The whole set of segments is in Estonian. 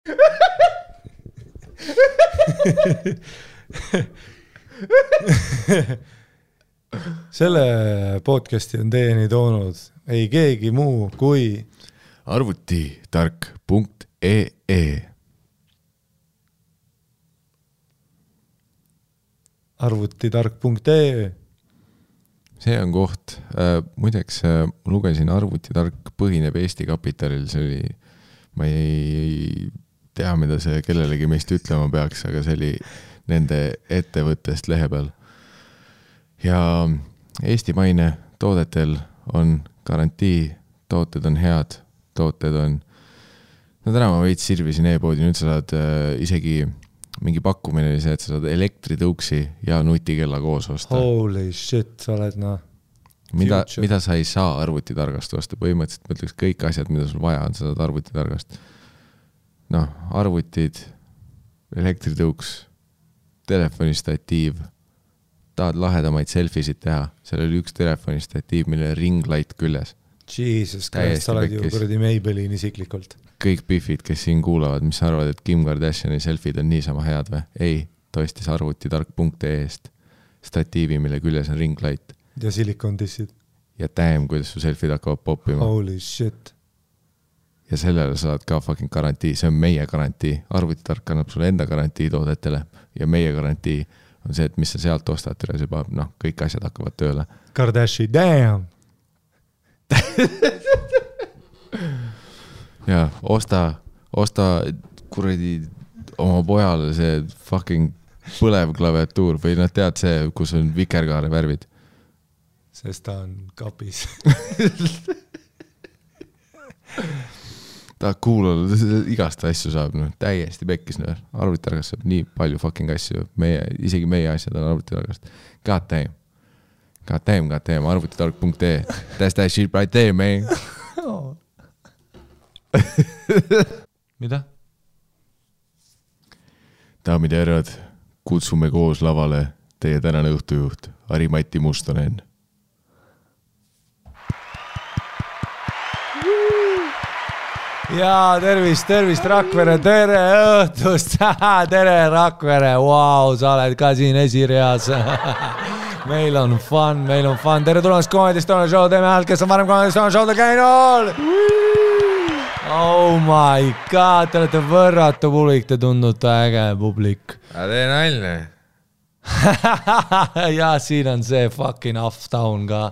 selle podcast'i on teieni toonud ei keegi muu kui arvutitark.ee arvutitark.ee see on koht. Äh,, muideks äh, lugesin Arvutitark põhineb Eesti Kapitalil, see oli, ma ei tea, mida see kellelegi meist ütlema peaks, aga see oli nende ettevõttest lehe peal. ja eestimaine toodetel on garantii, tooted on head, tooted on, no täna ma veits sirvisin e-poodi, nüüd sa saad äh, isegi mingi pakkumine oli see, et sa saad elektritõuksi ja nutikella koos osta. Holy shit, sa oled noh. mida, mida sa ei saa arvutitargast osta, põhimõtteliselt ma ütleks kõik asjad, mida sul vaja on, sa saad arvutitargast. Noh, arvutid, elektritõuks, telefonistatiiv, tahad lahedamaid selfie sid teha, seal oli üks telefonistatiiv, millel ring light küljes. Jesus Christ, sa oled ju kuradi Maybellini isiklikult. kõik Biffid, kes siin kuulavad, mis sa arvad, et Kim Kardashini selfid on niisama head või? ei, ta ostis arvutitark.ee-st statiivi, mille küljes on ring light ja silikondissid. ja damn, kuidas su selfid hakkavad poppima oh. Holy shit. Ja sellele saad ka fucking garantii, see on meie garantii, arvutitark annab sulle enda garantii toodetele ja meie garantii on see, et mis sa sealt ostad, see paneb, noh, kõik asjad hakkavad tööle. Kardashi, damn. ja osta, osta kuradi oma pojale see fucking põlev klaviatuur või noh, tead see, kus on vikerkaare värvid. sest ta on kapis tahad kuulata, igast asju saab, noh, täiesti pekkis, noh, arvutitargast saab nii palju fucking asju, meie, isegi meie asjad on arvutitargast. God damn. God damn, god damn, arvutitark.ee, that's that shit right there, man. mida? daamid ja härrad, kutsume koos lavale teie tänane õhtujuht, Harimati Mustonen. Ja tervist, tervist, Rakvere, tere õhtust, tere Rakvere, vau, sa oled ka siin esireas. Meil on fun, meil on fun, tere tulemast Comedy Estonia show, teeme häält, kes on varem Comedy Estonia show'del käinud. Oh my god, te olete võrratu publik, te tundute äge publik. Tee nalja. ja siin on see fucking off town ka.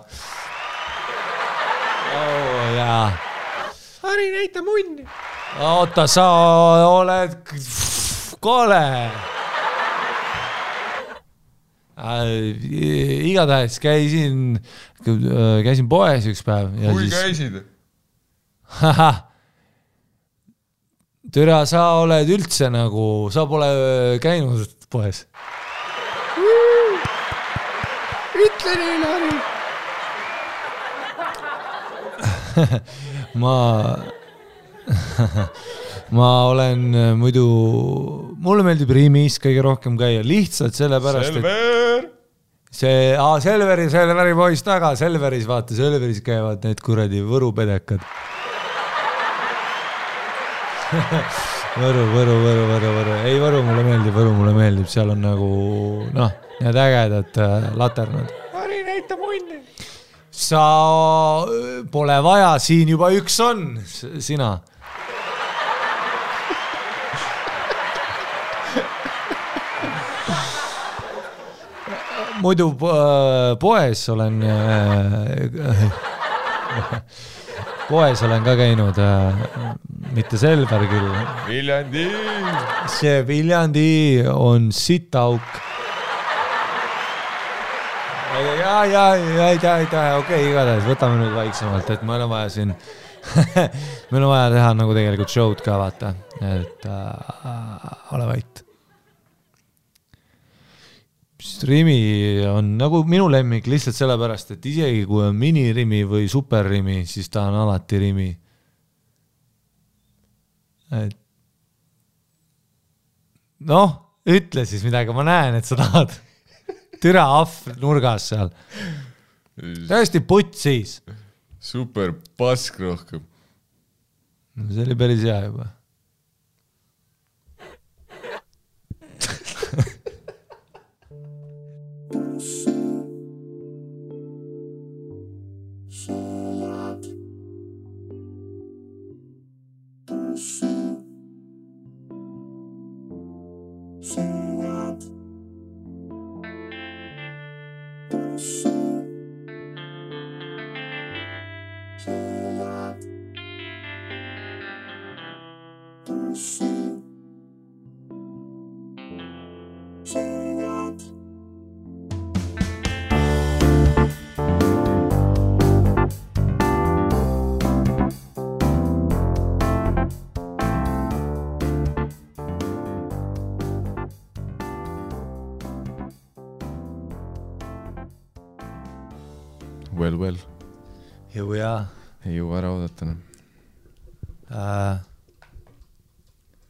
oh jaa Hari, näita munni. oota, sa oled kole äh,. igatahes käisin, käisin poes üks päev kui siis, käisid? türa, sa oled üldse nagu, sa pole käinud poes. ütle neile, Hari. ma, ma olen muidu, mulle meeldib Rimis kõige rohkem käia lihtsalt sellepärast, et see, Selveri, Selveri poiss taga, Selveris vaata, Selveris käivad need kuradi Võru pedekad. Võru, Võru, Võru, Võru, Võru, ei Võru mulle meeldib, Võru mulle meeldib, seal on nagu noh, need ägedad äh, laternad. Hari, näita munni. sa, pole vaja, siin juba üks on, sina. muidu po- poes olen, poes olen ka käinud, mitte Selver küll, Viljandi. see Viljandi on sitauk. ja, ja, ja, ja okei okay,, igatahes võtame nüüd vaiksemalt, et meil on vaja siin, meil on vaja teha nagu tegelikult show'd ka vaata, et äh, ole vait. Rimi on nagu minu lemmik lihtsalt sellepärast, et isegi kui on minirimi või superrimi, siis ta on alati Rimi. et noh, ütle siis midagi, ma näen, et sa tahad. Türa ahv nurgas seal, täiesti putsis. super pask rohkem. see oli päris hea juba.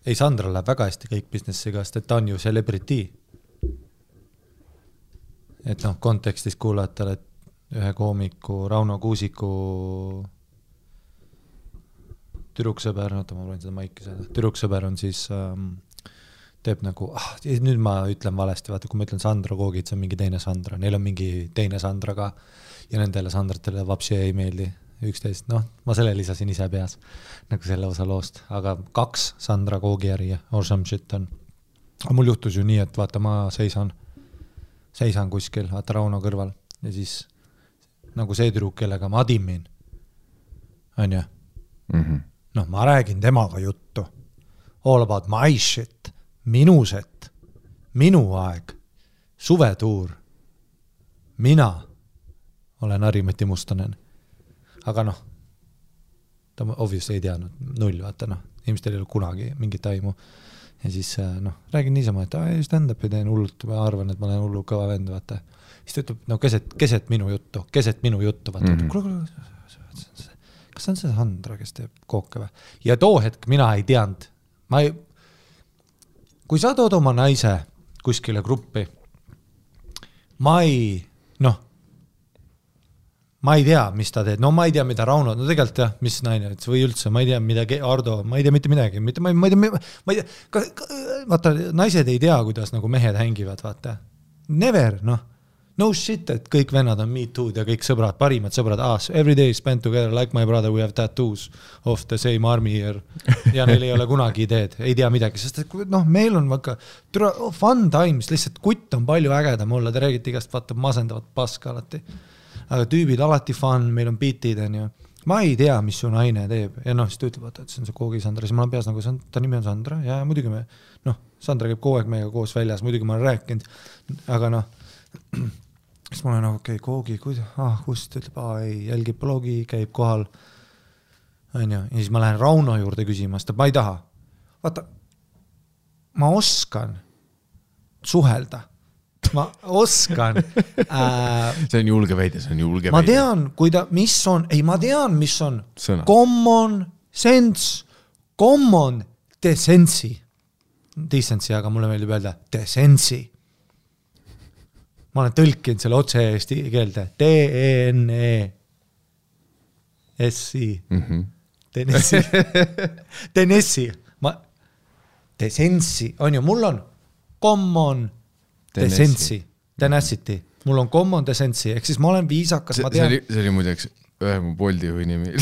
ei, Sandral läheb väga hästi kõik business'iga, sest et ta on ju celebrity. et noh, kontekstis kuulajatele, et ühe koomiku Rauno Kuusiku tüdruksõber, oota, ma proovin seda maiki saada, tüdruksõber on siis ähm, teeb nagu ah,, nüüd ma ütlen valesti, vaata, kui ma ütlen Sandra Koogid, see on mingi teine Sandra, neil on mingi teine Sandra ka. Ja nendele Sandratele vapsi ei meeldi üksteist, noh, ma selle lisasin ise peas nagu selle osa loost, aga kaks Sandra Koogi äri or some shit on. aga mul juhtus ju nii, et vaata, ma seisan, seisan kuskil, vaata Rauno kõrval ja siis nagu see tüdruk, kellega ma admin, onju Mhm. noh, ma räägin temaga juttu. All about my shit, minu set, minu aeg, suvetuur. mina olen Harimati Mustonen. Aga noh, ta obviously ei teadnud, null, vaata noh, ilmselt ei olnud kunagi mingit aimu. ja siis äh, noh, räägin niisama, et aa, stand-up'i teen hullult, ma arvan, et ma olen hullu kõva vend, vaata. siis ta ütleb, no keset, keset minu juttu, keset minu juttu, vaata mm, -hmm. kuule, kuule, kas see on see Sandra, kes teeb kooke või? ja too hetk mina ei teadnud, ma ei, kui sa tood oma naise kuskile gruppi, ma ei, noh, ma ei tea, mis ta teeb, no ma ei tea, mida Rauno, no tegelikult jah, mis naine ütles või üldse, ma ei tea, mida Ardo, ma ei tea mitte midagi, mitte, ma ei, ma ei tea, ma ei tea, vaata, naised ei tea, kuidas nagu mehed hängivad, vaata. Never, noh no shit, et kõik vennad on me too'd ja kõik sõbrad, parimad sõbrad ah,, every day spent together like my brother, we have tattoos of the same army here. ja neil ei ole kunagi ideed, ei tea midagi, sest et noh, meil on väga türa- oh, fun times, lihtsalt kutt on palju ägedam olla, te räägite igast vaata masendavat paska alati. Aga tüübid alati fun, meil on beat'id onju. ma ei tea, mis su naine teeb. Ja noh, siis ta ütleb, vaata, et see on see Koogi Sandra, siis mul on peas nagu, on, ta nimi on Sandra. Ja muidugi me noh, Sandra käib kogu aeg meiega koos väljas, muidugi ma olen rääkinud, aga noh siis ma olen nagu okei okay,, Koogi, kuida-, ah kust, ta ütleb, aa ei, jälgib blogi, käib kohal. onju, ja siis ma lähen Rauno juurde küsima, sest ma ei taha. vaata, ma oskan suhelda, ma oskan äh,. see on julge väide, see on julge ma väide. tean, kui ta, mis on, ei, ma tean, mis on Sõna. common sense, common decency, decency, aga mulle meeldib öelda decency ma olen tõlkinud selle otse eesti keelde, E D-E-N-E S-I, Mhm. Tennessee, Tennessee, ma, decency on ju, mul on common Decency, tenacity, mul on common decency ehk siis ma olen viisakas, ma tean see oli muideks ühe mu Bolti juhi nimi.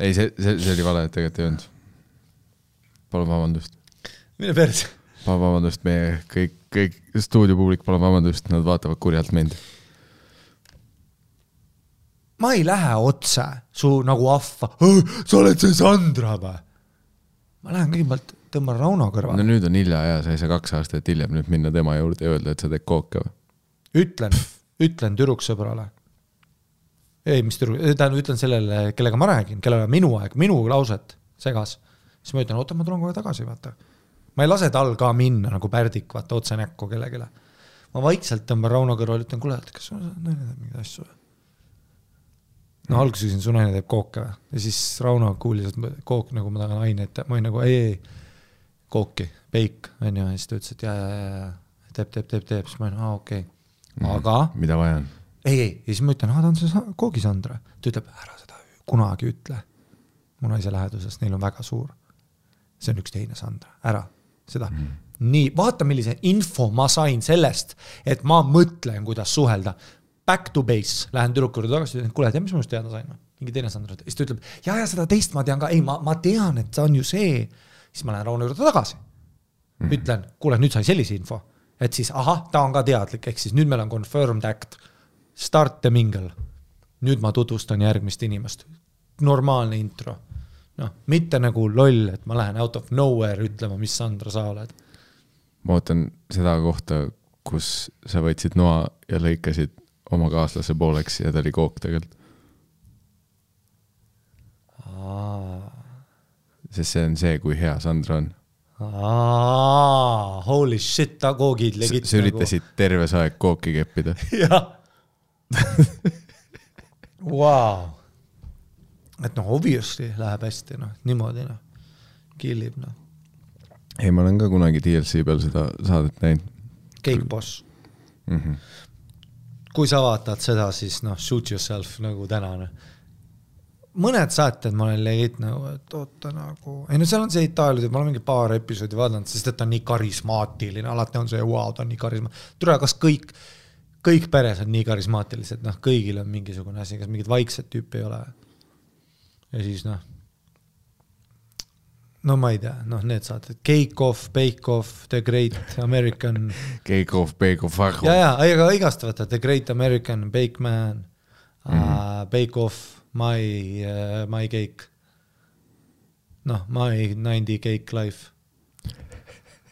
ei, see, see, see oli vale, tegelikult ei olnud. palun vabandust. mine perse. palun vabandust, meie kõik, kõik stuudiopublik, palun vabandust, nad vaatavad kurjalt mind. ma ei lähe otse su nagu ahva, sa oled see Sandra või? ma lähen kõigepealt tõmban Rauno no kõrvale, nüüd on hilja ja sa ei saa kaks aastat hiljem nüüd minna tema juurde ja öelda, et sa teed kooke või? ütlen, ütlen tüdruksõbrale. ei, mis tüdruk, tähendab, ütlen sellele, kellega ma räägin, kellel on minu aeg, minu lauset segas. siis ma ütlen, oota, ma tulen kohe tagasi, vaata. ma ei lase tal ka minna nagu pärdik, vaata otse näkku kellelegi. ma vaikselt tõmban Rauno kõrvale, ütlen, kuule, et kas su naine teeb mingeid asju või? no alguses küsisin, su naine teeb kooke või? ja siis Rauno kuulis, et kook nagu ma tahan aineid, ma olin nagu ei, ei, kooki, peik, onju, ja siis ta ütles, et ja, ja, ja, ja teeb, teeb, teeb, teeb, siis ma olin, aa okei okay.. aga mida vaja on? ei, ei, ja siis ma ütlen, aa ta on see Sa- koogisandra. ta ütleb, ära seda kunagi ütle mu naise läheduses, neil on väga suur. see on üks teine Sandra, ära seda mm.. nii, vaata, millise info ma sain sellest, et ma mõtlen, kuidas suhelda. Back to base, lähen tüdruku juurde tagasi, ütlen, kuule, tead, mis ma just teada sain? mingi teine Sandra, siis ta ütleb, ja, ja seda teist ma tean ka, ei, ma, ma tean, et see on ju see. Siis ma lähen Rauno juurde tagasi mm.. ütlen, kuule, nüüd sai sellise info, et siis ahah, ta on ka teadlik, ehk siis nüüd meil on confirmed act. Start the mingle. nüüd ma tutvustan järgmist inimest. normaalne intro. noh, mitte nagu loll, et ma lähen out of nowhere ütlema, mis Sandra sa oled. ma ootan seda kohta, kus sa võtsid noa ja lõikasid oma kaaslase pooleks ja ta oli kook tegelikult, sest see on see, kui hea Sandra on. Holy shit, ta koogid legit. sa üritasid terve see aeg kooki keppida. jah, Vau. et noh, obviously läheb hästi, noh, niimoodi noh, kill ib noh. ei, ma olen ka kunagi DLC peal seda saadet näinud Cake Boss mm. -hmm. kui sa vaatad seda, siis noh, shoot yourself nagu tänane. Mõned saated ma olen legit nagu, et oota nagu, ei no seal on see Itaalia, ma olen mingi paar episoodi vaadanud, sest et ta on nii karismaatiline, alati on see, vau, ta on nii karisma-, tule, kas kõik, kõik peres on nii karismaatilised, noh, kõigil on mingisugune asi, kas mingit vaikset tüüpi ei ole? ja siis noh, no ma ei tea, noh, need saated, Cake Off, Bake Off, The Great American Cake off, bake off, fuck ja, ja, aga igast vaata The Great American Bake Man mm, -hmm. uh, Bake Off, My uh,, My Cake. noh, My ninety Cake Life.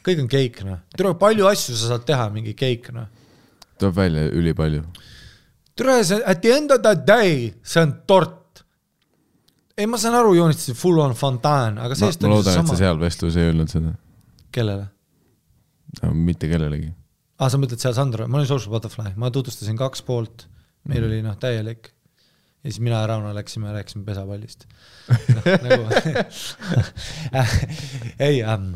kõik on cake noh, tule palju asju sa saad teha, mingi cake noh. tuleb välja ülipalju. tule see at the end of the day, see on tort. ei, ma saan aru, joonistasid full on fontaan, aga ma, seest ma on loodan, et sa sama. seal vestluses ei öelnud seda kellele? no,. mitte kellelegi. aa, sa mõtled seal Sandro, ma olin Social Butterfly, ma tutvustasin kaks poolt, meil oli noh, täielik. Ja siis mina ja Rauno läksime, rääkisime pesapallist no,. Nagu... ei ähm,,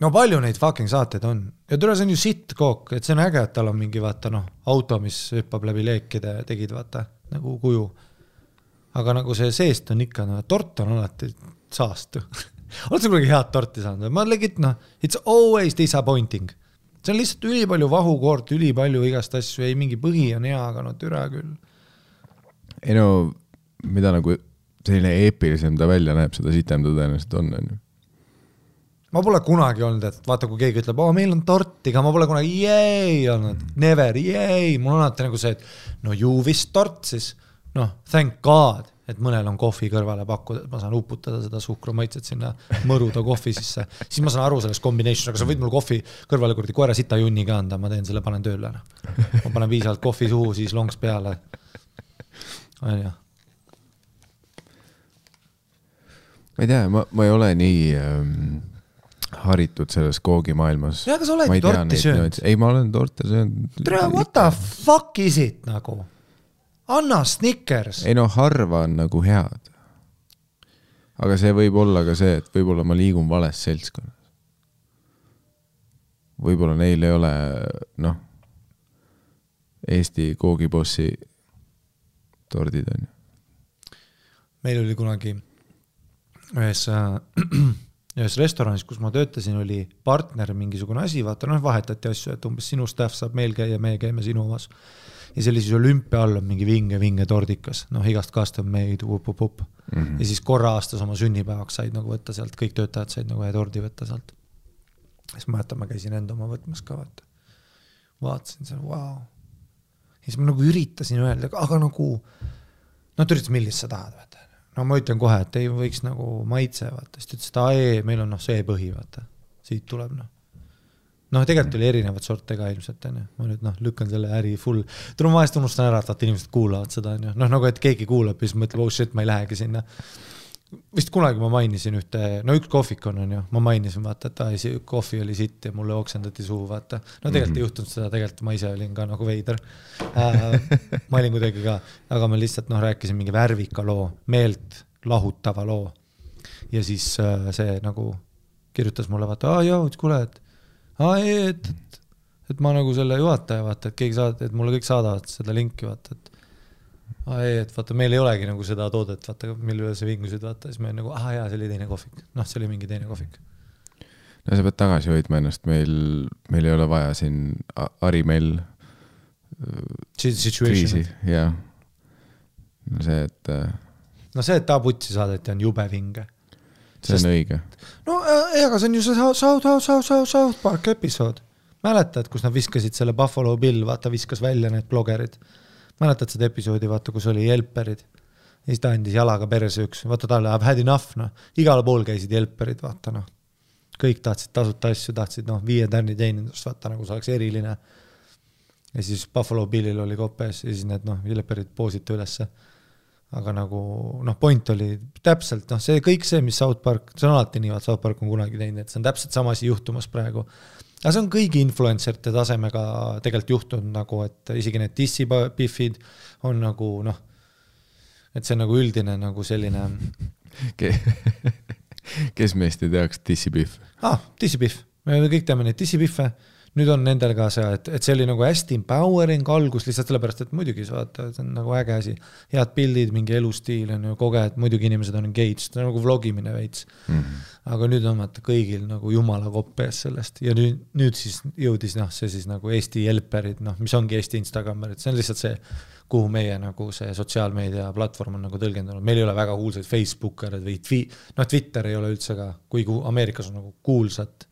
no palju neid fucking saateid on ja tule, see on ju sittkook, et see on äge, et tal on mingi vaata noh, auto, mis hüppab läbi leekide, tegid vaata nagu kuju. aga nagu see seest on ikka noh, tort on alati saast oled sa kunagi head torti saanud? ma legit noh, it's always disappointing. see on lihtsalt ülipalju vahukoort, ülipalju igast asju, ei mingi põhi on hea, aga no türa küll. Ei no, mida nagu selline eepilisem ta välja näeb, seda sitem ta tõenäoliselt on, onju. ma pole kunagi olnud, et vaata, kui keegi ütleb, oo, meil on torti, aga ma pole kunagi jee olnud, never, jee, mul on alati nagu see, et no ju vist tort siis. noh, thank god, et mõnel on kohvi kõrvale pakkuda, et ma saan uputada seda suhkrumaitset sinna mõruda kohvi sisse. siis ma saan aru sellest combination, aga sa võid mul kohvi kõrvale kuradi koera sita junni ka anda, ma teen selle, panen tööle. ma panen piisavalt kohvi suhu, siis lonks peale. Onju ma ei tea, ma, ma ei ole nii ähm, haritud selles koogimaailmas. Ja, aga sa oledki torti söönud. ei, ma olen torte söönud. tere, what the fuck is it nagu? anna Snickers. ei no harva on nagu head. aga see võib olla ka see, et võib-olla ma liigun vales seltskonnas. võib-olla neil ei ole, noh, Eesti koogibossi tordid on ju. meil oli kunagi ühes äh, ühes restoranis, kus ma töötasin, oli partner mingisugune asi, vaata noh, vahetati asju, et umbes sinu staff saab meil käia, meie käime sinu omas. ja see oli siis olümpia all on mingi vinge-vinge tordikas, noh igast custom made, up-up-up. ja siis korra aastas oma sünnipäevaks said nagu võtta sealt, kõik töötajad said nagu ühe tordi võtta sealt. siis ma mäletan, ma käisin enda oma võtmas ka vaata. vaatasin seal, vau. ja siis ma nagu üritasin öelda, aga nagu, no ta ütles, millist sa tahad, vaata. no ma ütlen kohe, et ei võiks nagu maitse, vaata, siis ta ütles, et aa ei, meil on noh, see põhi, vaata, siit tuleb noh. noh, tegelikult oli erinevat sorte ka ilmselt onju, ma nüüd noh, lükkan selle äri full, tule ma vahest unustan ära, et vaata inimesed kuulavad seda onju, noh nagu, et keegi kuulab ja siis mõtleb, oh shit, ma ei lähegi sinna. Vist kunagi ma mainisin ühte, no üks kohvik on onju, ma mainisin vaata, et aa ei, see kohvi oli sitt ja mulle oksendati suhu, vaata. no tegelikult mm -hmm. ei juhtunud seda, tegelikult ma ise olin ka nagu veider äh,. ma olin kuidagi ka, aga ma lihtsalt noh, rääkisin mingi värvika loo, meelt lahutava loo. ja siis äh, see nagu kirjutas mulle vaata, aa et kuule, et aa ei, et, et, et ma nagu selle juhataja vaata, et keegi saad, et mulle kõik saadavad seda linki vaata, et aa ei, et vaata, meil ei olegi nagu seda toodet, vaata, mille üle sa vingusid, vaata, siis me nagu, ah jaa, see oli teine kohvik, noh, see oli mingi teine kohvik. no sa pead tagasi hoidma ennast, meil, meil ei ole vaja siin Harimell kriisi jah. see, et äh, no see, et ta putsi saadeti, on jube vinge. see on Sest- õige. no äh, ei, aga see on ju see South, South, South, South, South Park episood. mäletad, kus nad viskasid selle Buffalo Bill, vaata, viskas välja need blogerid. Mäletad seda episoodi, vaata, kus oli Jelperid. ja siis ta andis jalaga perse üks, vaata talle I have had enough, noh. igal pool käisid Jelperid, vaata noh. kõik tahtsid tasuta asju, tahtsid noh, viie tärni teenindust, vaata nagu see oleks eriline. ja siis Buffalo Billil oli kopes ja siis need noh, Jelperid poosid ta ülesse aga nagu noh, point oli täpselt noh, see kõik see, mis South Park, see on alati nii, vaata South Park on kunagi teinud, et see on täpselt sama asi juhtumas praegu. Aga see on kõigi influencer ite tasemega tegelikult juhtunud nagu, et isegi need dissipihvid on nagu noh, et see on nagu üldine nagu selline kes meist ei teaks dissipihv? aa ah,, dissipihv, me kõik teame neid dissipihve nüüd on nendel ka see, et, et see oli nagu hästi empowering algus lihtsalt sellepärast, et muidugi sa vaata, see on nagu äge asi. head pildid, mingi elustiil on ju, koged, muidugi inimesed on engaged, see on nagu vlogimine veits mm. -hmm. aga nüüd on vaata kõigil nagu jumala kopp ees sellest ja nüüd, nüüd siis jõudis noh, see siis nagu Eesti helperid, noh, mis ongi Eesti Instagramerid, see on lihtsalt see, kuhu meie nagu see sotsiaalmeedia platvorm on nagu tõlgendanud, meil ei ole väga kuulsaid Facebookereid või twi-, noh, Twitter ei ole üldse ka, kuigi Ameerikas on nagu kuulsad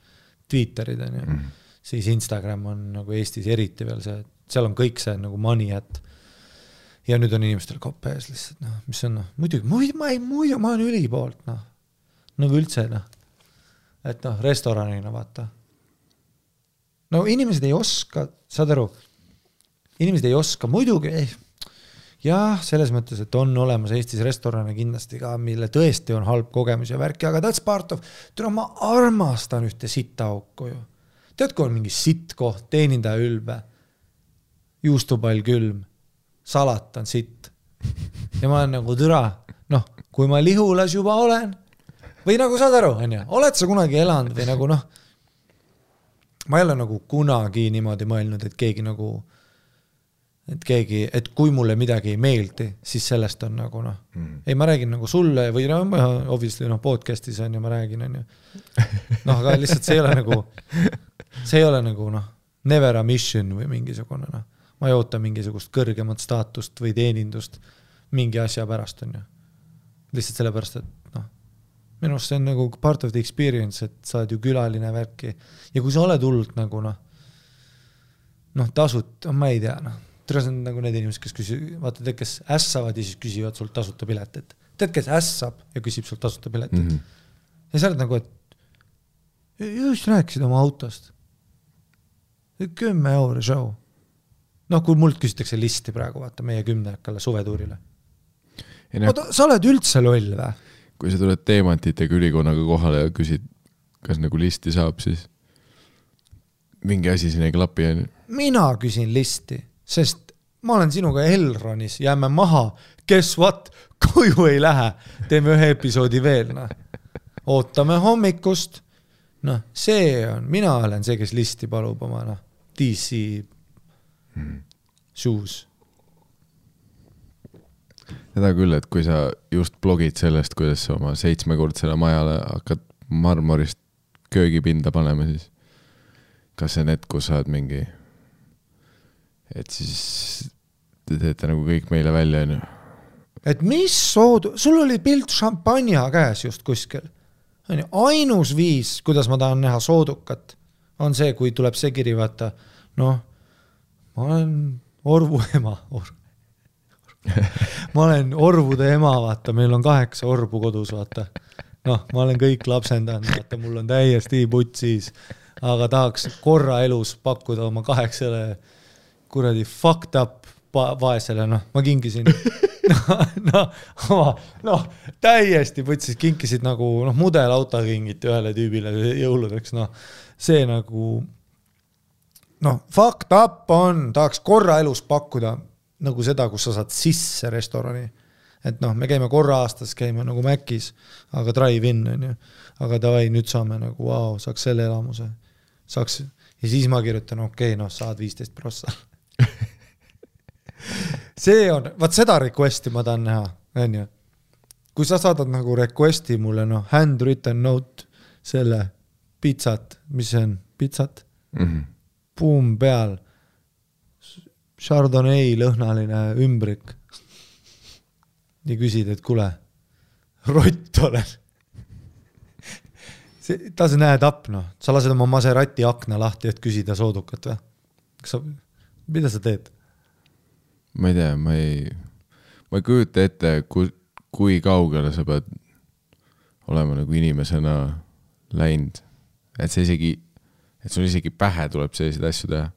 Twitterid on ju mm. -hmm siis Instagram on nagu Eestis eriti veel see, et seal on kõik see nagu money at. ja nüüd on inimestel kopp ees lihtsalt noh, mis on noh, muidugi, muidu ma ei, muidu ma olen ülipoolt noh, nagu üldse noh. et noh, restoranina vaata. no inimesed ei oska, saad aru, inimesed ei oska, muidugi ei jah, selles mõttes, et on olemas Eestis restorane kindlasti ka, mille tõesti on halb kogemus ja värki, aga that's part of, tule ma armastan ühte sitaauku ju tead, kui on mingi sitt koht, teenindaja ülbe, juustupall külm, salat on sitt. ja ma olen nagu türa, noh, kui ma Lihulas juba olen või nagu saad aru, onju, oled sa kunagi elanud või nagu noh, ma ei ole nagu kunagi niimoodi mõelnud, et keegi nagu, et keegi, et kui mulle midagi ei meeldi, siis sellest on nagu noh mm., ei, ma räägin nagu sulle või no obviously noh, podcast'is on ju, ma räägin, on ju. noh, aga lihtsalt see ei ole nagu see ei ole nagu noh, never a mission või mingisugune noh, ma ei oota mingisugust kõrgemat staatust või teenindust mingi asja pärast, on ju. lihtsalt sellepärast, et noh, minu arust see on nagu part of the experience, et sa oled ju külaline värki ja kui sa oled hullult nagu noh, noh, tasut-, ma ei tea, noh, tere, see on nagu need inimesed, kes küsi-, vaata, tead, kes ässavad ja siis küsivad sult tasuta piletit. tead, kes ässab ja küsib sult tasuta piletit mm. -hmm. ja sa oled nagu, et just rääkisid oma autost kümme euri show. noh, kui mult küsitakse listi praegu, vaata meie kümnekale suvetuurile. oota, sa oled üldse loll või? kui sa tuled teemantitega ülikonnaga kohale ja küsid, kas nagu listi saab, siis mingi asi siin ei klapi, onju. mina küsin listi, sest ma olen sinuga Elronis, jääme maha, guess what, koju ei lähe, teeme ühe episoodi veel, noh. ootame hommikust, noh, see on, mina olen see, kes listi palub oma, noh DC hmm. shoes. seda küll, et kui sa just blogid sellest, kuidas sa oma seitsmekordsele majale hakkad marmorist köögipinda panema, siis kas see on hetk, kus sa oled mingi, et siis te teete nagu kõik meile välja, onju. et mis soodu-, sul oli pilt šampanja käes just kuskil, onju, ainus viis, kuidas ma tahan näha soodukat on see, kui tuleb see kiri, vaata, noh, ma olen Orvu ema Or, ma olen orvude ema, vaata, meil on kaheksa orbu kodus, vaata. noh, ma olen kõik lapsendanud, vaata, mul on täiesti putsis, aga tahaks korra elus pakkuda oma kaheksale kuradi fucked up vaesele, noh, ma kingisin. Noh, noh, noh, täiesti putsis, kinkisid nagu noh, mudelauto kingiti ühele tüübile jõuludeks, noh see nagu noh, fucked up on, tahaks korra elus pakkuda nagu seda, kus sa saad sisse restorani. et noh, me käime korra aastas, käime nagu Macis, aga drive-in on ju. aga davai, nüüd saame nagu vau wow,, saaks selle elamuse. saaks ja siis ma kirjutan, okei okay,, noh, saad viisteist prossa see on, vaat seda request'i ma tahan näha, on ju. kui sa saadad nagu request'i mulle, noh, handwritten note selle pitsat, mis see on, pitsat mm? -hmm. Buum peal. Chardonnay lõhnaline ümbrik. ja küsid, et kuule, rott olen see, doesn't add up noh, sa lased oma Maserati akna lahti, et küsida soodukat või? kas sa, mida sa teed? ma ei tea, ma ei, ma ei kujuta ette, kui, kui kaugele sa pead olema nagu inimesena läinud et see isegi, et sul isegi pähe tuleb selliseid asju teha.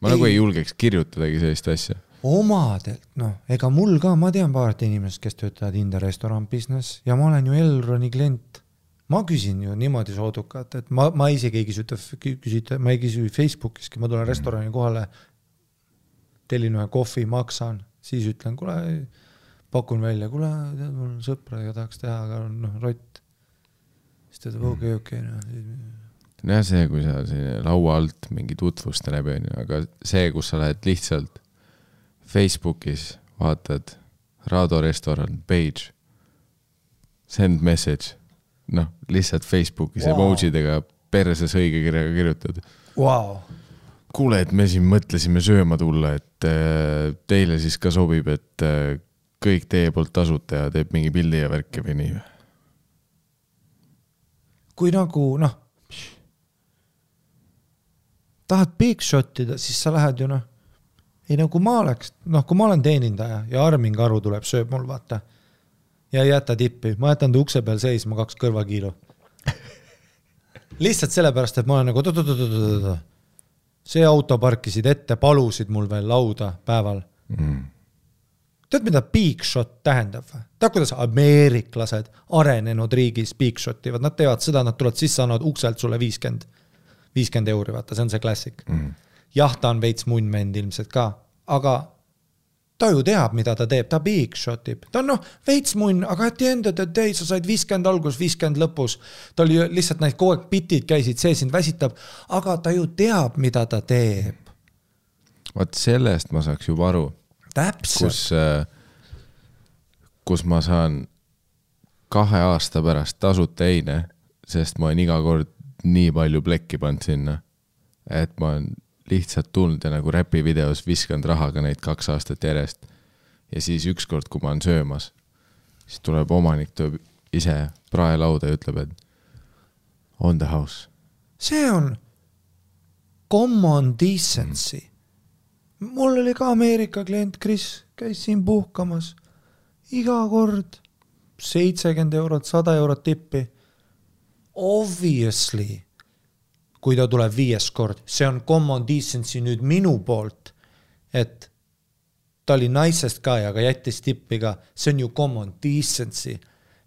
ma ei. nagu ei julgeks kirjutadagi sellist asja. omadelt, noh, ega mul ka, ma tean paari inimest, kes töötavad India restoran business ja ma olen ju Elroni klient. ma küsin ju niimoodi soodukat, et ma, ma isegi ei küsita, küsita, ma ei küsi Facebookiski, ma tulen restorani kohale, tellin ühe kohvi, maksan, siis ütlen, kuule, pakun välja, kuule, tead, mul on sõpradega tahaks teha, aga noh, rott. Siis ta ütleb okei, okei, noh nojah, see, kui sa siin laua alt mingi tutvuste läbi onju, aga see, kus sa lähed lihtsalt Facebookis, vaatad Rado restoran, page, send message, noh, lihtsalt Facebookis wow. emotsidega perses õigekirjaga kirjutad wow.. kuule, et me siin mõtlesime sööma tulla, et äh, teile siis ka sobib, et äh, kõik teie poolt tasuta ja teeb mingi pildi ja värki või nii või? Kui nagu noh tahad big shot ida, siis sa lähed ju noh, ei no kui ma oleks, noh, kui ma olen teenindaja ja Armin Karu tuleb, sööb mul, vaata. ja ei jäta tippi, ma jätan ta ukse peal seisma kaks kõrvakiilu. lihtsalt sellepärast, et ma olen nagu oot-oot-oot-oot-oot. see auto parkisid ette, palusid mul veel lauda päeval mm tead, mida big shot tähendab või? tead, kuidas ameeriklased arenenud riigis big shot ivad, nad teevad seda, nad tulevad sisse, annavad ukselt sulle viiskümmend viiskümmend euri, vaata, see on see klassik mm.. jah, ta on veits munnvend ilmselt ka, aga ta ju teab, mida ta teeb, ta big shot ib, ta on noh, veits munn, aga at the end of the day sa said viiskümmend alguses, viiskümmend lõpus. ta oli lihtsalt need kogu aeg bitid käisid, see sind väsitab, aga ta ju teab, mida ta teeb. vot sellest ma saaks juba aru. Kus, äh, kus ma saan kahe aasta pärast tasuta eine, sest ma olen iga kord nii palju plekki pannud sinna, et ma olen lihtsalt tulnud ja nagu räpivideos viskanud rahaga neid kaks aastat järjest. ja siis ükskord, kui ma olen söömas, siis tuleb omanik, tuleb ise praelauda ja ütleb, et on the house. see on common decency. Mul oli ka Ameerika klient, Kris, käis siin puhkamas. iga kord seitsekümmend eurot, sada eurot tippi obviously, kui ta tuleb viies kord, see on common decency nüüd minu poolt, et ta oli naisest ka ja ka jättis tippi ka, see on ju common decency.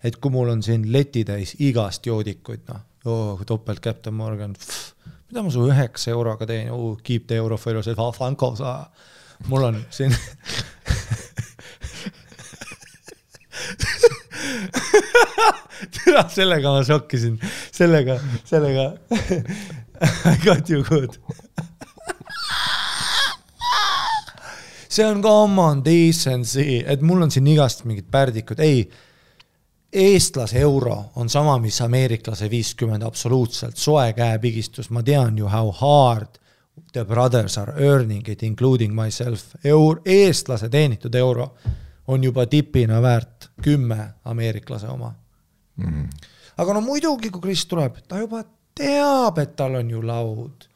et kui mul on siin letitäis igast joodikuid, noh oh,, topelt Captain Morgan, mida ma su üheksa euroga teen? Oh,, keep the euro for yourself, Franco sa, mul on siin tere, sellega ma šokkisin, sellega, sellega I got you good. See on common decency, et mul on siin igast mingid pärdikud, ei. Eestlase euro on sama, mis ameeriklase viiskümmend, absoluutselt, soe käepigistus, ma tean ju how hard the brothers are earning it, including myself. Eur-, eestlase teenitud euro on juba tipina väärt kümme ameeriklase oma mm. aga no muidugi, kui Kris tuleb, ta juba teab, et tal on ju laud.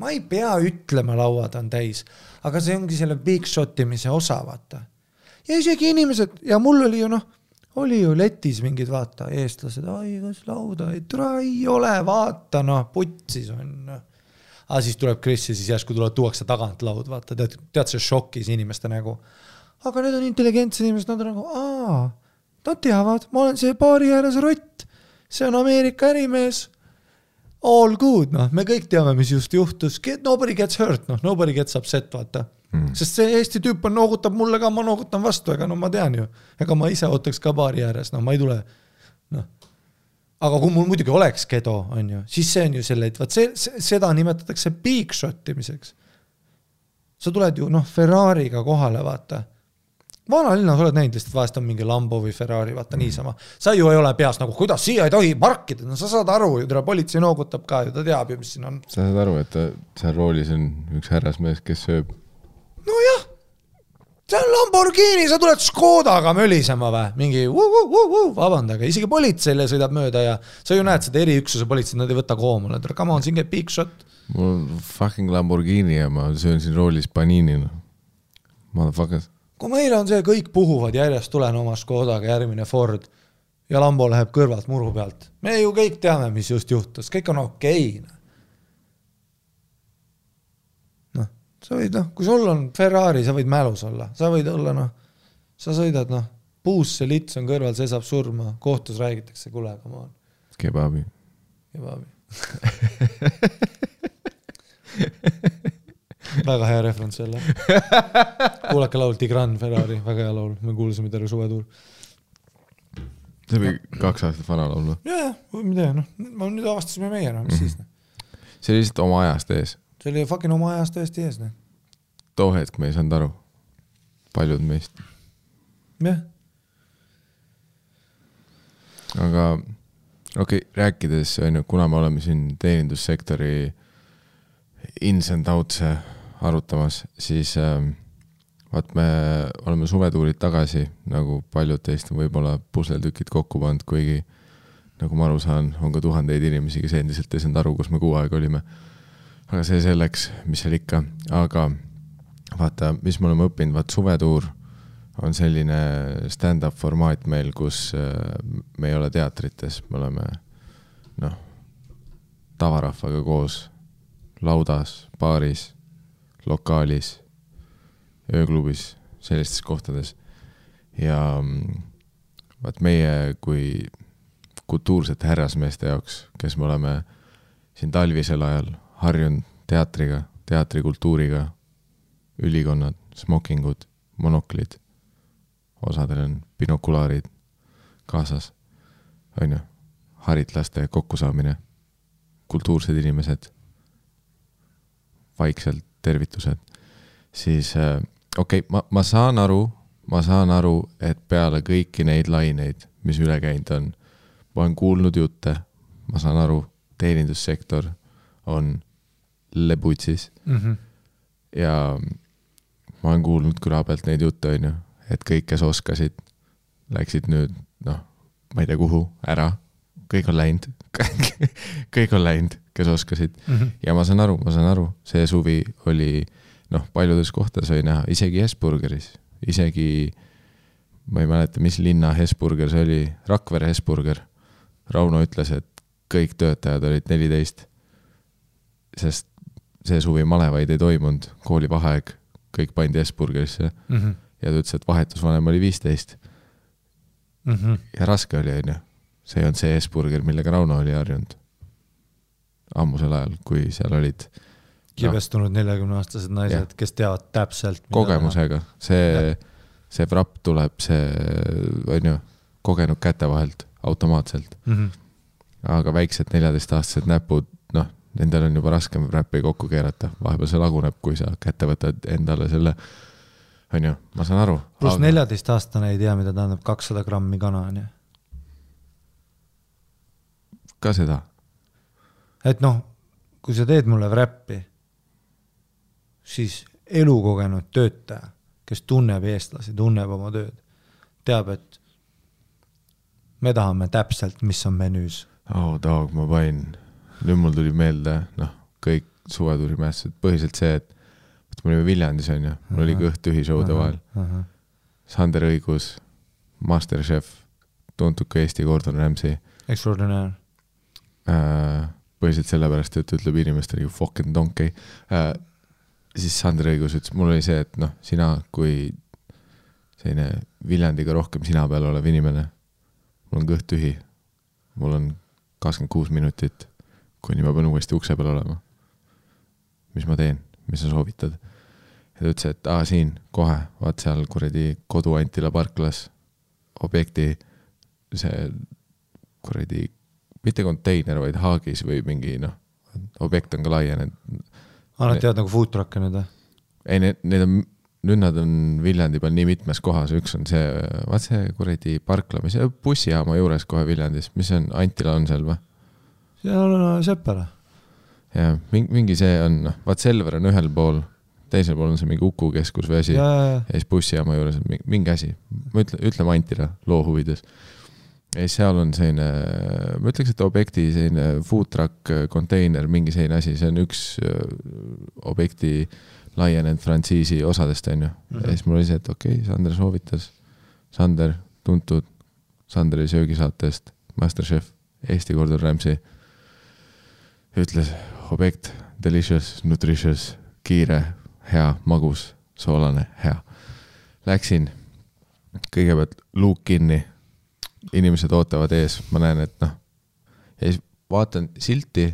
ma ei pea ütlema, lauad on täis, aga see ongi selle big shot imise osa, vaata. ja isegi inimesed ja mul oli ju noh, oli ju letis mingid vaata eestlased, ai kas lauda ei tule, ei ole, vaata noh, putsis on noh. Aga siis tuleb Kris ja siis järsku tuleb, tuuakse tagant laud, vaata, tead, tead see šokis inimeste nägu. Aga need on intelligentsed inimesed, nad on nagu, aa, nad teavad, ma olen see baari ääres rott, see on Ameerika ärimees. All good, noh, me kõik teame, mis just juhtus, nobody gets hurt, noh, nobody gets upset, vaata mm.. sest see Eesti tüüp on, noogutab mulle ka, ma noogutan vastu, ega no ma tean ju, ega ma ise ootaks ka baari ääres, no ma ei tule, noh aga kui mul muidugi oleks Gedo, on ju, siis see on ju selle, et vot see, seda nimetatakse big shot imiseks. sa tuled ju noh, Ferrari'ga kohale, vaata vanalinnas oled näinud lihtsalt vahest on mingi Lambo või Ferrari, vaata mm. niisama. sa ju ei ole peas nagu, kuidas siia ei tohi parkida, no sa saad aru ju, tere, politsei noogutab ka ju, ta teab ju, mis siin on. sa saad aru, et ta, seal roolis on üks härrasmees, kes sööb. Nojah, see on Lamborghini, sa tuled Škodaga mölisema või, mingi vabandage, isegi politseile sõidab mööda ja sa ju näed seda eriüksuse politseid, nad ei võta koomale, come on, siin käib big shot. mul on fucking Lamborghini ja ma söön siin roolis Panini, noh. Motherfuckers. Kui meil on see, kõik puhuvad järjest, tulen oma Škodaga, järgmine Ford ja Lambo läheb kõrvalt muru pealt. me ju kõik teame, mis just juhtus, kõik on okei okay.. noh, sa võid noh, kui sul on Ferrari, sa võid mälus olla, sa võid olla noh, sa sõidad noh, puusse lits on kõrval, see saab surma, kohtus räägitakse, kuule, come on. kebabi. kebabi. väga hea referents jälle. kuulake laul Tigran Ferrari, väga hea laul, me kuulasime terve suvetuur. see oli kaks aastat vana laul või? ja, ja, mida noh, nüüd avastasime meie noh, mis Mhm. siis noh. see oli lihtsalt oma ajast ees. see oli fucking oma ajast tõesti ees noh. Too hetk me ei saanud aru. paljud meist. jah, aga okei okay,, rääkides on ju, kuna me oleme siin teenindussektori ins and outs'e arutamas, siis ähm, vaat me oleme suvetuurid tagasi, nagu paljud teist on võib-olla pusletükid kokku pannud, kuigi nagu ma aru saan, on ka tuhandeid inimesi, kes endiselt ei saanud aru, kus me kuu aega olime. aga see selleks, mis seal ikka, aga vaata, mis me oleme õppinud, vaat suvetuur on selline stand-up formaat meil, kus äh, me ei ole teatrites, me oleme noh, tavarahvaga koos laudas, baaris, lokaalis, ööklubis, sellistes kohtades. ja mm, vaat meie kui kultuursete härrasmeeste jaoks, kes me oleme siin talvisel ajal harjunud teatriga, teatrikultuuriga, ülikonnad, smokingud, monoklid, osadel on binokulaarid kaasas, on ju, haritlaste kokkusaamine, kultuursed inimesed, vaikselt tervitused, siis äh, okei okay,, ma, ma saan aru, ma saan aru, et peale kõiki neid laineid, mis üle käinud on, ma olen kuulnud jutte, ma saan aru, teenindussektor on lebutsis Mhm. ja ma olen kuulnud küla pealt neid jutte, on ju, et kõik, kes oskasid, läksid nüüd noh, ma ei tea kuhu, ära, kõik on läinud, kõik on läinud, kes oskasid. Mhm. ja ma saan aru, ma saan aru, see suvi oli noh, paljudes kohtades oli näha, isegi Hesburgeris, isegi ma ei mäleta, mis linna Hesburger see oli, Rakvere Hesburger. Rauno ütles, et kõik töötajad olid neliteist, sest see suvi malevaid ei toimunud, koolivaheaeg, kõik pandi Hesburgerisse Mhm. ja ta ütles, et vahetusvanem oli viisteist Mhm. ja raske oli, onju. see ei olnud see Hesburger, millega Rauno oli harjunud. ammusel ajal, kui seal olid kibestunud neljakümneaastased naised, kes teavad täpselt. kogemusega, see, see vrapp tuleb, see on ju, kogenud käte vahelt automaatselt, Mhm. aga väiksed neljateistaastased näpud, noh, nendel on juba raskem räppi kokku keerata, vahepeal see laguneb, kui sa kätte võtad endale selle, on ju, ma saan aru. pluss neljateistaastane ei tea, mida tähendab kakssada grammi kana, onju. ka seda, et noh, kui sa teed mulle räppi, siis elukogenud töötaja, kes tunneb eestlasi, tunneb oma tööd, teab, et me tahame täpselt, mis on menüüs. oh dog, ma panin, nüüd mul tuli meelde, noh, kõik suvetuurimälestused, põhiliselt see, et vaata, me olime Viljandis, on ju, mul oli kõht tühi show'de vahel. Sander Õigus, Masterchef, tuntud kui Eesti Gordon Ramsay Extraordinaire. äh,. põhiliselt sellepärast, et ütleb inimestele you fucking donkey äh,. siis Sander Õigus ütles, mul oli see, et noh, sina kui selline Viljandiga rohkem sina peal olev inimene, mul on kõht tühi. mul on kakskümmend kuus minutit, kuni ma pean uuesti ukse peal olema. mis ma teen, mis sa soovitad? ja ta ütles, et aa siin kohe, vaat seal kuradi kodu Antila parklas objekti see kuradi, mitte konteiner, vaid haagis või mingi noh, objekt on ka laienenud. aa, nad teevad nagu food truck'e nüüd või? ei, need, need on, nüüd nad on Viljandi peal nii mitmes kohas, üks on see, vaat see kuradi parkla, mis bussijaama juures kohe Viljandis, mis see on, Antila on seal või? Seal on Seppele. jah, mingi, mingi see on, noh, vaat Selver on ühel pool, teisel pool on see mingi Uku keskus või asi ja, ja ja, siis bussijaama juures on mingi, mingi asi, ma ütlen, ütleme Antila loo huvides. ja siis seal on selline, ma ütleks, et objekti selline food truck konteiner, mingi selline asi, see on üks öö, objekti laienenud frantsiisi osadest, on ju. Mhm. ja siis mul oli see, et okei okay,, Sander soovitas, Sander, tuntud Sanderi söögisaatest Masterchef, Eesti Gordon Ramsay, ütles objekt, delicious, nutritious, kiire, hea, magus, soolane, hea. Läksin, kõigepealt luuk kinni, inimesed ootavad ees, ma näen, et noh, ja siis vaatan silti,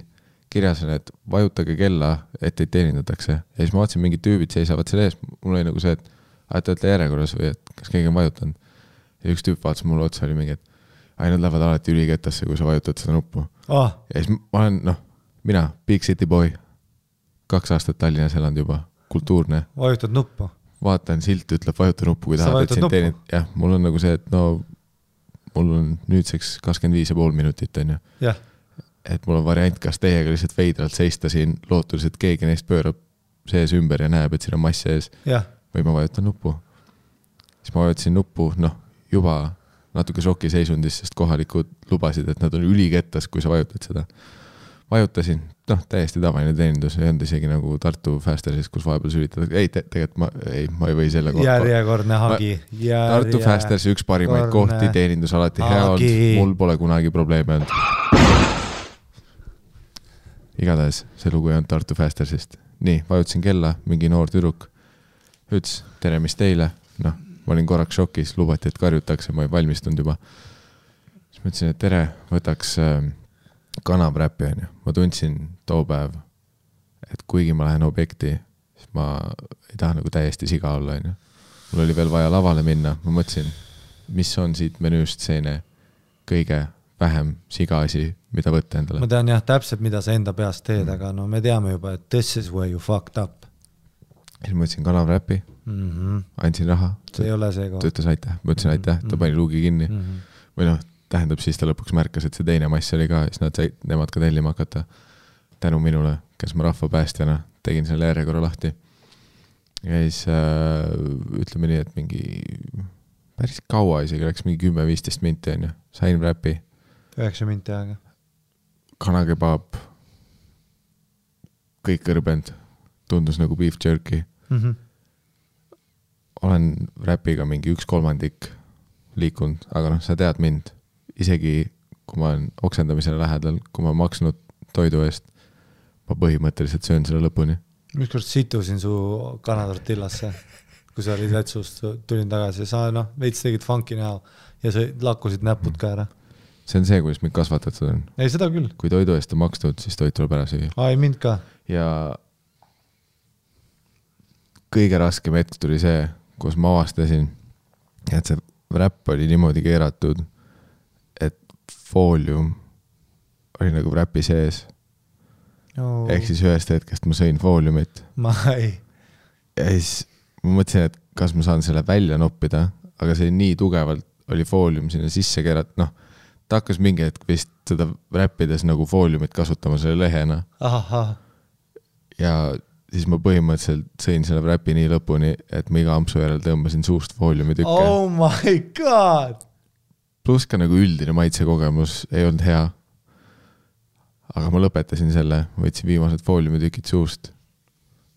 kirjas on, et vajutage kella, et teid teenindatakse. ja siis ma vaatasin, mingid tüübid seisavad seal ees, mul oli nagu see, et aa, te olete järjekorras või et kas keegi on vajutanud. ja üks tüüp vaatas mulle otsa, oli mingi, et ai, nad lähevad alati ülikettasse, kui sa vajutad seda nuppu. ah,. ja siis ma olen, noh, mina, big city boy, kaks aastat Tallinnas elanud juba, kultuurne, vajutad nuppu. vaatan, silt ütleb vajuta nuppu, kui tahad, et sind teenid, jah, mul on nagu see, et no mul on nüüdseks kakskümmend viis ja pool minutit, on ju. et mul on variant, kas teiega lihtsalt veidralt seista siin lootuses, et keegi neist pöörab sees ümber ja näeb, et siin on mass sees või ma vajutan nuppu. siis ma vajutasin nuppu, noh, juba natuke šokiseisundis, sest kohalikud lubasid, et nad on ülikettas, kui sa vajutad seda. vajutasin, noh, täiesti tavaline teenindus, ei olnud isegi nagu Tartu Fastersis, kus vahepeal sülitatakse, ei te,, tegelikult ma, ei, ma ei või selle järjekordne hagi. Tartu Fastersi üks parimaid Korne- kohti, teenindus alati hea olnud Hagi., mul pole kunagi probleeme olnud. igatahes see lugu ei olnud Tartu Fastersist. nii, vajutasin kella, mingi noor tüdruk ütles tere, mis teile, noh, ma olin korraks šokis, lubati, et karjutakse, ma ei valmistunud juba. siis ma ütlesin, et tere, võtaks äh, kanapräppi, onju. ma tundsin too päev, et kuigi ma lähen objekti, siis ma ei taha nagu täiesti siga olla, onju mul oli veel vaja lavale minna, ma mõtlesin, mis on siit menüüst selline kõige vähem siga asi, mida võtta ma endale. tean jah täpselt, mida sa enda peas teed, aga no me teame juba, et this is where you fucked up siis ma võtsin kanapräpi, mm. -hmm. andsin raha, see ei ole see ta koht ütles aitäh, ma ütlesin aitäh, ta pani luugi kinni mm. -hmm. või noh, tähendab siis ta lõpuks märkas, et see teine mass oli ka siis nad said nemad ka tellima hakata. tänu minule, kes ma rahvapäästjana tegin selle järjekorra lahti. ja siis äh, ütleme nii, et mingi päris kaua isegi läks, mingi kümme-viisteist minti onju, sain räpi üheksa minti aega. kanakebaab, kõik kõrbenud, tundus nagu beef jerky. Mm -hmm. olen räpiga mingi üks kolmandik liikunud, aga noh, sa tead mind, isegi kui ma olen oksendamisele lähedal, kui ma olen maksnud toidu eest, ma põhimõtteliselt söön selle lõpuni. ükskord situsin su kanatortillasse, kui sa olid Letsust, tulin tagasi, sa noh, veits tegid funky näo ja sa lakkusid näpud ka ära. see on see, kuidas mind kasvatatud on. ei, seda küll, kui toidu eest on makstud, siis toit tuleb ära süüa aa ei mind ka. ja kõige raskem hetk tuli see, kus ma avastasin, et see räpp oli niimoodi keeratud, et foolium oli nagu räpi sees no, ehk siis ühest hetkest ma sõin fooliumit ma ei, ja siis ma mõtlesin, et kas ma saan selle välja noppida, aga see nii tugevalt oli foolium sinna sisse keeratud, noh, ta hakkas mingi hetk vist seda räppides nagu fooliumit kasutama selle lehena ja siis ma põhimõtteliselt sõin selle räpi nii lõpuni, et ma iga ampsu järel tõmbasin suust fooliumi tükke oh.. oh my god. Pluss ka nagu üldine maitsekogemus ei olnud hea. aga ma lõpetasin selle, võtsin viimased fooliumitükid suust.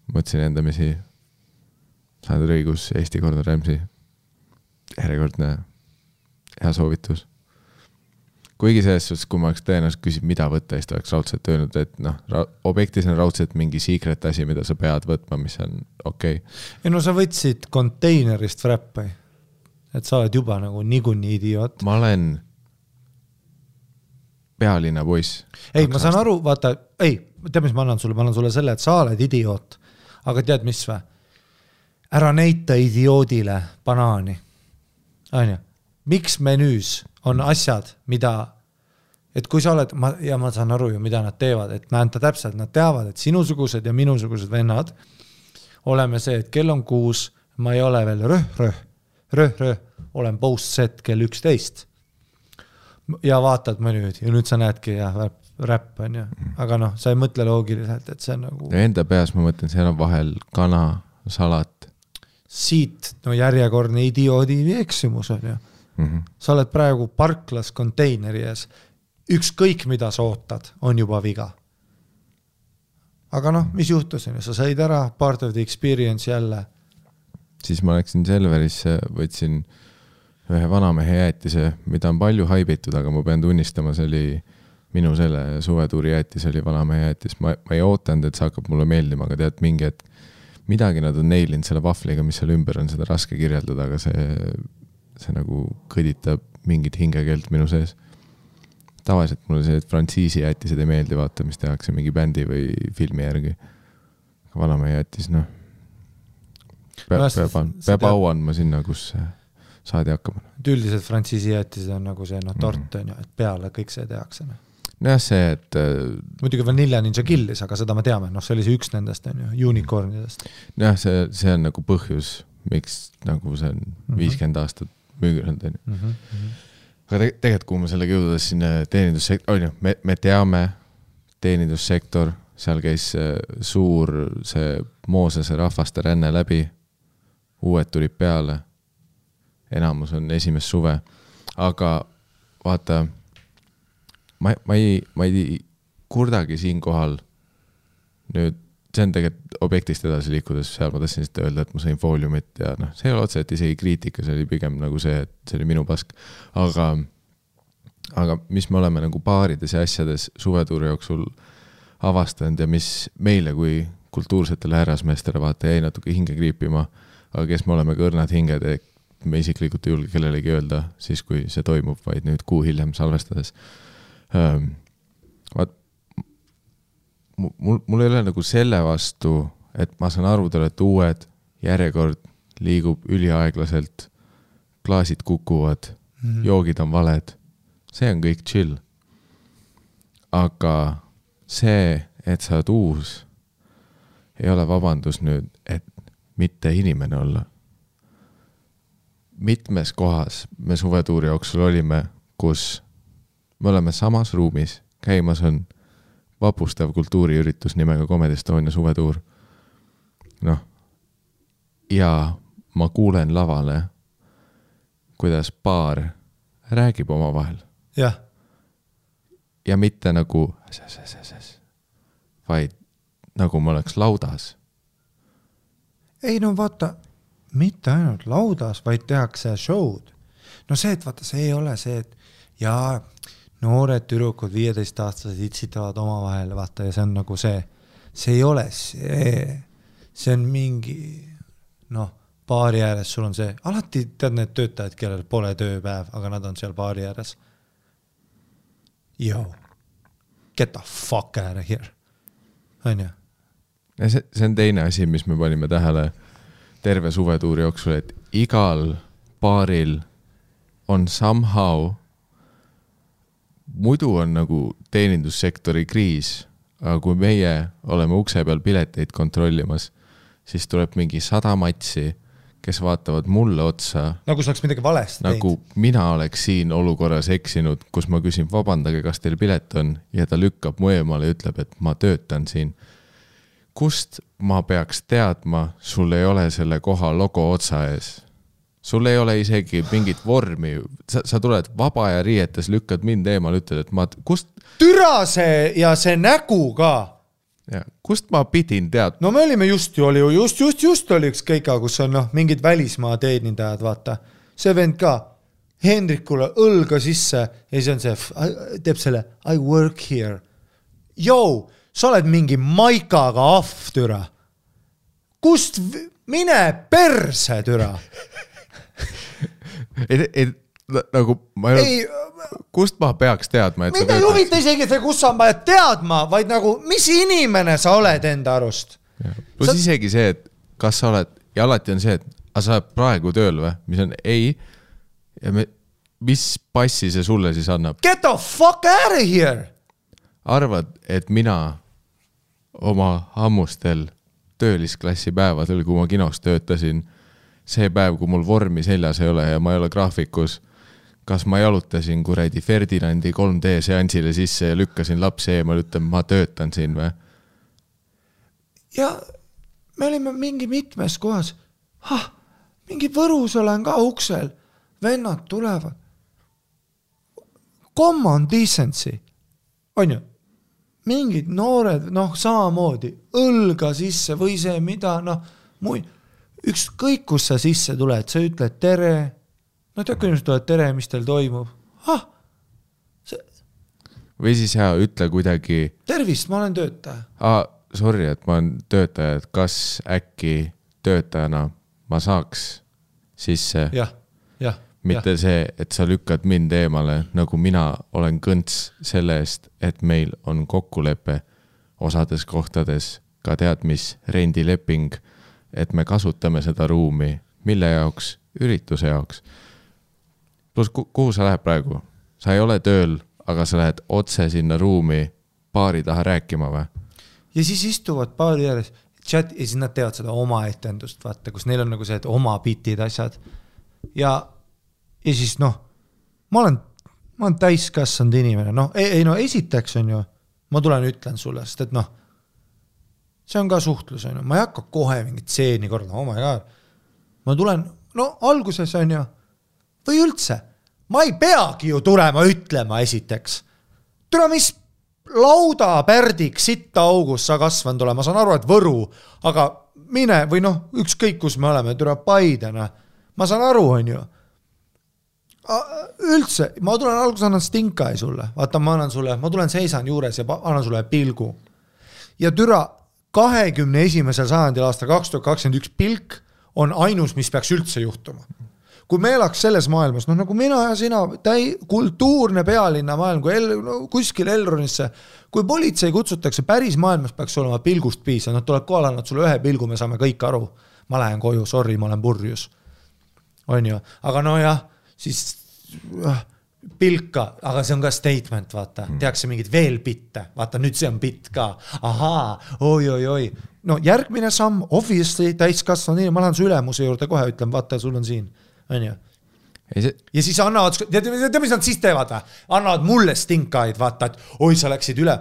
mõtlesin endamisi, sa oled õigus, Eesti Gordon Ramsay. järjekordne hea soovitus. kuigi selles suhtes, kui ma oleks tõenäoliselt küsinud, mida võtta, siis ta oleks raudselt öelnud, et noh, objektis on raudselt mingi secret asi, mida sa pead võtma, mis on okei okay.. ei no sa võtsid konteinerist räppi. Et sa oled juba nagu niikuinii idioot. ma olen pealinna poiss. ei, ma saan aru, vaata, ei, tead, mis ma annan sulle, ma annan sulle selle, et sa oled idioot. aga tead, mis või? ära näita idioodile banaani. onju, miks menüüs on asjad, mida, et kui sa oled, ma ja ma saan aru ju, mida nad teevad, et näed täpselt, nad teavad, et sinusugused ja minusugused vennad oleme see, et kell on kuus, ma ei ole veel röh, röh, röh, röh, olen post set kell üksteist ja vaatad menüüd ja nüüd sa näedki jah, räpp on ju, aga noh, sa ei mõtle loogiliselt, et see on nagu enda peas ma mõtlen, seal on vahel kana, salat siit no järjekordne idioodi eksimus on ju. mm. -hmm. sa oled praegu parklas konteineri ees, ükskõik mida sa ootad, on juba viga. aga noh, mis juhtus, on ju, sa said ära, part of the experience jälle. Siis ma läksin Selverisse, võtsin ühe vanamehe jäätise, mida on palju haibitud, aga ma pean tunnistama, see oli minu selle suvetuuri jäätis oli vanamehe jäätis, ma, ma ei ootanud, et see hakkab mulle meeldima, aga tead, mingi hetk midagi nad on neilinud selle vahvliga, mis seal ümber on, seda raske kirjeldada, aga see, see nagu kõditab mingit hingekeelt minu sees. tavaliselt mulle sellised frantsiisi jätised ei meeldi vaata, mis tehakse mingi bändi või filmi järgi. vanamehe jätis, noh. Peab Nojah,, peab, peab au andma sinna, kus äh, saadi hakkama. et üldiselt frantsiisi jäätised on nagu see noh, Mhm. tort on ju, et peale kõik see tehakse noh. nojah, see, et äh, muidugi Vanilla Ninja killis, aga seda me teame, noh, see oli see üks nendest on ju, unicornidest. jah, see, see on nagu põhjus, miks nagu see on Mhm. viiskümmend aastat müügil olnud, onju. Mm -hmm. aga te- tegelikult, kuhu ma sellega jõuda tahtsin, teenindussektor, on ju, me, me teame, teenindussektor, seal käis äh, suur see Moosese rahvaste ränne läbi. Uued tulid peale. enamus on esimest suve, aga vaata, ma, ma ei, ma ei kurdagi siinkohal nüüd, see on tegelikult objektist edasi liikudes, seal ma tahtsin lihtsalt öelda, et ma sõin fooliumit ja noh, see ei ole otseselt isegi kriitika, see oli pigem nagu see, et see oli minu pask. aga, aga mis me oleme nagu baarides ja asjades suvetuuri jooksul avastanud ja mis meile kui kultuursetele härrasmeestele vaata jäi natuke hinge kriipima, aga kes me oleme ka õrnad hinged, me isiklikult ei julge kellelegi öelda siis, kui see toimub, vaid nüüd kuu hiljem salvestades. vaat mul, mul ei ole nagu selle vastu, et ma saan aru, te olete uued, järjekord liigub üliaeglaselt, klaasid kukuvad, Mhm. joogid on valed, see on kõik chill. aga see, et sa oled uus, ei ole vabandus nüüd, et mitte inimene olla. mitmes kohas me suvetuuri jooksul olime, kus me oleme samas ruumis, käimas on vapustav kultuuriüritus nimega Comedy Estonia suvetuur. noh, ja ma kuulen lavale, kuidas paar räägib omavahel jah, ja mitte nagu, vaid nagu ma oleks laudas. Ei no vaata, mitte ainult laudas, vaid tehakse show'd. no see, et vaata, see ei ole see, et jaa, noored tüdrukud, viieteistaastased itsitavad omavahel, vaata ja see on nagu see, see ei ole see, see on mingi noh, baari ääres sul on see, alati tead need töötajad, kellel pole tööpäev, aga nad on seal baari ääres. Yo, get the fuck out of here, onju see, see on teine asi, mis me panime tähele terve suvetuuri jooksul, et igal baaril on somehow, muidu on nagu teenindussektori kriis, aga kui meie oleme ukse peal pileteid kontrollimas, siis tuleb mingi sada matsi, kes vaatavad mulle otsa. Nagu sa oleks midagi valesti nagu mina oleks siin olukorras eksinud, kus ma küsin, vabandage, kas teil pilet on? Ja ta lükkab mu eemale ja ütleb, et ma töötan siin. Kust ma peaks teadma, sul ei ole selle koha logo otsa ees? sul ei ole isegi mingit vormi, sa, sa tuled vaba aja riietes, lükkad mind eemale, ütled, et ma, kust, türa see ja see nägu ka. kust ma pidin teadma, no me olime just ju oli ju just, just, just oli üks keika, kus on noh, mingid välismaa teenindajad, vaata. see vend ka, Hendrikule õlga sisse ja siis on see, teeb selle I work here. Jou, sa oled mingi maikaga ahv, türa. kust, mine perse, türa. ei, ei nagu ma ei, ei kust ma peaks teadma, et mind ei huvita isegi see, kus sa pead teadma, vaid nagu, mis inimene sa oled enda arust. pluss Sa- isegi see, et kas sa oled ja alati on see, et aga sa oled praegu tööl või, mis on ei. ja me, mis passi see sulle siis annab, Get the fuck out of here. arvad, et mina oma ammustel töölisklassi päevadel, kui ma kinos töötasin, see päev, kui mul vormi seljas ei ole ja ma ei ole graafikus, kas ma jalutasin kuradi Ferdinandi 3D seansile sisse ja lükkasin lapsi eemale, ütlen, ma töötan siin või? ja me olime mingi mitmes kohas. ah, mingi Võrus olen ka uksel, vennad tulevad. Common decency, on ju, mingid noored, noh, samamoodi õlga sisse või see, mida noh, mui-, ükskõik, kus sa sisse tuled, sa ütled tere. no tead, kui inimesed tulevad, tere, mis teil toimub? ah, või siis ja ütle kuidagi tervist, ma olen töötaja. aa, sorry, et ma olen töötaja, et kas äkki töötajana ma saaks sisse? jah, jah, mitte see, et sa lükkad mind eemale, nagu mina olen kõnts selle eest, et meil on kokkulepe osades kohtades, ka tead mis, rendileping, et me kasutame seda ruumi, mille jaoks, ürituse jaoks. pluss kuhu sa lähed praegu? sa ei ole tööl, aga sa lähed otse sinna ruumi baari taha rääkima või? ja siis istuvad baari ääres, chat ja siis nad teevad seda oma etendust, vaata, kus neil on nagu see, et oma bitid, asjad. ja, ja siis noh, ma olen, ma olen täiskasvanud inimene, noh, ei, no esiteks on ju, ma tulen ütlen sulle, sest et noh, see on ka suhtlus, on ju, ma ei hakka kohe mingit stseeni kordama, oh my god. ma tulen, no alguses on ju, või üldse, ma ei peagi ju tulema ütlema esiteks. tule, mis laudapärdik sitta augus sa kasvanud olema, ma saan aru, et Võru, aga mine või noh, ükskõik kus me oleme, tule Paide, noh. ma saan aru, on ju. Üldse, ma tulen alguses annan stinkai sulle, vaata, ma annan sulle, ma tulen seisan juures ja annan sulle pilgu. ja türa, kahekümne esimesel sajandil, aastal kaks tuhat kakskümmend üks pilk on ainus, mis peaks üldse juhtuma kui me elaks selles maailmas, noh nagu mina ja sina, täi-, kultuurne pealinna maailm, kui el-, no kuskil Elronisse, kui politsei kutsutakse, päris maailmas peaks olema pilgust piisav, nad tulevad kohale, annavad sulle ühe pilgu, me saame kõik aru. ma lähen koju, sorry, ma olen purjus. on ju, aga nojah, siis äh, pilka, aga see on ka statement, vaata mm., tehakse mingeid veel bitte, vaata nüüd see on bitt ka, ahaa oi, oi-oi-oi. no järgmine samm, obviously täiskasvanud inimene, ma lähen su ülemuse juurde kohe, ütlen, vaata, sul on siin on ju. See... ja siis annavad, tead, mis nad siis teevad või? annavad mulle stinkaid, vaata, et oi, sa läksid üle.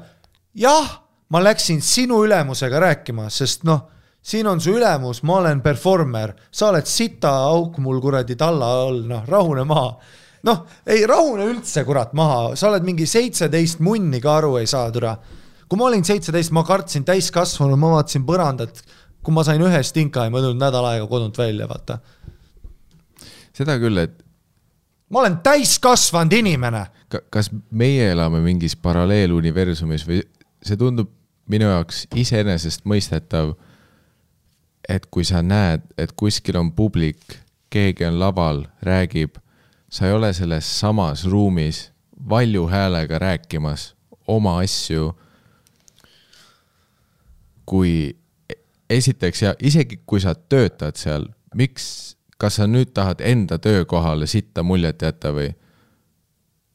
jah, ma läksin sinu ülemusega rääkima, sest noh, siin on su ülemus, ma olen performer, sa oled sita auk mul kuradi talla all, noh, rahune maha. noh, ei rahune üldse, kurat, maha, sa oled mingi seitseteist munni ka aru ei saa, türa. kui ma olin seitseteist, ma kartsin täiskasvanu, ma vaatasin põrandat, kui ma sain ühe stinka ja ma tulnud nädal aega kodunt välja, vaata seda küll, et ma olen täiskasvanud inimene. kas meie elame mingis paralleeluniversumis või see tundub minu jaoks iseenesestmõistetav, et kui sa näed, et kuskil on publik, keegi on laval, räägib, sa ei ole selles samas ruumis valju häälega rääkimas oma asju, kui esiteks ja isegi kui sa töötad seal, miks kas sa nüüd tahad enda töökohale sitta muljet jätta või?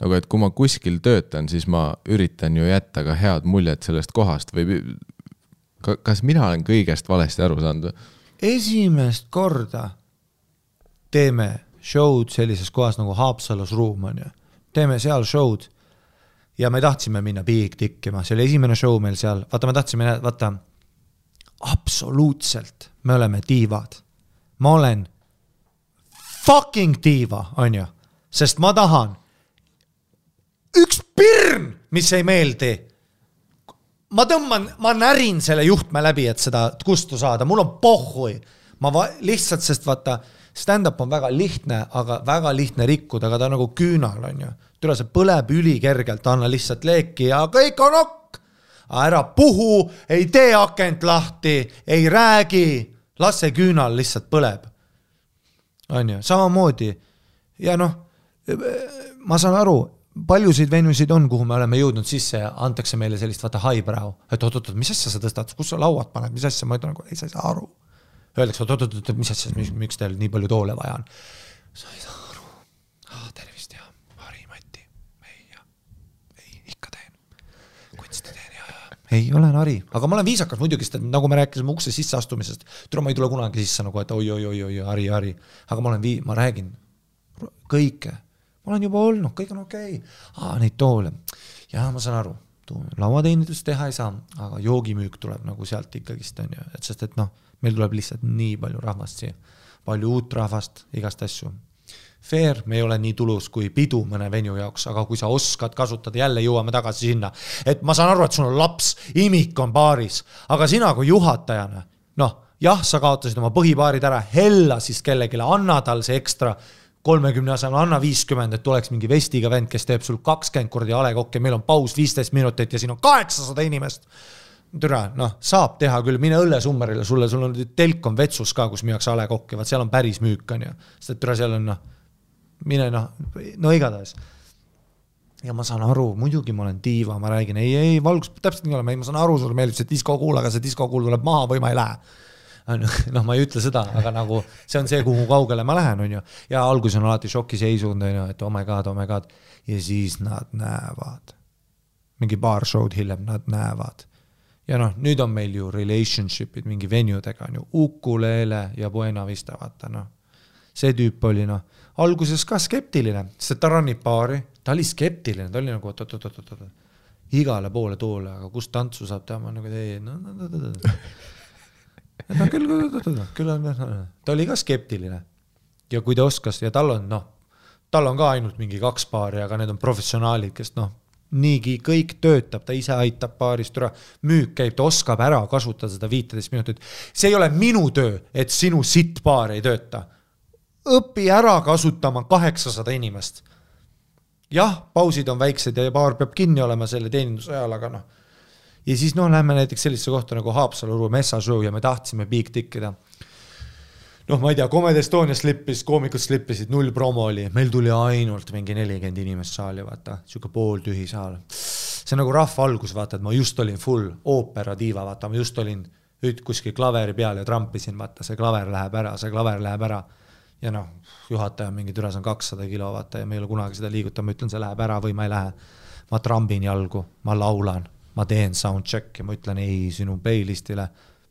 nagu, et kui ma kuskil töötan, siis ma üritan ju jätta ka head muljet sellest kohast või kas mina olen kõigest valesti aru saanud või? esimest korda teeme show'd sellises kohas nagu Haapsalus Ruum on ju, teeme seal show'd ja me tahtsime minna Big tikkima, see oli esimene show meil seal, vaata, me tahtsime, vaata, absoluutselt, me oleme diivad. ma olen fucking diiva, on ju, sest ma tahan üks pirn, mis ei meeldi. Ma tõmban, ma närin selle juhtme läbi, et seda kustu saada, mul on pohhui. ma va-, lihtsalt, sest vaata, stand-up on väga lihtne, aga väga lihtne rikkuda, aga ta on nagu küünal, on ju. tule, see põleb ülikergelt, anna lihtsalt leeki ja kõik on okk. ära puhu, ei tee akent lahti, ei räägi, las see küünal lihtsalt põleb on ju, samamoodi. ja noh, ma saan aru, paljusid venusid on, kuhu me oleme jõudnud sisse ja antakse meile sellist vaata highbrow, et oot-oot-oot, mis asja sa tõstad, kus sa lauad paned, mis asja, ma ütlen nagu, ei sa ei saa aru. Öeldakse, oot-oot-oot, mis asja, miks teil nii palju toole vaja on? sa ei saa aru. Ah,. tervist ja Harri-Mati, ei ja, ei ikka teen, kunsti teen ja, ja ei ole nari, aga ma olen viisakas muidugi, sest nagu me rääkisime ukse sisseastumisest, tule ma ei tule kunagi sisse nagu, et oi-oi-oi-oi, Harri, Harri, aga ma olen vii-, ma räägin kõike, ma olen juba olnud, kõik on okei. Okay., aa, neid toole, jaa, ma saan aru, lauateenindust teha ei saa, aga joogimüük tuleb nagu sealt ikkagist, on ju, et sest et noh, meil tuleb lihtsalt nii palju rahvast siia, palju uut rahvast, igast asju. Fair, me ei ole nii tulus kui pidu mõne venue jaoks, aga kui sa oskad kasutada, jälle jõuame tagasi sinna, et ma saan aru, et sul on laps, imik on baaris, aga sina kui juhatajana, noh, jah, sa kaotasid oma põhipaarid ära, hella siis kellelegi, anna tal see ekstra kolmekümne asemel anna viiskümmend, et tuleks mingi vestiga vend, kes teeb sul kakskümmend kordi A Le Coq'i, meil on paus viisteist minutit ja siin on kaheksasada inimest türa, noh, saab teha küll, mine õllesummerile, sulle, sul on telk on vetsus ka, kus müüakse A Le Coq'i, vaat seal on päris müük, on ju. sest et türa, seal on noh mine noh, no igatahes ja ma saan aru, muidugi ma olen diiva, ma räägin, ei, ei, valgus täpselt nii olema, ei, ma saan aru, sulle meeldib see diskokuul, aga see diskokuul tuleb maha või ma ei lähe. noh, ma ei ütle seda, aga nagu see on see, kuhu kaugele ma lähen, on ju. ja alguses on alati šokiseisund, on ju, et oh my god, oh my god. ja siis nad näevad. mingi paar show'd hiljem nad näevad. ja noh, nüüd on meil ju relationship'id mingi venue-dega on ju, Ukulele ja Buena Vista, vaata noh. see tüüp oli noh, alguses ka skeptiline, sest ta runnib baari, ta oli skeptiline, ta oli nagu oot-oot-oot-oot-oot igale poole toole, aga kus tantsu saab teha, ma nagu ei, no, no, no, no, no no küll, küll, küll on, ta oli ka skeptiline. ja kui ta oskas ja tal on noh, tal on ka ainult mingi kaks paari, aga need on professionaalid, kes noh, niigi kõik töötab, ta ise aitab paarist ära, müük käib, ta oskab ära kasutada seda viiteist minutit. see ei ole minu töö, et sinu sitt paar ei tööta. õpi ära kasutama kaheksasada inimest. jah, pausid on väiksed ja baar peab kinni olema selle teeninduse ajal, aga noh ja siis noh, lähme näiteks sellisesse kohta nagu Haapsalu Messa Show ja me tahtsime big tikkida. noh, ma ei tea, Comedy Estonia slippis, koomikud slippisid, null promo oli, meil tuli ainult mingi nelikümmend inimest saali, vaata, sihuke pooltühi saal. see on nagu rahva algus, vaata, et ma just olin full oopera diiva, vaata, ma just olin kuskil klaveri peal ja trampisin, vaata, see klaver läheb ära, see klaver läheb ära. ja noh, juhataja mingi türa, see on kakssada kilo, vaata, ja ma ei ole kunagi seda liigutanud, ma ütlen, see läheb ära või ma ei lähe. ma trambin jalgu, ma laulan ma teen soundcheck'i, ma ütlen ei sinu playlist'ile,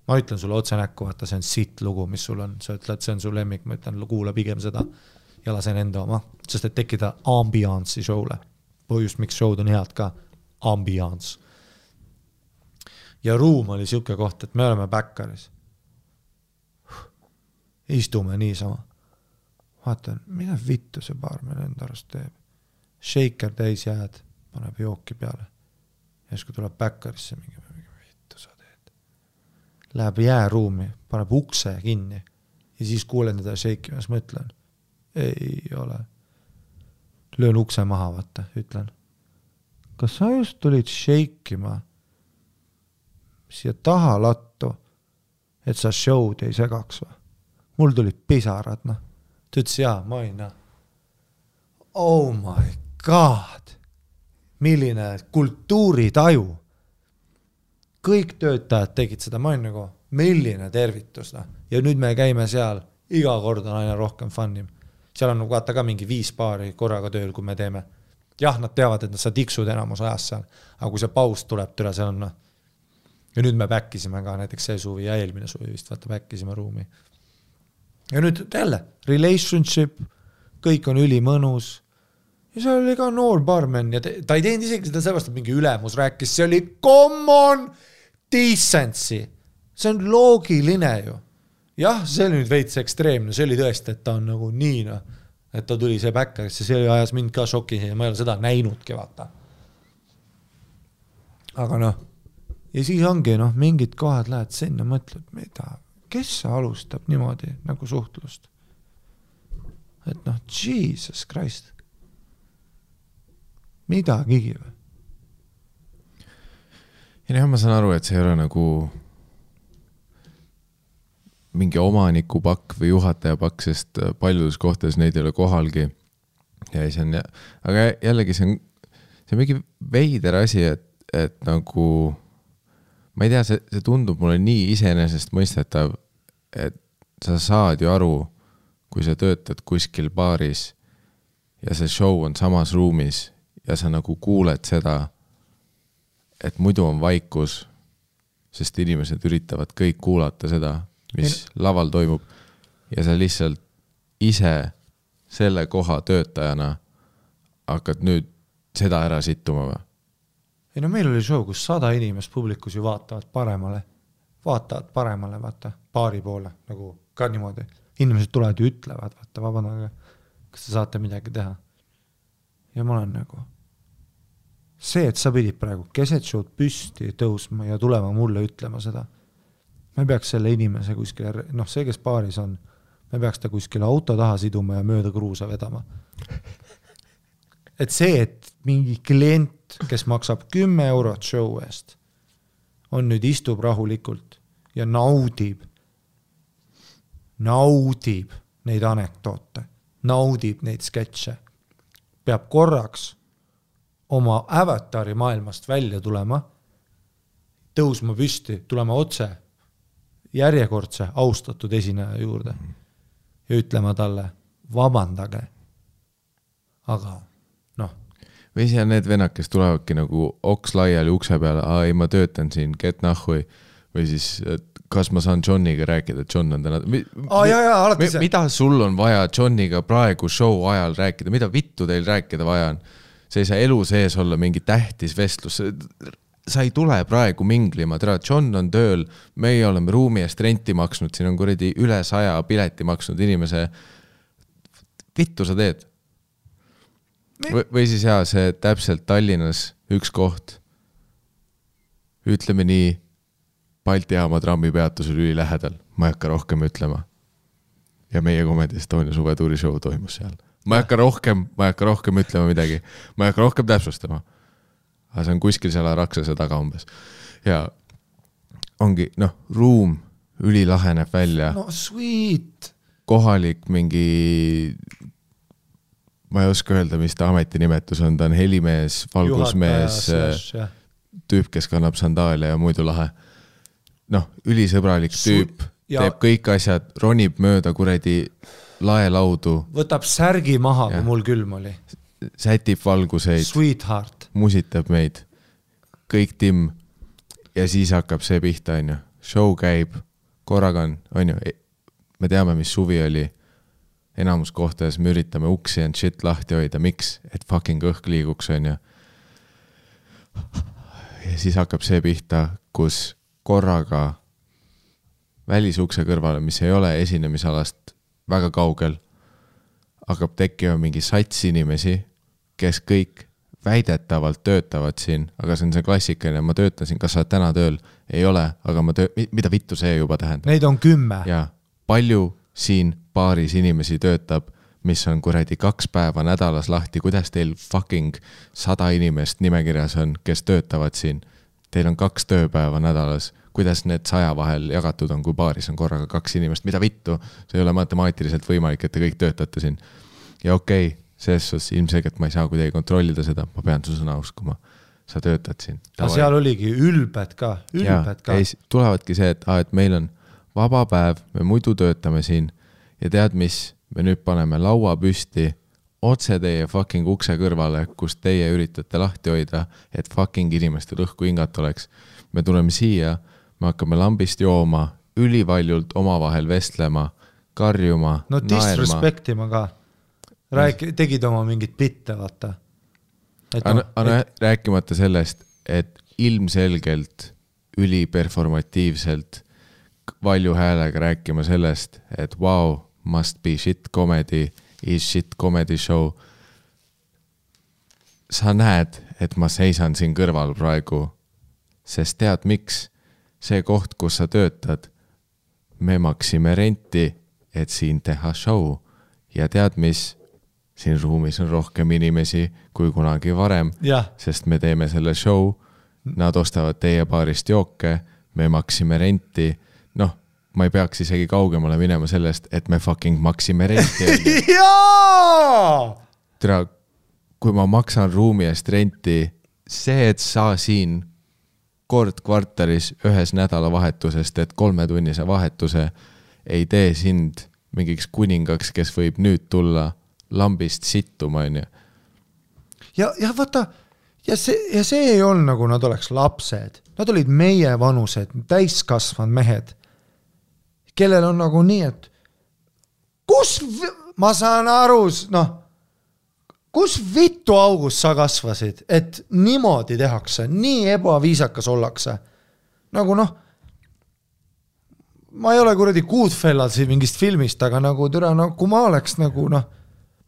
ma ütlen sulle otse näkku, vaata, see on sitt lugu, mis sul on, sa ütled, see on su lemmik, ma ütlen, kuula pigem seda ja lasen enda oma, sest et tekkida ambiance'i show'le. põhjus, miks show'd on head ka, ambiance. ja ruum oli sihuke koht, et me oleme backeris. istume niisama. vaatan, mida vittu see baarmen enda arust teeb. Shaker täis jääd, paneb jooki peale järsku tuleb backerisse mingi, vittu sa teed. Läheb jääruumi, paneb ukse kinni ja siis kuulen teda shake imas, mõtlen, ei ole. löön ukse maha, vaata, ütlen. kas sa just tulid shake ima siia taha lattu, et sa show'd ei segaks või? mul tulid pisarad, noh. ta ütles jaa, ma olin noh. Oh my god milline kultuuritaju. kõik töötajad tegid seda, ma olin nagu, milline tervitus, noh. ja nüüd me käime seal, iga kord on aina rohkem fun im. seal on nagu vaata ka mingi viis paari korraga tööl, kui me teeme. jah, nad teavad, et sa tiksud enamus ajast seal, aga kui see paus tuleb, türa, seal on noh. ja nüüd me back isime ka näiteks see suvi ja eelmine suvi vist, vaata back isime ruumi. ja nüüd jälle, relationship, kõik on ülimõnus ja seal oli ka noor barmen ja te, ta ei teinud isegi seda sellepärast, et mingi ülemus rääkis, see oli common decency. see on loogiline ju. jah, see oli nüüd veits ekstreemne, see oli tõesti, et ta on nagu nii noh, et ta tuli see backerisse, see ajas mind ka šoki ja ma ei ole seda näinudki, vaata. aga noh, ja siis ongi noh, mingid kohad lähed sinna, mõtled, mida, kes alustab niimoodi nagu suhtlust? et noh, jesus christ midagigi või? ja jah, ma saan aru, et see ei ole nagu mingi omaniku pakk või juhataja pakk, sest äh, paljudes kohtades neid ei ole kohalgi. ja see on, aga jällegi see on, see on mingi veider asi, et, et nagu ma ei tea, see, see tundub mulle nii iseenesestmõistetav, et sa saad ju aru, kui sa töötad kuskil baaris ja see show on samas ruumis ja sa nagu kuuled seda, et muidu on vaikus, sest inimesed üritavad kõik kuulata seda, mis ja. laval toimub ja sa lihtsalt ise selle koha töötajana hakkad nüüd seda ära sittuma või? ei no meil oli show, kus sada inimest publikus ju vaatavad paremale, vaatavad paremale, vaata, baari poole nagu ka niimoodi. inimesed tulevad ja ütlevad, vaata, vabandage, kas te saate midagi teha? Ja ma olen nagu see, et sa pidid praegu keset show'd püsti tõusma ja tulema mulle ütlema seda, me peaks selle inimese kuskile, noh, see, kes baaris on, me peaks ta kuskile auto taha siduma ja mööda kruusa vedama. et see, et mingi klient, kes maksab kümme eurot show eest, on nüüd, istub rahulikult ja naudib, naudib neid anekdoote, naudib neid sketše, peab korraks oma avatari maailmast välja tulema, tõusma püsti, tulema otse järjekordse austatud esineja juurde ja ütlema talle, vabandage, aga noh, või siis on need vennad, kes tulevadki nagu oks laiali ukse peale, aa ei, ma töötan siin, get nahhui. Või siis, et kas ma saan Johniga rääkida, John on täna. Aa, jaa, jaa, alati see- mida sul on vaja Johniga praegu show ajal rääkida, mida vittu teil rääkida vaja on? see ei saa elu sees olla mingi tähtis vestlus, sa ei tule praegu minglima, tere, John on tööl, meie oleme ruumi eest renti maksnud, siin on kuradi üle saja pileti maksnud inimese. vittu sa teed? või, või siis jaa, see täpselt Tallinnas üks koht, ütleme nii, Balti jaama trammipeatus oli ülilähedal, ma ei hakka rohkem ütlema. ja meie Comedy Estonia suvetuuri show toimus seal. ma ei hakka rohkem, ma ei hakka rohkem ütlema midagi, ma ei hakka rohkem täpsustama. aga see on kuskil seal Araksase taga umbes ja ongi noh, ruum ülilahe näeb välja no., sweet, kohalik mingi, ma ei oska öelda, mis ta ametinimetus on, ta on helimees, valgusmees, tüüp, kes kannab sandaale ja muidu lahe. noh, ülisõbralik tüüp, teeb kõik asjad, ronib mööda kuradi laelaudu, võtab särgi maha, kui mul külm oli, sätib valguseid, sweetheart, musitab meid, kõik timm. ja siis hakkab see pihta, onju, show käib, korraga on, onju, me teame, mis suvi oli. enamus kohtades me üritame uksi and shit lahti hoida, miks, et fucking õhk liiguks, onju. ja siis hakkab see pihta, kus korraga välisukse kõrvale, mis ei ole esinemisalast väga kaugel, hakkab tekkima mingi sats inimesi, kes kõik väidetavalt töötavad siin, aga see on see klassikaline, ma töötan siin, kas sa oled täna tööl? ei ole, aga ma töö-, mida vittu see juba tähendab? neid on kümme, ja palju siin baaris inimesi töötab, mis on kuradi kaks päeva nädalas lahti, kuidas teil fucking sada inimest nimekirjas on, kes töötavad siin? Teil on kaks tööpäeva nädalas, kuidas need saja vahel jagatud on, kui baaris on korraga kaks inimest, mida vittu, see ei ole matemaatiliselt võimalik, et te kõik töötate siin. ja okei okay,, selles suhtes ilmselgelt ma ei saa kuidagi kontrollida seda, ma pean su sõna uskuma. sa töötad siin. aga seal oligi ülbed ka, ülbed ka. ei, tulevadki see, et aa, et meil on vaba päev, me muidu töötame siin. Ja tead mis, me nüüd paneme laua püsti otse teie fucking ukse kõrvale, kus teie üritate lahti hoida, et fucking inimestel õhku hingata oleks. me tuleme siia, me hakkame lambist jooma, ülivaljult omavahel vestlema, karjuma, no disrespect ima ka. räägi, tegid oma mingit bitte, vaata. aga noh, aga rääkimata sellest, et ilmselgelt üliperformatiivselt valju häälega rääkima sellest, et vau wow,, must be shit comedy, is shit comedy show. sa näed, et ma seisan siin kõrval praegu, sest tead miks? see koht, kus sa töötad, me maksime renti, et siin teha show ja tead mis? siin ruumis on rohkem inimesi kui kunagi varem sest me teeme selle show, nad ostavad teie baarist jooke, me maksime renti, ma ei peaks isegi kaugemale minema sellest, et me fucking maksime renti. jaa, tere, kui ma maksan ruumi eest renti, see, et sa siin kord kvartalis ühes nädalavahetuses teed kolmetunnise vahetuse, ei tee sind mingiks kuningaks, kes võib nüüd tulla lambist sittuma, onju. ja, ja vaata ja see, ja see ei olnud nagu nad oleks lapsed, nad olid meievanused, täiskasvanud mehed, kellel on nagu nii, et kus, ma saan aru, noh, kus vittu augus sa kasvasid, et niimoodi tehakse, nii ebaviisakas ollakse. nagu noh, ma ei ole kuradi Goodfellasi mingist filmist, aga nagu türa, no kui ma oleks nagu noh,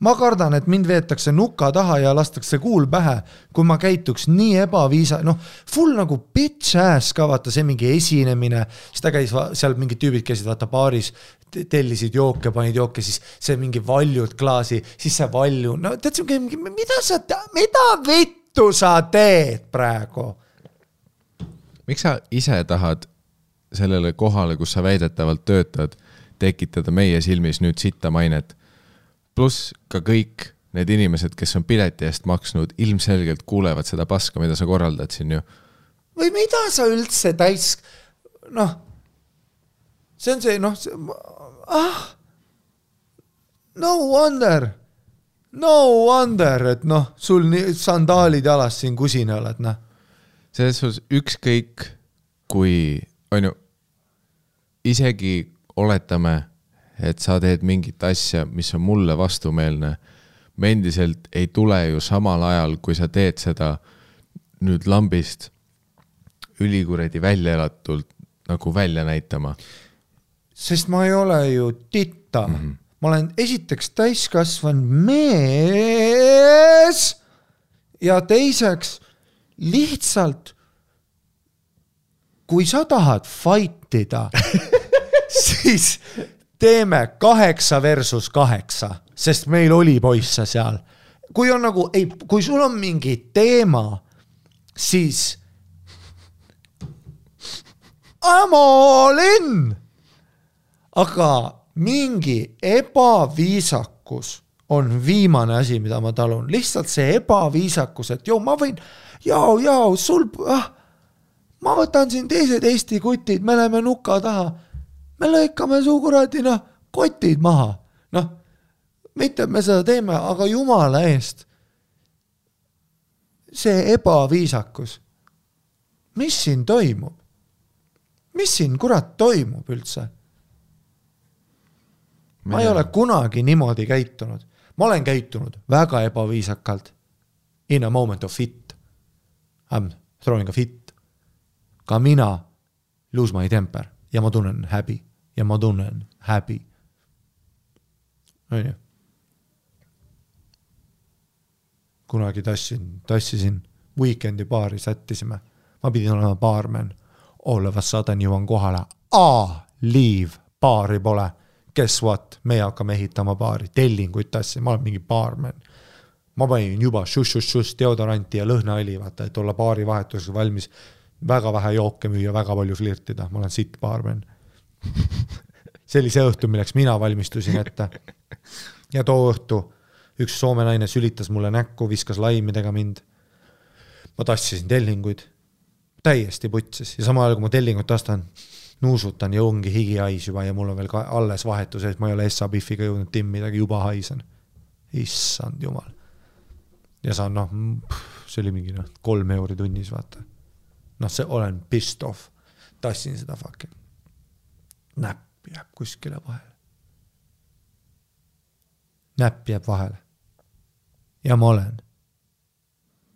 ma kardan, et mind veetakse nuka taha ja lastakse kuul pähe, kui ma käituks nii ebaviisa, noh, full nagu bitch ass ka vaata see mingi esinemine, siis ta käis seal mingid tüübid käisid vaata baaris, tellisid jooke, panid jooke, siis see mingi valjud klaasi, siis see valju, no tead siuke mida sa, mida vittu sa teed praegu? miks sa ise tahad sellele kohale, kus sa väidetavalt töötad, tekitada meie silmis nüüd sitta mainet? Pluss ka kõik need inimesed, kes on pileti eest maksnud, ilmselgelt kuulevad seda paska, mida sa korraldad siin ju. või mida sa üldse täis, noh, see on see, noh, ah, no wonder, no wonder, et noh, sul nii sandaalid jalas siin kusine oled, noh. selles suhtes ükskõik, kui on ju, isegi oletame, et sa teed mingit asja, mis on mulle vastumeelne me endiselt ei tule ju samal ajal, kui sa teed seda nüüd lambist ülikuradi välja elatult nagu välja näitama. sest ma ei ole ju titta mm, -hmm. ma olen esiteks täiskasvanud mees ja teiseks lihtsalt kui sa tahad fight ida siis teeme kaheksa versus kaheksa sest meil oli poisse seal. kui on nagu, ei, kui sul on mingi teema, siis I m all in. aga mingi ebaviisakus on viimane asi, mida ma talun, lihtsalt see ebaviisakus, et joo, ma võin, jao, jao, sul, ah, ma võtan siin teised Eesti kutid, me läheme nuka taha. Me lõikame su kuradi noh, kotid maha, noh mitte, me seda teeme, aga jumala eest. see ebaviisakus. mis siin toimub? mis siin kurat toimub üldse? ma ei ole kunagi niimoodi käitunud. ma olen käitunud väga ebaviisakalt. In a moment of fit. I m throwing a fit. ka mina lose my temper ja ma tunnen häbi ja ma tunnen häbi. onju kunagi tassin, tassisin Weekend'i baari, sättisime. ma pidin olema baarmen. All of a sudden jõuan kohale, aa, leave, baari pole. Guess what, meie hakkame ehitama baari, tellinguid tassin, ma olen mingi baarmen. ma panin juba šuš-šuš-šuš deodoranti ja lõhnaõli, vaata, et olla baari vahetuseks valmis. Väga vähe jooke müüa, väga palju flirtida, ma olen sitt baarmen see oli see õhtu, milleks mina valmistusin ette. ja too õhtu üks Soome naine sülitas mulle näkku, viskas laimidega mind. ma tassisin tellinguid, täiesti putsis ja samal ajal, kui ma tellingut tastan, nuusutan ja ongi higihais juba ja mul on veel ka alles vahetus ees, ma ei ole Essa Biffiga jõudnud timmidagi, juba haisen. issand jumal. ja saan noh, see oli mingi noh, kolm euri tunnis, vaata. Noh, see olen pissed off, tassin seda fucking, näpp jääb kuskile vahele. näpp jääb vahele ja ma olen.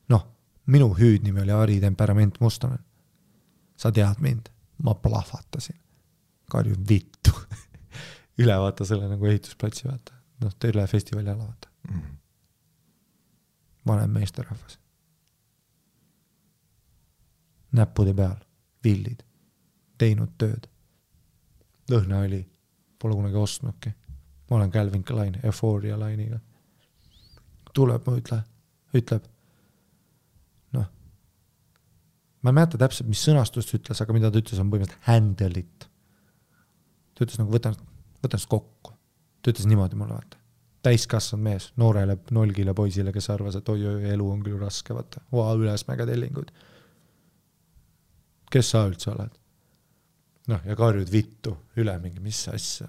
noh, minu hüüdnimi oli Ari Temperament Mustonen. sa tead mind, ma plahvatasin. karjun vittu üle vaata selle nagu ehitusplatsi, vaata, noh, üle festivali ala, vaata mm. -hmm. vanem meesterahvas. Näppude peal, villid, teinud tööd. lõhnaõli, pole kunagi ostnudki. ma olen Calvin Klein Euphoria lainiga tuleb, ma ütle, ütleb. noh, ma ei mäleta täpselt, mis sõnastust ütles, aga mida ta ütles, on põhimõtteliselt handle it. ta ütles nagu võta, võta ennast kokku. ta ütles niimoodi mulle, vaata. täiskasvanud mees, noorele nolgile poisile, kes arvas, et oi-oi, elu on küll raske, vaata, vau, ülesmäge tellingud. Kes sa üldse oled? noh, ja karjud vittu üle mingi, mis asja,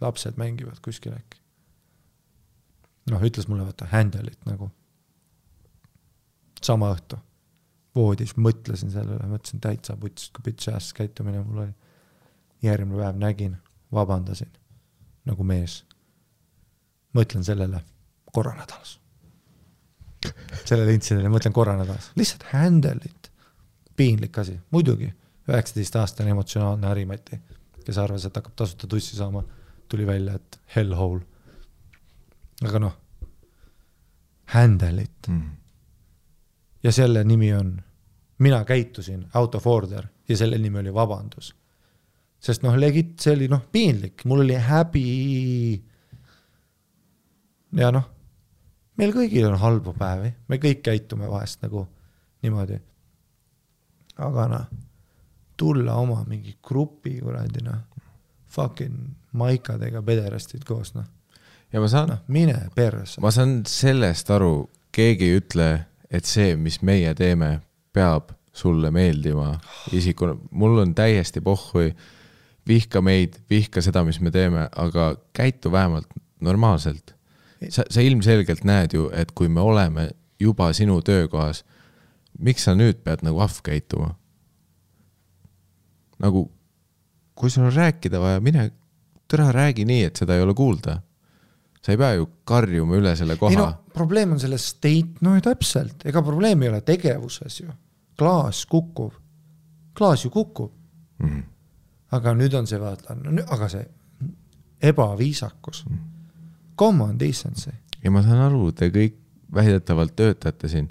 lapsed mängivad kuskil äkki noh, ütles mulle vaata handle it nagu. sama õhtu voodis mõtlesin selle üle, mõtlesin täitsa puts, kui bitch ass käitumine mul oli. järgmine päev nägin, vabandasin nagu mees. mõtlen sellele korra nädalas. sellele intsidendile mõtlen korra nädalas, lihtsalt handle it. Piinlik asi, muidugi, üheksateistaastane emotsionaalne Harimati, kes arvas, et hakkab tasuta tussi saama, tuli välja, et hell hole aga noh, handle it mm.. ja selle nimi on, mina käitusin out of order ja selle nimi oli vabandus. sest noh, legit, see oli noh, piinlik, mul oli häbi. ja noh, meil kõigil on halbu päevi, me kõik käitume vahest nagu niimoodi. Aga noh, tulla oma mingi grupi kuradi noh, fucking maikadega pederastid koos noh ja ma saan noh, mine perse. ma saan sellest aru, keegi ei ütle, et see, mis meie teeme, peab sulle meeldima isikuna, mul on täiesti pohhui, vihka meid, vihka seda, mis me teeme, aga käitu vähemalt normaalselt. sa, sa ilmselgelt näed ju, et kui me oleme juba sinu töökohas, miks sa nüüd pead nagu ahv käituma? nagu, kui sul on rääkida vaja, mine, türa räägi nii, et seda ei ole kuulda sa ei pea ju karjuma üle selle ei no koha. probleem on selles state, no täpselt, ega probleem ei ole tegevuses ju. klaas kukub, klaas ju kukub, Mm. aga nüüd on see vaata, aga see ebaviisakus. Common decency. ja ma saan aru, te kõik väidetavalt töötate siin,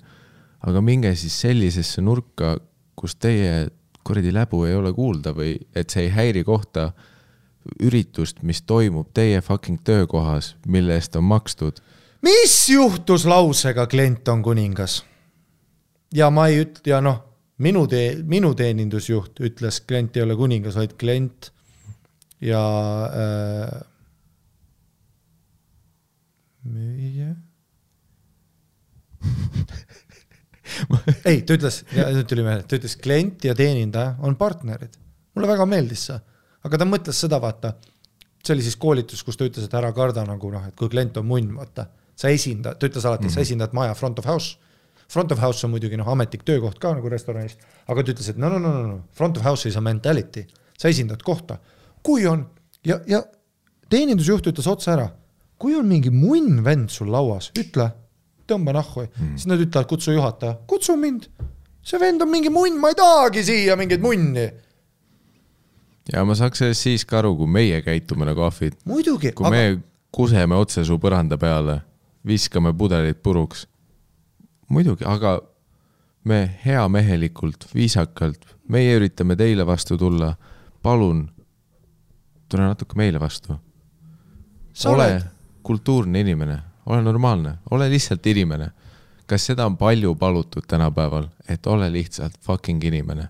aga minge siis sellisesse nurka, kus teie kuradi läbu ei ole kuulda või et see ei häiri kohta üritust, mis toimub teie fucking töökohas, mille eest on makstud. mis juhtus lausega klient on kuningas? ja ma ei ütle, ja noh, minu tee-, minu teenindusjuht ütles, klient ei ole kuningas, vaid klient ja äh, müüja. ei, ta ütles, nüüd tuli meelde, ta ütles klient ja teenindaja on partnerid. mulle väga meeldis see, aga ta mõtles seda, vaata, see oli siis koolitus, kus ta ütles, et ära karda nagu noh, et kui klient on munn, vaata, sa esindad, ta ütles alati, et sa esindad maja front of house. Front of house on muidugi noh, ametlik töökoht ka nagu restoranis, aga ta ütles, et no, no, no, no, no, front of house is a mentality, sa esindad kohta. kui on ja, ja teenindusjuht ütles otse ära, kui on mingi munn vend sul lauas, ütle, tõmba nahku mm., siis nad ütlevad, kutsu juhataja, kutsu mind. see vend on mingi munn, ma ei tahagi siia mingit munni. ja ma saaks sellest siis ka aru, kui meie käitume nagu ahvid, kui aga... me kuseme otse su põranda peale, viskame pudelid puruks. muidugi, aga me heamehelikult, viisakalt, meie üritame teile vastu tulla. palun, tule natuke meile vastu. ole oled, kultuurne inimene, ole normaalne, ole lihtsalt inimene. kas seda on palju palutud tänapäeval, et ole lihtsalt fucking inimene?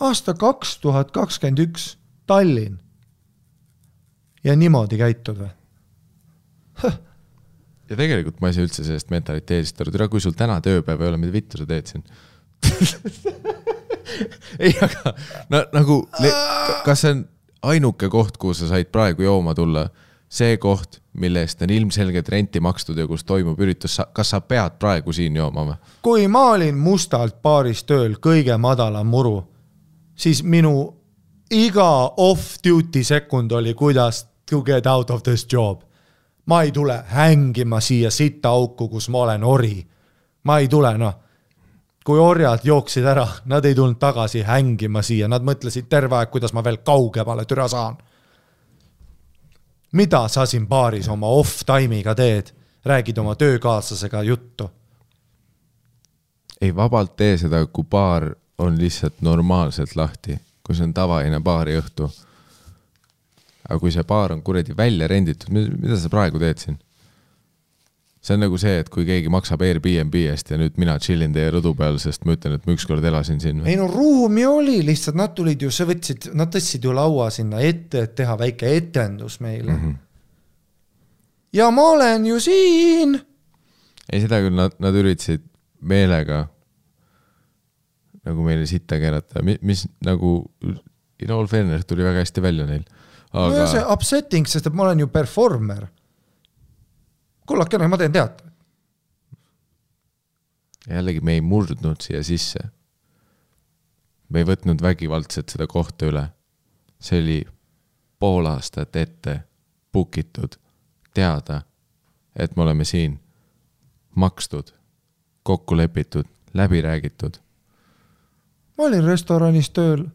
aasta kaks tuhat kakskümmend üks, Tallinn. ja niimoodi käitud või? ja tegelikult ma ei saa üldse sellest mentaliteedist aru, tere, kui sul täna tööpäev ei ole, mida vittu sa teed siin? ei, aga no nagu, kas see on ainuke koht, kuhu sa said praegu jooma tulla? See koht, mille eest on ilmselgelt renti makstud ja kus toimub üritus, kas sa pead praegu siin jooma või? kui ma olin mustalt baaris tööl kõige madalam muru, siis minu iga off-duty sekund oli, kuidas to get out of this job. ma ei tule hängima siia sitta auku, kus ma olen ori. ma ei tule, noh. kui orjad jooksid ära, nad ei tulnud tagasi hängima siia, nad mõtlesid terve aeg, kuidas ma veel kaugemale türa saan. Mida sa siin baaris oma off-time'iga teed? räägid oma töökaaslasega juttu ei, vabalt tee seda, kui baar on lihtsalt normaalselt lahti, kui see on tavaline baariõhtu. aga kui see baar on kuradi välja renditud, mida sa praegu teed siin? See on nagu see, et kui keegi maksab Airbnb eest ja nüüd mina chill in teie rõdu peal, sest ma ütlen, et ma ükskord elasin siin. ei no ruumi oli, lihtsalt nad tulid ju, sa võtsid, nad tõstsid ju laua sinna ette, et teha väike etendus meile mm. -hmm. ja ma olen ju siin. ei, seda küll, nad, nad üritasid meelega nagu meile sitta keerata, mis nagu in all fairness tuli väga hästi välja neil. no ja see aga upsetting, sest et ma olen ju performer. kullakene, ma teen teatrit. jällegi me ei murdnud siia sisse. me ei võtnud vägivaldselt seda kohta üle. see oli pool aastat ette book itud, teada, et me oleme siin, makstud, kokku lepitud, läbi räägitud. ma olin restoranis tööl.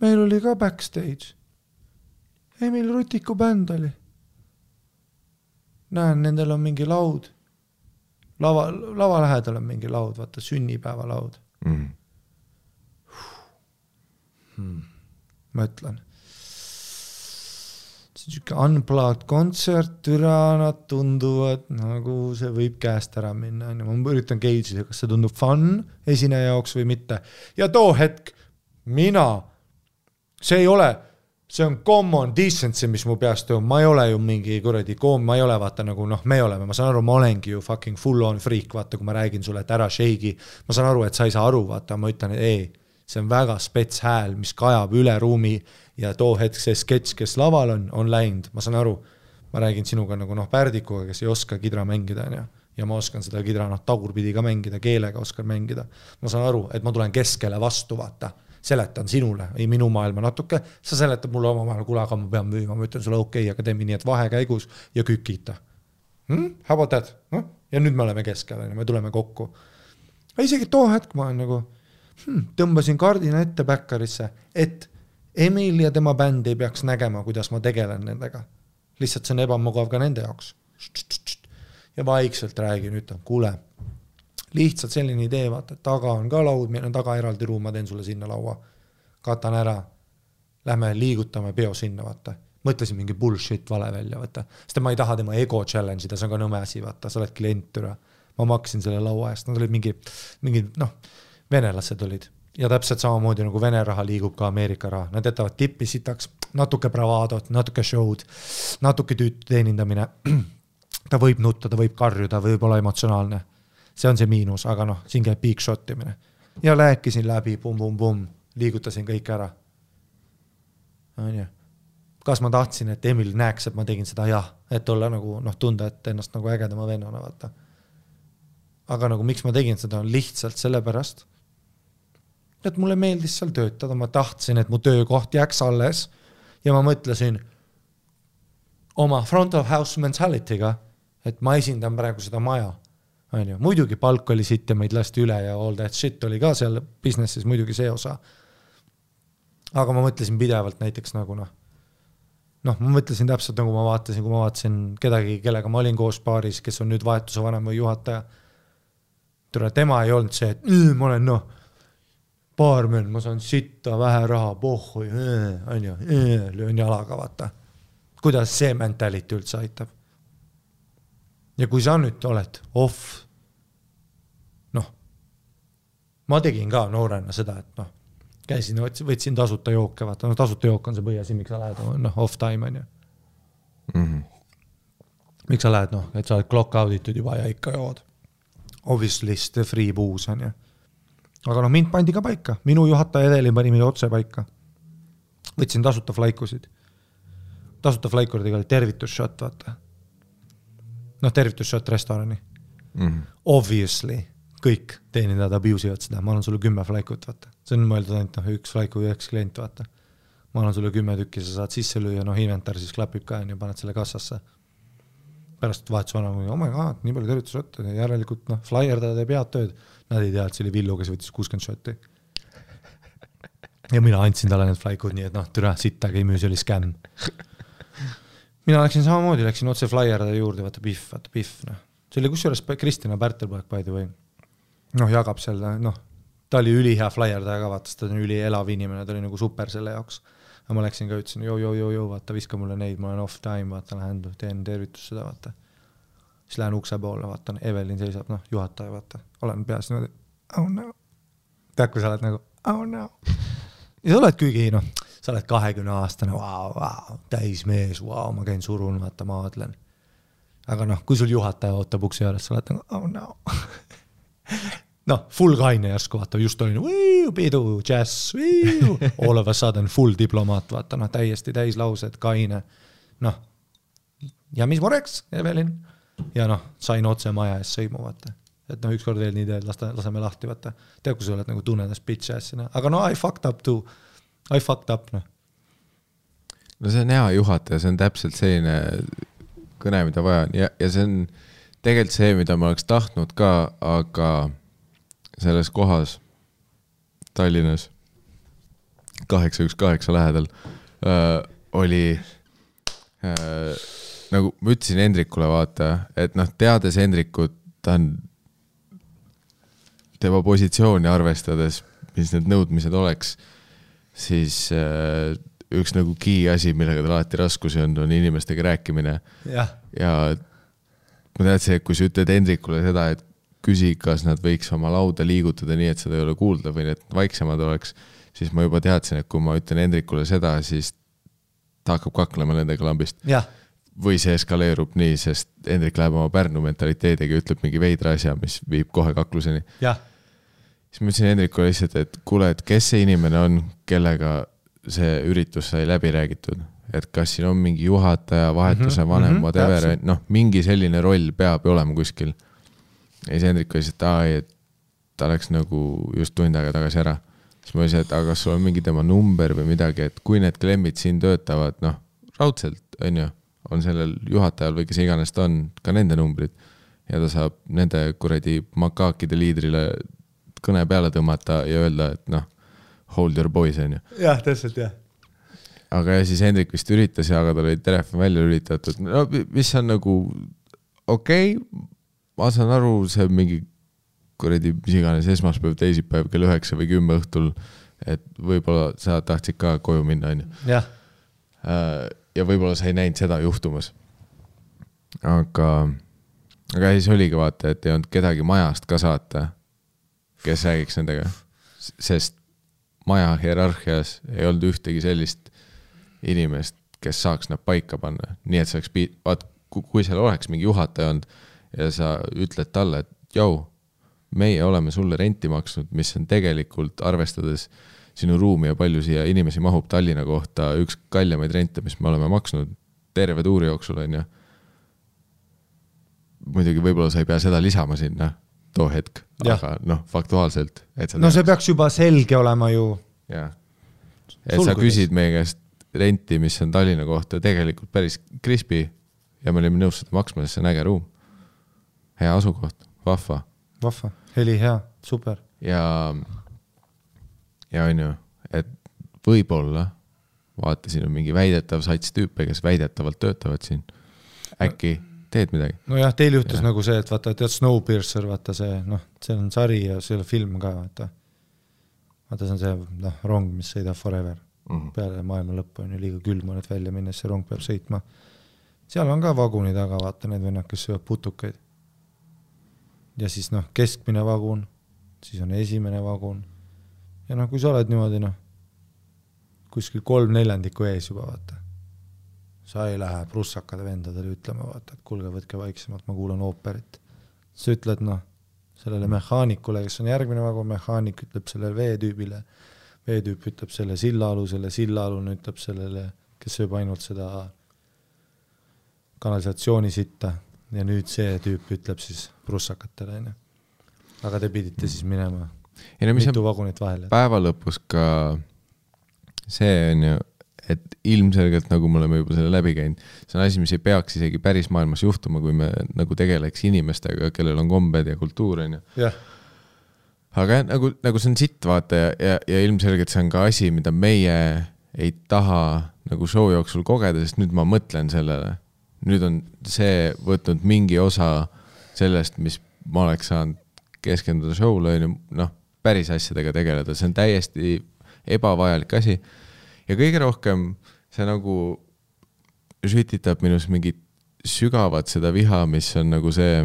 meil oli ka backstage. Emil Rutiku bänd oli. näen, nendel on mingi laud. lava, lava lähedal on mingi laud, vaata sünnipäevalaud. Mm. ma ütlen. sihuke unplugged kontsert, türa, nad tunduvad nagu see võib käest ära minna, onju, ma üritan gauge ida, kas see tundub fun esineja jaoks või mitte. ja too hetk mina, see ei ole, see on common decency, mis mu peast toimub, ma ei ole ju mingi kuradi koom-, ma ei ole vaata nagu noh, me oleme, ma saan aru, ma olengi ju fucking full on freak, vaata, kui ma räägin sulle, et ära shake'i. ma saan aru, et sa ei saa aru, vaata, ma ütlen, et ei, see on väga spets hääl, mis kajab üle ruumi ja too hetk see sketš, kes laval on, on läinud, ma saan aru. ma räägin sinuga nagu noh, Pärdikuga, kes ei oska kidra mängida, on ju ja ma oskan seda kidra noh, tagurpidi ka mängida, keelega oskan mängida. ma saan aru, et ma tulen keskele vastu, vaata seletan sinule, ei minu maailma natuke, sa seletad mulle omavahel, kuule, aga ma pean müüma, ma ütlen sulle okei okay,, aga teeme nii, et vahekäigus ja kükita hmm?. How about that, noh, ja nüüd me oleme keskel, on ju, me tuleme kokku. isegi too hetk ma olen nagu hmm,, tõmbasin kardina ette backerisse, et Emil ja tema bänd ei peaks nägema, kuidas ma tegelen nendega. lihtsalt see on ebamugav ka nende jaoks. ja vaikselt räägin, ütlen, kuule lihtsalt selline idee, vaata, et taga on ka laud, meil on taga eraldi ruum, ma teen sulle sinna laua, katan ära. Lähme liigutame peo sinna, vaata. mõtlesin mingi bullshit vale välja, vaata. sest ma ei taha tema ego challenge ida, see on ka nõme asi, vaata, sa oled klient, türa. ma maksin selle laua eest, nad olid mingi, mingid noh, venelased olid ja täpselt samamoodi nagu Vene raha liigub ka Ameerika raha, nad jätavad tippi sitaks, natuke bravadot, natuke show'd, natuke tüütu teenindamine. ta võib nutta, ta võib karjuda, võib olla emotsionaalne see on see miinus, aga noh, siin käib big shot imine. ja rääkisin läbi pumm-pumm-pumm, liigutasin kõik ära. onju. kas ma tahtsin, et Emil näeks, et ma tegin seda, jah, et olla nagu noh, tunda, et ennast nagu ägedama vennana, vaata. aga nagu miks ma tegin seda, on lihtsalt sellepärast, et mulle meeldis seal töötada, ma tahtsin, et mu töökoht jääks alles ja ma mõtlesin oma front of house mentality'ga, et ma esindan praegu seda maja on ju, muidugi palk oli sitt ja meid lasti üle ja all that shit oli ka seal business'is muidugi see osa. aga ma mõtlesin pidevalt näiteks nagu noh, noh, ma mõtlesin täpselt nagu ma vaatasin, kui ma vaatasin kedagi, kellega ma olin koos baaris, kes on nüüd vahetuse vanem või juhataja. tule, tema ei olnud see, et ma olen noh, baarmen, ma saan sitta, vähe raha, pohhui, on ju, löön jalaga, vaata. kuidas see mentality üldse aitab? Ja kui sa nüüd oled off, noh, ma tegin ka noorena seda, et noh, käisin, võtsin tasuta jooke, vaata, no tasuta jook on see põhiasi, miks sa lähed, noh, off time on ju mm. -hmm. miks sa lähed, noh, et sa oled clock out itud juba ja ikka jood. Obviously the free booze on ju. aga noh, mind pandi ka paika, minu juhataja Edelin pani mind otse paika. võtsin tasuta flaikusid. tasuta flaikurdiga oli tervitusshot, vaata noh, tervitusshot restorani mm. -hmm. Obviously kõik teenindajad abuse ivad seda, ma annan sulle kümme flaikut, vaata. see on mõeldud ainult noh, üks flaiku ja üks klient, vaata. ma annan sulle kümme tükki, sa saad sisse lüüa, noh, inventar siis klapib ka, on ju, paned selle kassasse. pärast vahetuse vanaema, oh my god, nii palju tervitusšotte, järelikult noh, flaierdajad teeb head tööd. Nad ei tea, et see oli Villu, kes võttis kuuskümmend šotti. ja mina andsin talle need flaikud, nii et noh, türa, sittagi ei müü, see oli skämm mina läksin samamoodi, läksin otse Flyeride juurde, vaata Pihv, vaata Pihv, noh. see oli kusjuures Kristjan Pärtelpoeg, by the way. noh, jagab seal, noh, ta oli ülihea flyerdaja ka, vaata, ta on ülielav inimene, ta oli nagu super selle jaoks. aga ma läksin ka, ütlesin joo-joo-joo-joo, vaata, viska mulle neid, ma olen off time, vaata, lähen teen tervitust seda, vaata. siis lähen ukse poole, vaatan, Evelin seisab, noh, juhataja, vaata, olen peas niimoodi, oh no. tead, kui sa oled nagu, oh no. ja sa oledki, noh sa oled kahekümne aastane, vau, vau, täismees, vau, ma käin surun, vaata, maadlen. aga noh, kui sul juhataja ootab ukse juures, sa oled nagu oh no noh, full kaine järsku vaata, just olin pidu, džäss, all of a sudden full diplomaat, vaata noh, täiesti täislaused, kaine. noh, ja mis mureks, Evelin? ja noh, sain otse maja ees sõimu, vaata. et noh, ükskord veel nii teed, lasta, laseme lahti, vaata. tead, kui sa oled nagu tunned ennast bitch ass'ina, aga no I fucked up too I fucked up, noh. no see on hea juhataja, see on täpselt selline kõne, mida vaja on ja, ja see on tegelikult see, mida ma oleks tahtnud ka, aga selles kohas Tallinnas, kaheksa üks kaheksa lähedal äh,, oli äh, nagu ma ütlesin Hendrikule, vaata, et noh, teades Hendrikut, ta on, tema positsiooni arvestades, mis need nõudmised oleks siis äh, üks nagu key asi, millega tal alati raskusi on, on inimestega rääkimine. ja ma teadsin, et kui sa ütled Hendrikule seda, et küsi, kas nad võiks oma lauda liigutada nii, et seda ei ole kuulda või need vaiksemad oleks, siis ma juba teadsin, et kui ma ütlen Hendrikule seda, siis ta hakkab kaklema nendega lambist. või see eskaleerub nii, sest Hendrik läheb oma Pärnu mentaliteediga ja ütleb mingi veidra asja, mis viib kohe kakluseni. jah, siis ma ütlesin Hendrikule lihtsalt, et kuule, et kes see inimene on, kellega see üritus sai läbi räägitud, et kas siin on mingi juhataja, vahetuse Mhm, vanem mhm,, whatever, täpselt. noh, mingi selline roll peab ju olema kuskil. ja siis Hendrik ütles, et aa ei, et ta läks nagu just tund aega tagasi ära. siis ma ütlesin, et aga kas sul on mingi tema number või midagi, et kui need klemmid siin töötavad, noh, raudselt, on ju, on sellel juhatajal või kes iganes ta on, ka nende numbrid. ja ta saab nende kuradi makaakide liidrile kõne peale tõmmata ja öelda, et noh, hold your boys, on ju. jah, täpselt jah. aga ja siis Hendrik vist üritas ja, aga tal oli telefon välja lülitatud, no mis on nagu okei okay,, ma saan aru, see mingi kuradi mis iganes esmaspäev, teisipäev kell üheksa või kümme õhtul, et võib-olla sa tahtsid ka koju minna, on ju. jah, ja võib-olla sa ei näinud seda juhtumas. aga, aga siis oligi vaata, et ei olnud kedagi majast ka saata, kes räägiks nendega, sest maja hierarhias ei olnud ühtegi sellist inimest, kes saaks nad paika panna, nii et see oleks pi-, vaat ku- kui seal oleks mingi juhataja olnud ja sa ütled talle, et jõu, meie oleme sulle renti maksnud, mis on tegelikult arvestades sinu ruumi ja palju siia inimesi mahub Tallinna kohta, üks kallimaid rente, mis me oleme maksnud terve tuuri jooksul, on ju. muidugi võib-olla sa ei pea seda lisama sinna too hetk, aga noh, faktuaalselt, et sa no see peaks juba selge olema ju. jah, et sa Sulgudes. küsid meie käest renti, mis on Tallinna kohta tegelikult päris crispy ja me olime nõus seda maksma, sest see on äge ruum. hea asukoht, vahva vahva, heli hea, super. ja, ja on ju, et võib-olla vaata, siin on mingi väidetav sats tüüpe, kes väidetavalt töötavad siin. äkki teed midagi? nojah, teil juhtus ja. nagu see, et vaata, tead Snowpiercer, vaata see noh, see on sari ja see on film ka, vaata. vaata, see on see noh, rong, mis sõidab forever peale maailma lõppu on ju liiga külm on, et välja minna, siis see rong peab sõitma. seal on ka vaguni taga, vaata need vennad, kes söövad putukaid. ja siis noh, keskmine vagun, siis on esimene vagun. ja noh, kui sa oled niimoodi noh, kuskil kolm neljandikku ees juba vaata. Sa ei lähe prussakade vendadele ütlema, vaata, et kuulge, võtke vaiksemalt, ma kuulan ooperit. sa ütled noh, sellele mehaanikule, kes on järgmine vagun, mehaanik ütleb sellele veetüübile veetüüp ütleb selle sillaalusele, sillaalune ütleb sellele, kes sööb ainult seda kanalisatsioonisitta ja nüüd see tüüp ütleb siis prussakatele, onju. aga te pidite siis minema ei no mis on päeva lõpus ka see on ju, et ilmselgelt nagu me oleme juba selle läbi käinud, see on asi, mis ei peaks isegi päris maailmas juhtuma, kui me nagu tegeleks inimestega, kellel on kombed ja kultuur, on ju. jah, aga jah, nagu, nagu see on sitt, vaata ja, ja, ja ilmselgelt see on ka asi, mida meie ei taha nagu show jooksul kogeda, sest nüüd ma mõtlen sellele. nüüd on see võtnud mingi osa sellest, mis ma oleks saanud keskenduda show'le, on ju, noh, päris asjadega tegeleda, see on täiesti ebavajalik asi. Ja kõige rohkem see nagu sütitab minus mingit sügavat seda viha, mis on nagu see,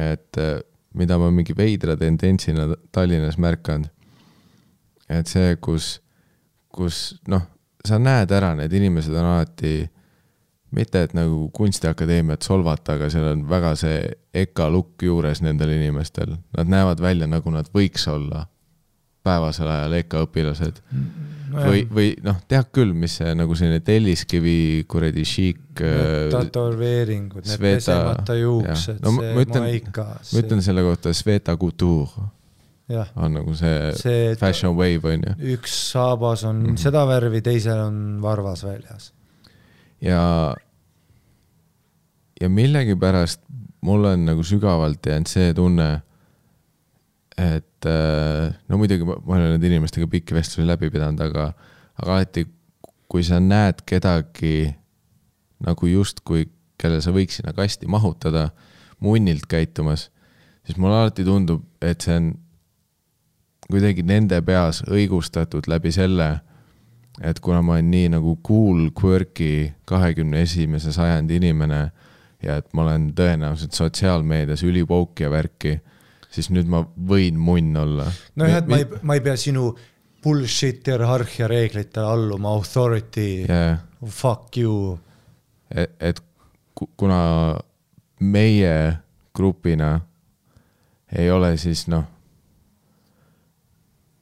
et äh, mida ma mingi veidra tendentsina Tallinnas märkanud. et see, kus, kus noh, sa näed ära, need inimesed on alati mitte et nagu kunstiakadeemiat solvata, aga seal on väga see eka lukk juures nendel inimestel, nad näevad välja, nagu nad võiks olla päevasel ajal eka õpilased no või, või noh, tead küll, mis see nagu selline telliskivi kuradi šiik äh, tätoveeringud, need Sveta- pesemata juuksed no see ütlen- maika, ma ütlen selle kohta Sveta Couture jah, on nagu see, see fashion wave on ju. üks saabas on mm. -hmm. seda värvi, teisel on varvas väljas. ja, ja millegipärast mul on nagu sügavalt jäänud see tunne, et äh, no muidugi ma, ma olen nende inimestega pikki vestlusi läbi pidanud, aga, aga alati, kui sa näed kedagi nagu justkui, kelle sa võiks sinna kasti mahutada, munnilt käitumas, siis mulle alati tundub, et see on kuidagi nende peas õigustatud läbi selle, et kuna ma olen nii nagu cool, quirky kahekümne esimese sajandi inimene ja et ma olen tõenäoliselt sotsiaalmeedias ülipouk ja värki, siis nüüd ma võin munn olla. nojah, et ma ei, ma ei pea sinu bullshit hierarhia reeglitele alluma, authority ja, fuck you. et, et ku- kuna meie grupina ei ole siis noh,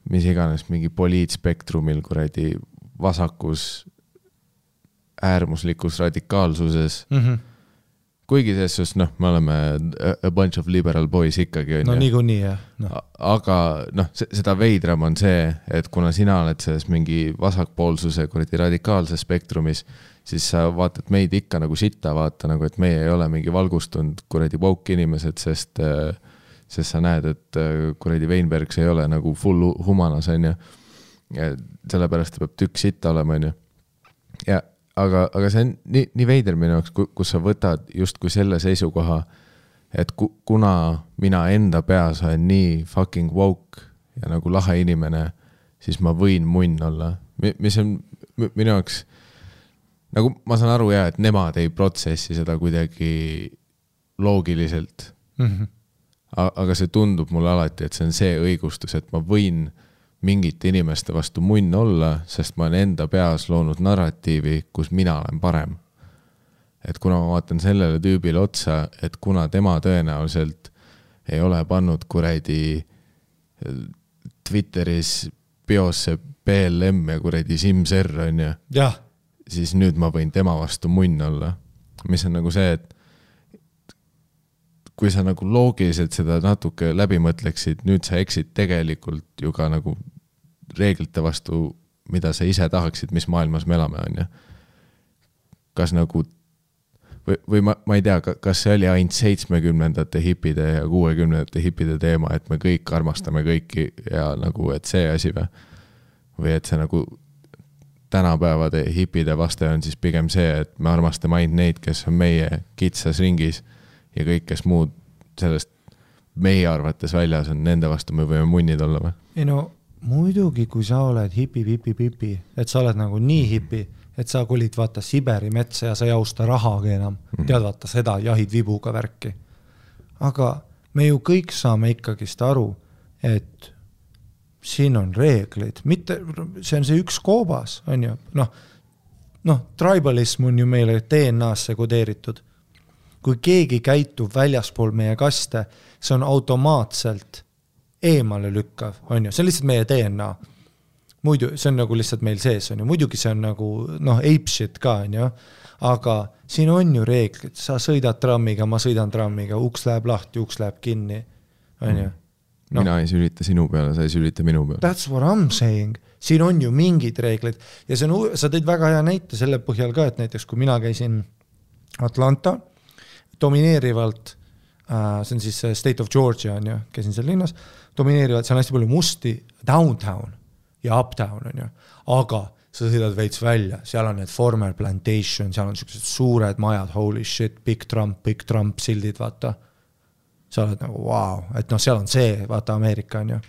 mis iganes mingi poliitspektrumil kuradi vasakus äärmuslikus radikaalsuses, Mm -hmm. Kuigi selles suhtes noh, me oleme a, bunch of liberal boys ikkagi no onju. niikuinii jah, noh, aga noh, seda veidram on see, et kuna sina oled selles mingi vasakpoolsuse kuradi radikaalses spektrumis, siis sa vaatad meid ikka nagu sitta, vaata nagu, et meie ei ole mingi valgustunud kuradi woke inimesed, sest, sest sa näed, et äh, kuradi Weinbergs ei ole nagu full hu- humanas, onju. sellepärast ta peab tükk sitta olema, onju. ja aga, aga see on nii, nii veider minu jaoks, kus sa võtad justkui selle seisukoha, et ku, kuna mina enda peas olen nii fucking woke ja nagu lahe inimene, siis ma võin munn olla, mis on mi- minu jaoks nagu ma saan aru ja, et nemad ei protsessi seda kuidagi loogiliselt, mm -hmm. aga see tundub mulle alati, et see on see õigustus, et ma võin mingite inimeste vastu munn olla, sest ma olen enda peas loonud narratiivi, kus mina olen parem. et kuna ma vaatan sellele tüübile otsa, et kuna tema tõenäoliselt ei ole pannud kuradi Twitteris biosse BLM ja kuradi Simser onju, jah, siis nüüd ma võin tema vastu munn olla. mis on nagu see, et kui sa nagu loogiliselt seda natuke läbi mõtleksid, nüüd sa eksid tegelikult ju ka nagu reeglite vastu, mida sa ise tahaksid, mis maailmas me elame, on ju. kas nagu või, või ma, ma ei tea, kas see oli ainult seitsmekümnendate hipide ja kuuekümnendate hipide teema, et me kõik armastame kõiki ja nagu, et see asi või? või et see nagu tänapäevade hipide vaste on siis pigem see, et me armastame ainult neid, kes on meie kitsas ringis ja kõik, kes muud sellest meie arvates väljas on, nende vastu me võime munnid olla või? ei no muidugi, kui sa oled hipi-pipi-pipi, et sa oled nagu nii hipi, et sa kolid vaata Siberi metsa ja sa ei austa rahagi enam mm, -hmm. tead vaata seda jahid vibuga värki. aga me ju kõik saame ikkagist aru, et siin on reeglid, mitte, see on see üks koobas, on ju, noh, noh, tribalism on ju meile DNA-sse kodeeritud. Kui keegi käitub väljaspool meie kaste, see on automaatselt eemale lükkav, on ju, see on lihtsalt meie DNA. muidu see on nagu lihtsalt meil sees, on ju, muidugi see on nagu noh, ape shit ka, on ju, aga siin on ju reeglid, sa sõidad trammiga, ma sõidan trammiga, uks läheb lahti, uks läheb kinni, on ju no.. mina ei sülita sinu peale, sa ei sülita minu peale. That's what I m saying, siin on ju mingid reeglid ja see on, sa tõid väga hea näite selle põhjal ka, et näiteks kui mina käisin Atlanta, domineerivalt äh,, see on siis State of Georgia on ju, käisin seal linnas, domineerivalt, seal on hästi palju musti, downtown ja uptown on ju, aga sa sõidad veits välja, seal on need former plantation, seal on siuksed suured majad, holy shit, Big Trump, Big Trump sildid, vaata sa oled nagu vau wow., et noh, seal on see, vaata Ameerika on ju.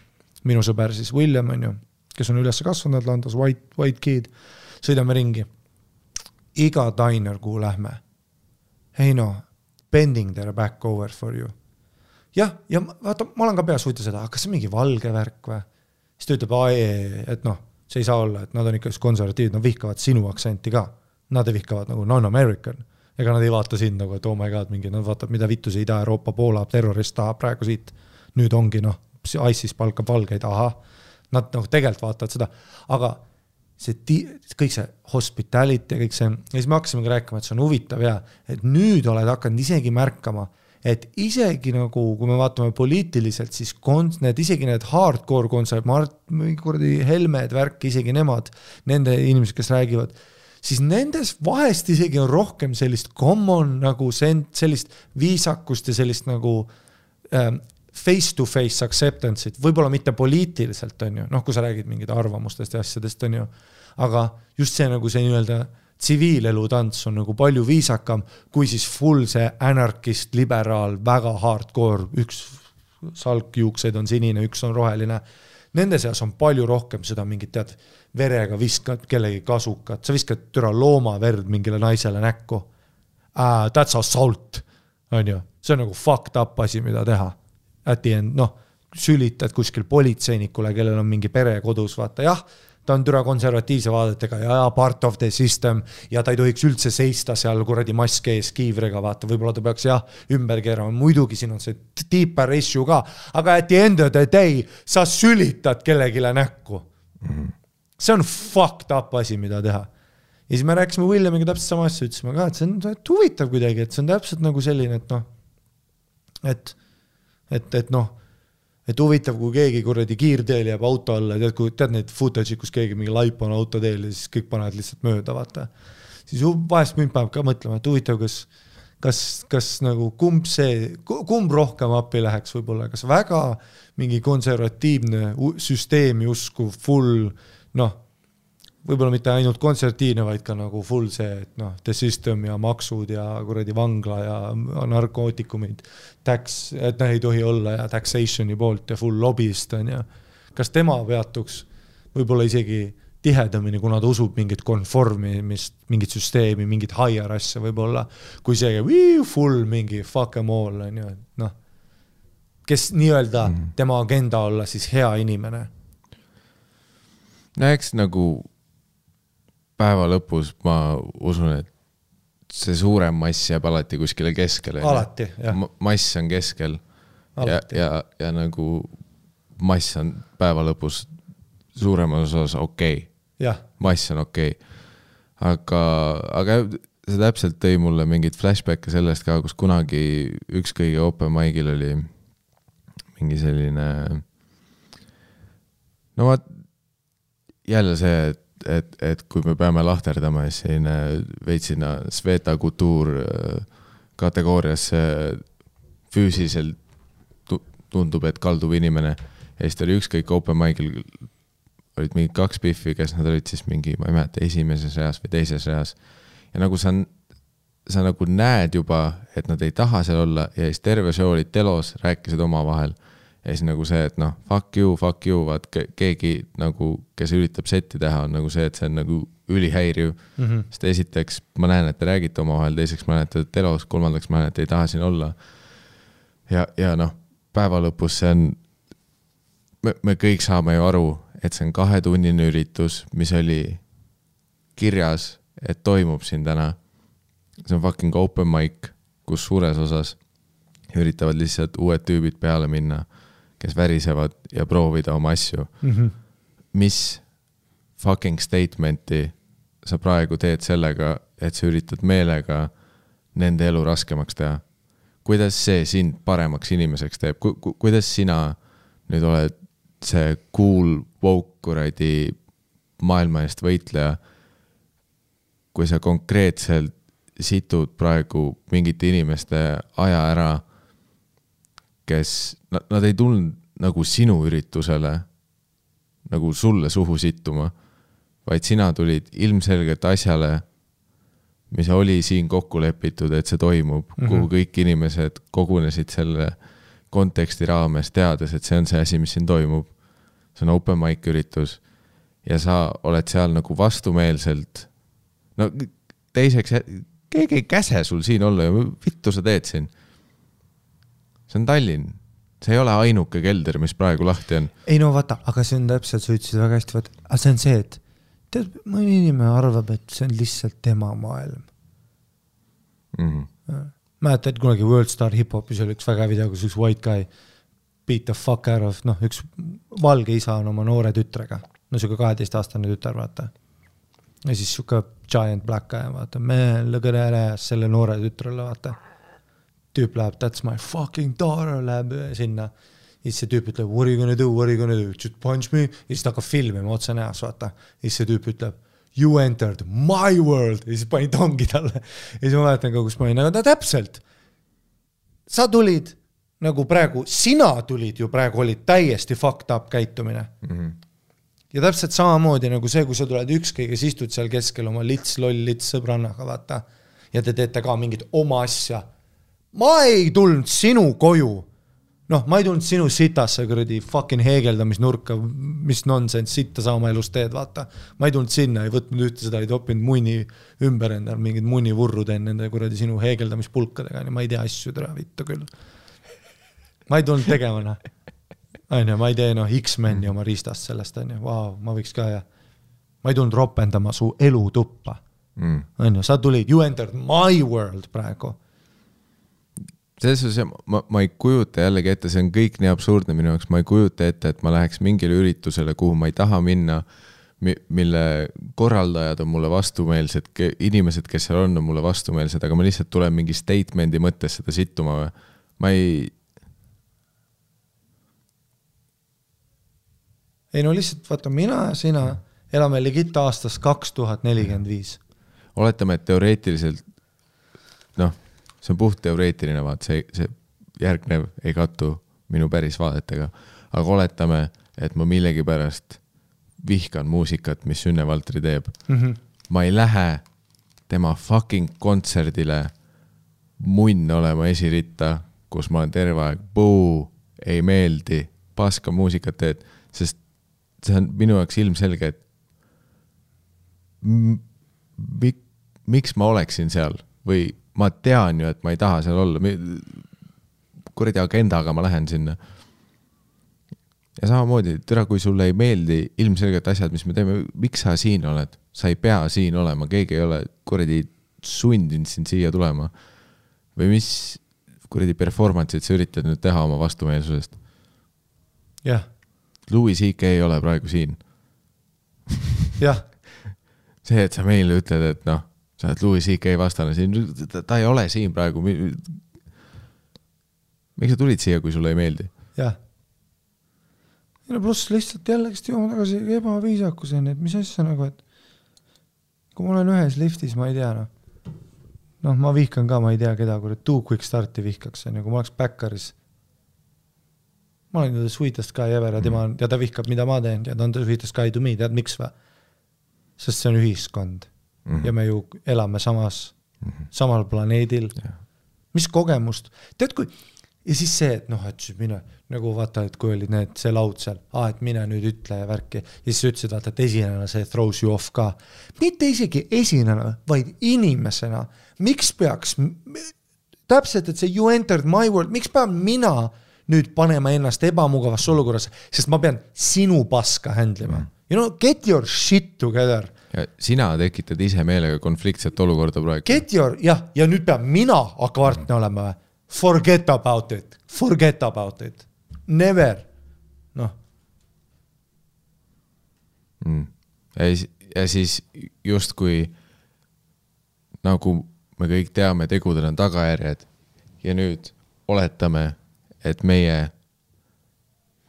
minu sõber siis William on ju, kes on üles kasvanud Atlantas, white, white kid, sõidame ringi. iga diner, kuhu lähme, ei noh, bending their back over for you. jah, ja vaata, ma olen ka peas huvitav seda, kas see on mingi valge värk või? siis ta ütleb, et noh, see ei saa olla, et nad on ikka konservatiivid, nad vihkavad sinu aktsenti ka. Nad vihkavad nagu non-American ega nad ei vaata sind nagu, et oh my god, mingi, nad vaatavad, mida vittu see Ida-Euroopa Poola terrorist tahab praegu siit. nüüd ongi noh, ISIS palkab valgeid, ahah. Nad noh, tegelikult vaatavad seda, aga see ti-, kõik see hospitality ja kõik see, ja siis me hakkasimegi rääkima, et see on huvitav ja et nüüd oled hakanud isegi märkama, et isegi nagu, kui me vaatame poliitiliselt, siis kon-, need isegi need hardcore kontsert, Mart, mingi kuradi Helmed, värk, isegi nemad, nende inimesed, kes räägivad, siis nendes vahest isegi on rohkem sellist common nagu sen-, sellist viisakust ja sellist nagu ähm, face-to-face acceptance'it, võib-olla mitte poliitiliselt, on ju, noh, kui sa räägid mingid arvamustest ja asjadest, on ju, aga just see nagu see nii-öelda tsiviilelu tants on nagu palju viisakam kui siis full see anarchist, liberaal, väga hardcore, üks salk juukseid on sinine, üks on roheline. Nende seas on palju rohkem seda mingit, tead, verega viskad kellegi kasukat, sa viskad türa loomaverd mingile naisele näkku. Uh,. That's assault, on ju, see on nagu fucked up asi, mida teha at the end, noh, sülitad kuskil politseinikule, kellel on mingi pere kodus, vaata jah ta on türa konservatiivse vaadetega ja part of the system ja ta ei tohiks üldse seista seal kuradi mask ees kiivriga, vaata, võib-olla ta peaks jah, ümber keerama, muidugi siin on see deeper issue ka, aga at the end of the day sa sülitad kellelegi näkku mm. -hmm. see on fucked up asi, mida teha. ja siis me rääkisime Williamiga täpselt sama asja, ütlesime ka, et see on huvitav kuidagi, et see on täpselt nagu selline, et noh, et, et, et noh et huvitav, kui keegi kuradi kiirteel jääb auto alla, tead, kui tead neid footage'id, kus keegi mingi laip on autoteel ja siis kõik panevad lihtsalt mööda, vaata. siis vahest mind paneb ka mõtlema, et huvitav, kas, kas, kas nagu kumb see, kumb rohkem appi läheks võib-olla, kas väga mingi konservatiivne süsteemi uskuv full noh võib-olla mitte ainult konsertiine, vaid ka nagu full see, et noh, the system ja maksud ja kuradi vangla ja narkootikumid, tax, et noh, ei tohi olla ja taxation'i poolt ja full lobbyist on ju. kas tema peatuks võib-olla isegi tihedamini, kuna ta usub mingit konformimist, mingit süsteemi, mingit higher asja võib-olla, kui see full mingi fuck em all on ju, et noh, kes nii-öelda mm -hmm. tema agenda olla siis hea inimene no eks nagu päeva lõpus ma usun, et see suurem mass jääb alati kuskile keskele. alati, jah. mass on keskel ja, ja, ja nagu mass on päeva lõpus suuremas osas okei okay.. mass on okei okay.. aga, aga see täpselt tõi mulle mingeid flashback'e sellest ka, kus kunagi üks kõige open mic'il oli mingi selline. no vot, jälle see, et et, et kui me peame lahterdama, siis selline veits sinna Sveta kultuur äh, kategooriasse füüsiliselt tundub, et kalduv inimene. ja siis ta oli ükskõik open mic'il, olid mingid kaks Biffi, kes nad olid siis mingi, ma ei mäleta, esimeses reas või teises reas. ja nagu sa, sa nagu näed juba, et nad ei taha seal olla ja siis terve show olid telos, rääkisid omavahel ja siis nagu see, et noh, fuck you, fuck you, vaat keegi nagu, kes üritab setti teha, on nagu see, et see on nagu ülihäiriv mm. -hmm. sest esiteks ma näen, et te räägite omavahel, teiseks ma näen, et te olete elus, kolmandaks ma näen, et te ei taha siin olla. ja, ja noh, päeva lõpus see on, me, me kõik saame ju aru, et see on kahetunnine üritus, mis oli kirjas, et toimub siin täna. see on fucking open mic, kus suures osas üritavad lihtsalt uued tüübid peale minna kes värisevad ja proovida oma asju mm. -hmm. mis fucking statement'i sa praegu teed sellega, et sa üritad meelega nende elu raskemaks teha? kuidas see sind paremaks inimeseks teeb ku,, ku, kuidas sina nüüd oled see cool, woke kuradi maailma eest võitleja, kui sa konkreetselt situd praegu mingite inimeste aja ära kes, nad ei tulnud nagu sinu üritusele nagu sulle suhu sittuma, vaid sina tulid ilmselgelt asjale, mis oli siin kokku lepitud, et see toimub mm, -hmm. kuhu kõik inimesed kogunesid selle konteksti raames, teades, et see on see asi, mis siin toimub. see on open mic üritus ja sa oled seal nagu vastumeelselt. no teiseks, keegi ei käse sul siin olla ja vittu sa teed siin see on Tallinn, see ei ole ainuke kelder, mis praegu lahti on. ei no vaata, aga see on täpselt, sa ütlesid väga hästi, vaata, aga see on see, et tead, mõni inimene arvab, et see on lihtsalt tema maailm mm. -hmm. mäletad kunagi World Star Hip-Hopis oli üks väga hea video, kus üks white guy beat the fuck out of, noh, üks valge isa on oma noore tütrega, no sihuke kaheteistaastane tütar, vaata. ja siis sihuke giant black guy, vaata, man, look at that ass, selle noore tütrele, vaata tüüp läheb, that's my fucking daughter, läheb sinna. ja siis see tüüp ütleb, what are you gonna do, what are you gonna do, just punch me. ja siis ta hakkab filmima otse näos, vaata. ja siis see tüüp ütleb, you entered my world ja siis pani tongi talle. ja siis ma mäletan ka, kus ma olin, aga ta täpselt. sa tulid nagu praegu, sina tulid ju praegu, olid täiesti fucked up käitumine mm. -hmm ja täpselt samamoodi nagu see, kui sa tuled ükskõik, kes istud seal keskel oma lits, loll lits sõbrannaga, vaata. ja te teete ka mingit oma asja ma ei tulnud sinu koju. noh, ma ei tulnud sinu sitasse kuradi fucking heegeldamisnurka, mis nonsense, sitta sa oma elus teed, vaata. ma ei tulnud sinna, ei võtnud ühte seda, ei toppinud munni ümber endal, mingid munnivurru teen nende kuradi sinu heegeldamispulkadega, ma ei tea asju, tere vittu küll. ma ei tulnud tegema, noh. on ju, ma ei tee noh X-meni oma riistast sellest on ju, vau, ma võiks ka ja. ma ei tulnud ropendama su elutuppa, mm.. on ju, sa tulid, you entered my world praegu. Selles suhtes ma, ma ei kujuta jällegi ette, see on kõik nii absurdne minu jaoks, ma ei kujuta ette, et ma läheks mingile üritusele, kuhu ma ei taha minna, mille korraldajad on mulle vastumeelsed, inimesed, kes seal on, on mulle vastumeelsed, aga ma lihtsalt tulen mingi statement'i mõttes seda sittuma või? ma ei, ei no lihtsalt vaata, mina ja sina elame legit aastas kaks tuhat nelikümmend viis. oletame, et teoreetiliselt noh, see on puht teoreetiline vaat, see, see järgnev ei kattu minu päris vaadetega, aga oletame, et ma millegipärast vihkan muusikat, mis Sünne Valtri teeb. ma ei lähe tema fucking kontserdile munn olema esiritta, kus ma olen terve aeg, puu, ei meeldi, paska muusikat teed, sest see on minu jaoks ilmselge, et mik-, miks ma oleksin seal või ma tean ju, et ma ei taha seal olla, kuradi agendaga ma lähen sinna. ja samamoodi, tere, kui sulle ei meeldi ilmselgelt asjad, mis me teeme, miks sa siin oled? sa ei pea siin olema, keegi ei ole kuradi sundinud sind siia tulema. või mis kuradi performance'it sa üritad nüüd teha oma vastumeelsusest? jah, Louis CK ei ole praegu siin. jah, see, et sa meile ütled, et noh, sa oled Louis CK vastane siin, ta ei ole siin praegu. miks sa tulid siia, kui sulle ei meeldi? jah. ja no pluss lihtsalt jällegist jõuame tagasi ebaviisakuseni, et mis asja nagu, et kui ma olen ühes liftis, ma ei tea noh, noh, ma vihkan ka, ma ei tea keda, kurat, Too Quick Starti vihkaks, onju, kui ma oleks Backeris. ma olen the sweetest guy ever ja tema on, ja ta vihkab, mida ma teen ja ta on sweetest guy to me, tead miks või? sest see on ühiskond mm -hmm. ja me ju elame samas mm, -hmm. samal planeedil Jah. mis kogemust, tead kui, ja siis see, et noh, et siis mine nagu vaata, et kui olid need, see laud seal, aa, et mine nüüd ütle ja värki ja siis sa ütlesid, vaata, et esinejana see throws you off ka. mitte isegi esinejana, vaid inimesena, miks peaks, täpselt, et see you entered my world, miks pean mina nüüd panema ennast ebamugavasse olukorrasse, sest ma pean sinu paska handle ima. You know, get your shit together sina tekitad ise meelega konfliktset olukorda praegu. Get your, jah, ja nüüd pean mina akvaartne olema või? Forget about it, forget about it, never, noh, mm.. ja siis, justkui nagu me kõik teame, tegudel on tagajärjed ja nüüd oletame, et meie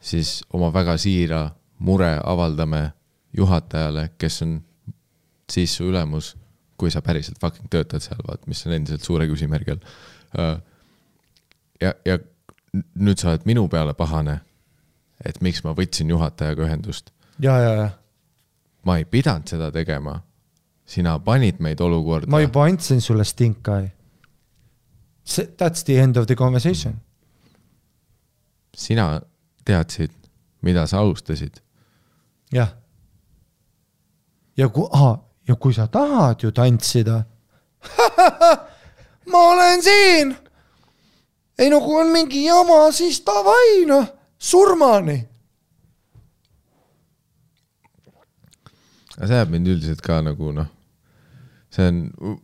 siis oma väga siira mure avaldame juhatajale, kes on siis su ülemus, kui sa päriselt fucking töötad seal, vaat, mis on endiselt suure küsimärgi all. ja, ja nüüd sa oled minu peale pahane, et miks ma võtsin juhatajaga ühendust ja, ja, ja ma ei pidanud seda tegema. sina panid meid olukorda. ma juba andsin sulle stink eye. that's the end of the conversation. sina teadsid, mida sa alustasid. jah. ja kui, ja kui sa tahad ju tantsida. ma olen siin. ei no kui on mingi jama, siis davai noh, surmani see ajab mind üldiselt ka nagu noh, see on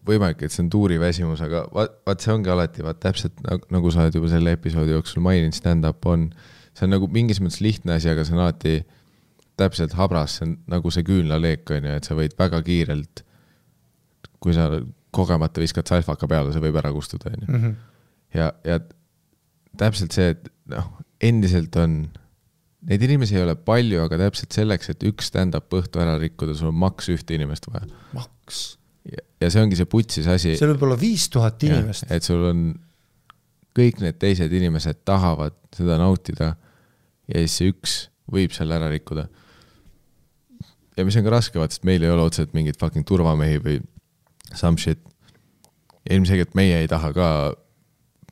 võimalik, et see on tuuriväsimus, aga vaat, vaat see ongi alati vaat täpselt nagu, nagu sa oled juba selle episoodi jooksul maininud, stand-up on, see on nagu mingis mõttes lihtne asi, aga see on alati täpselt habras, see on nagu see küünlaleek on ju, et sa võid väga kiirelt, kui sa kogemata viskad salfaka peale, see võib ära kustuda, on ju. -hmm. ja, ja täpselt see, et noh, endiselt on, neid inimesi ei ole palju, aga täpselt selleks, et üks stand-up õhtu ära rikkuda, sul on maks ühte inimest vaja. maks, ja see ongi see putsis asi, seal võib olla viis tuhat inimest. et sul on, kõik need teised inimesed tahavad seda nautida ja siis see üks võib selle ära rikkuda. Ja mis on ka raske, vaata, sest meil ei ole otseselt mingeid fucking turvamehi või some shit. ilmselgelt meie ei taha ka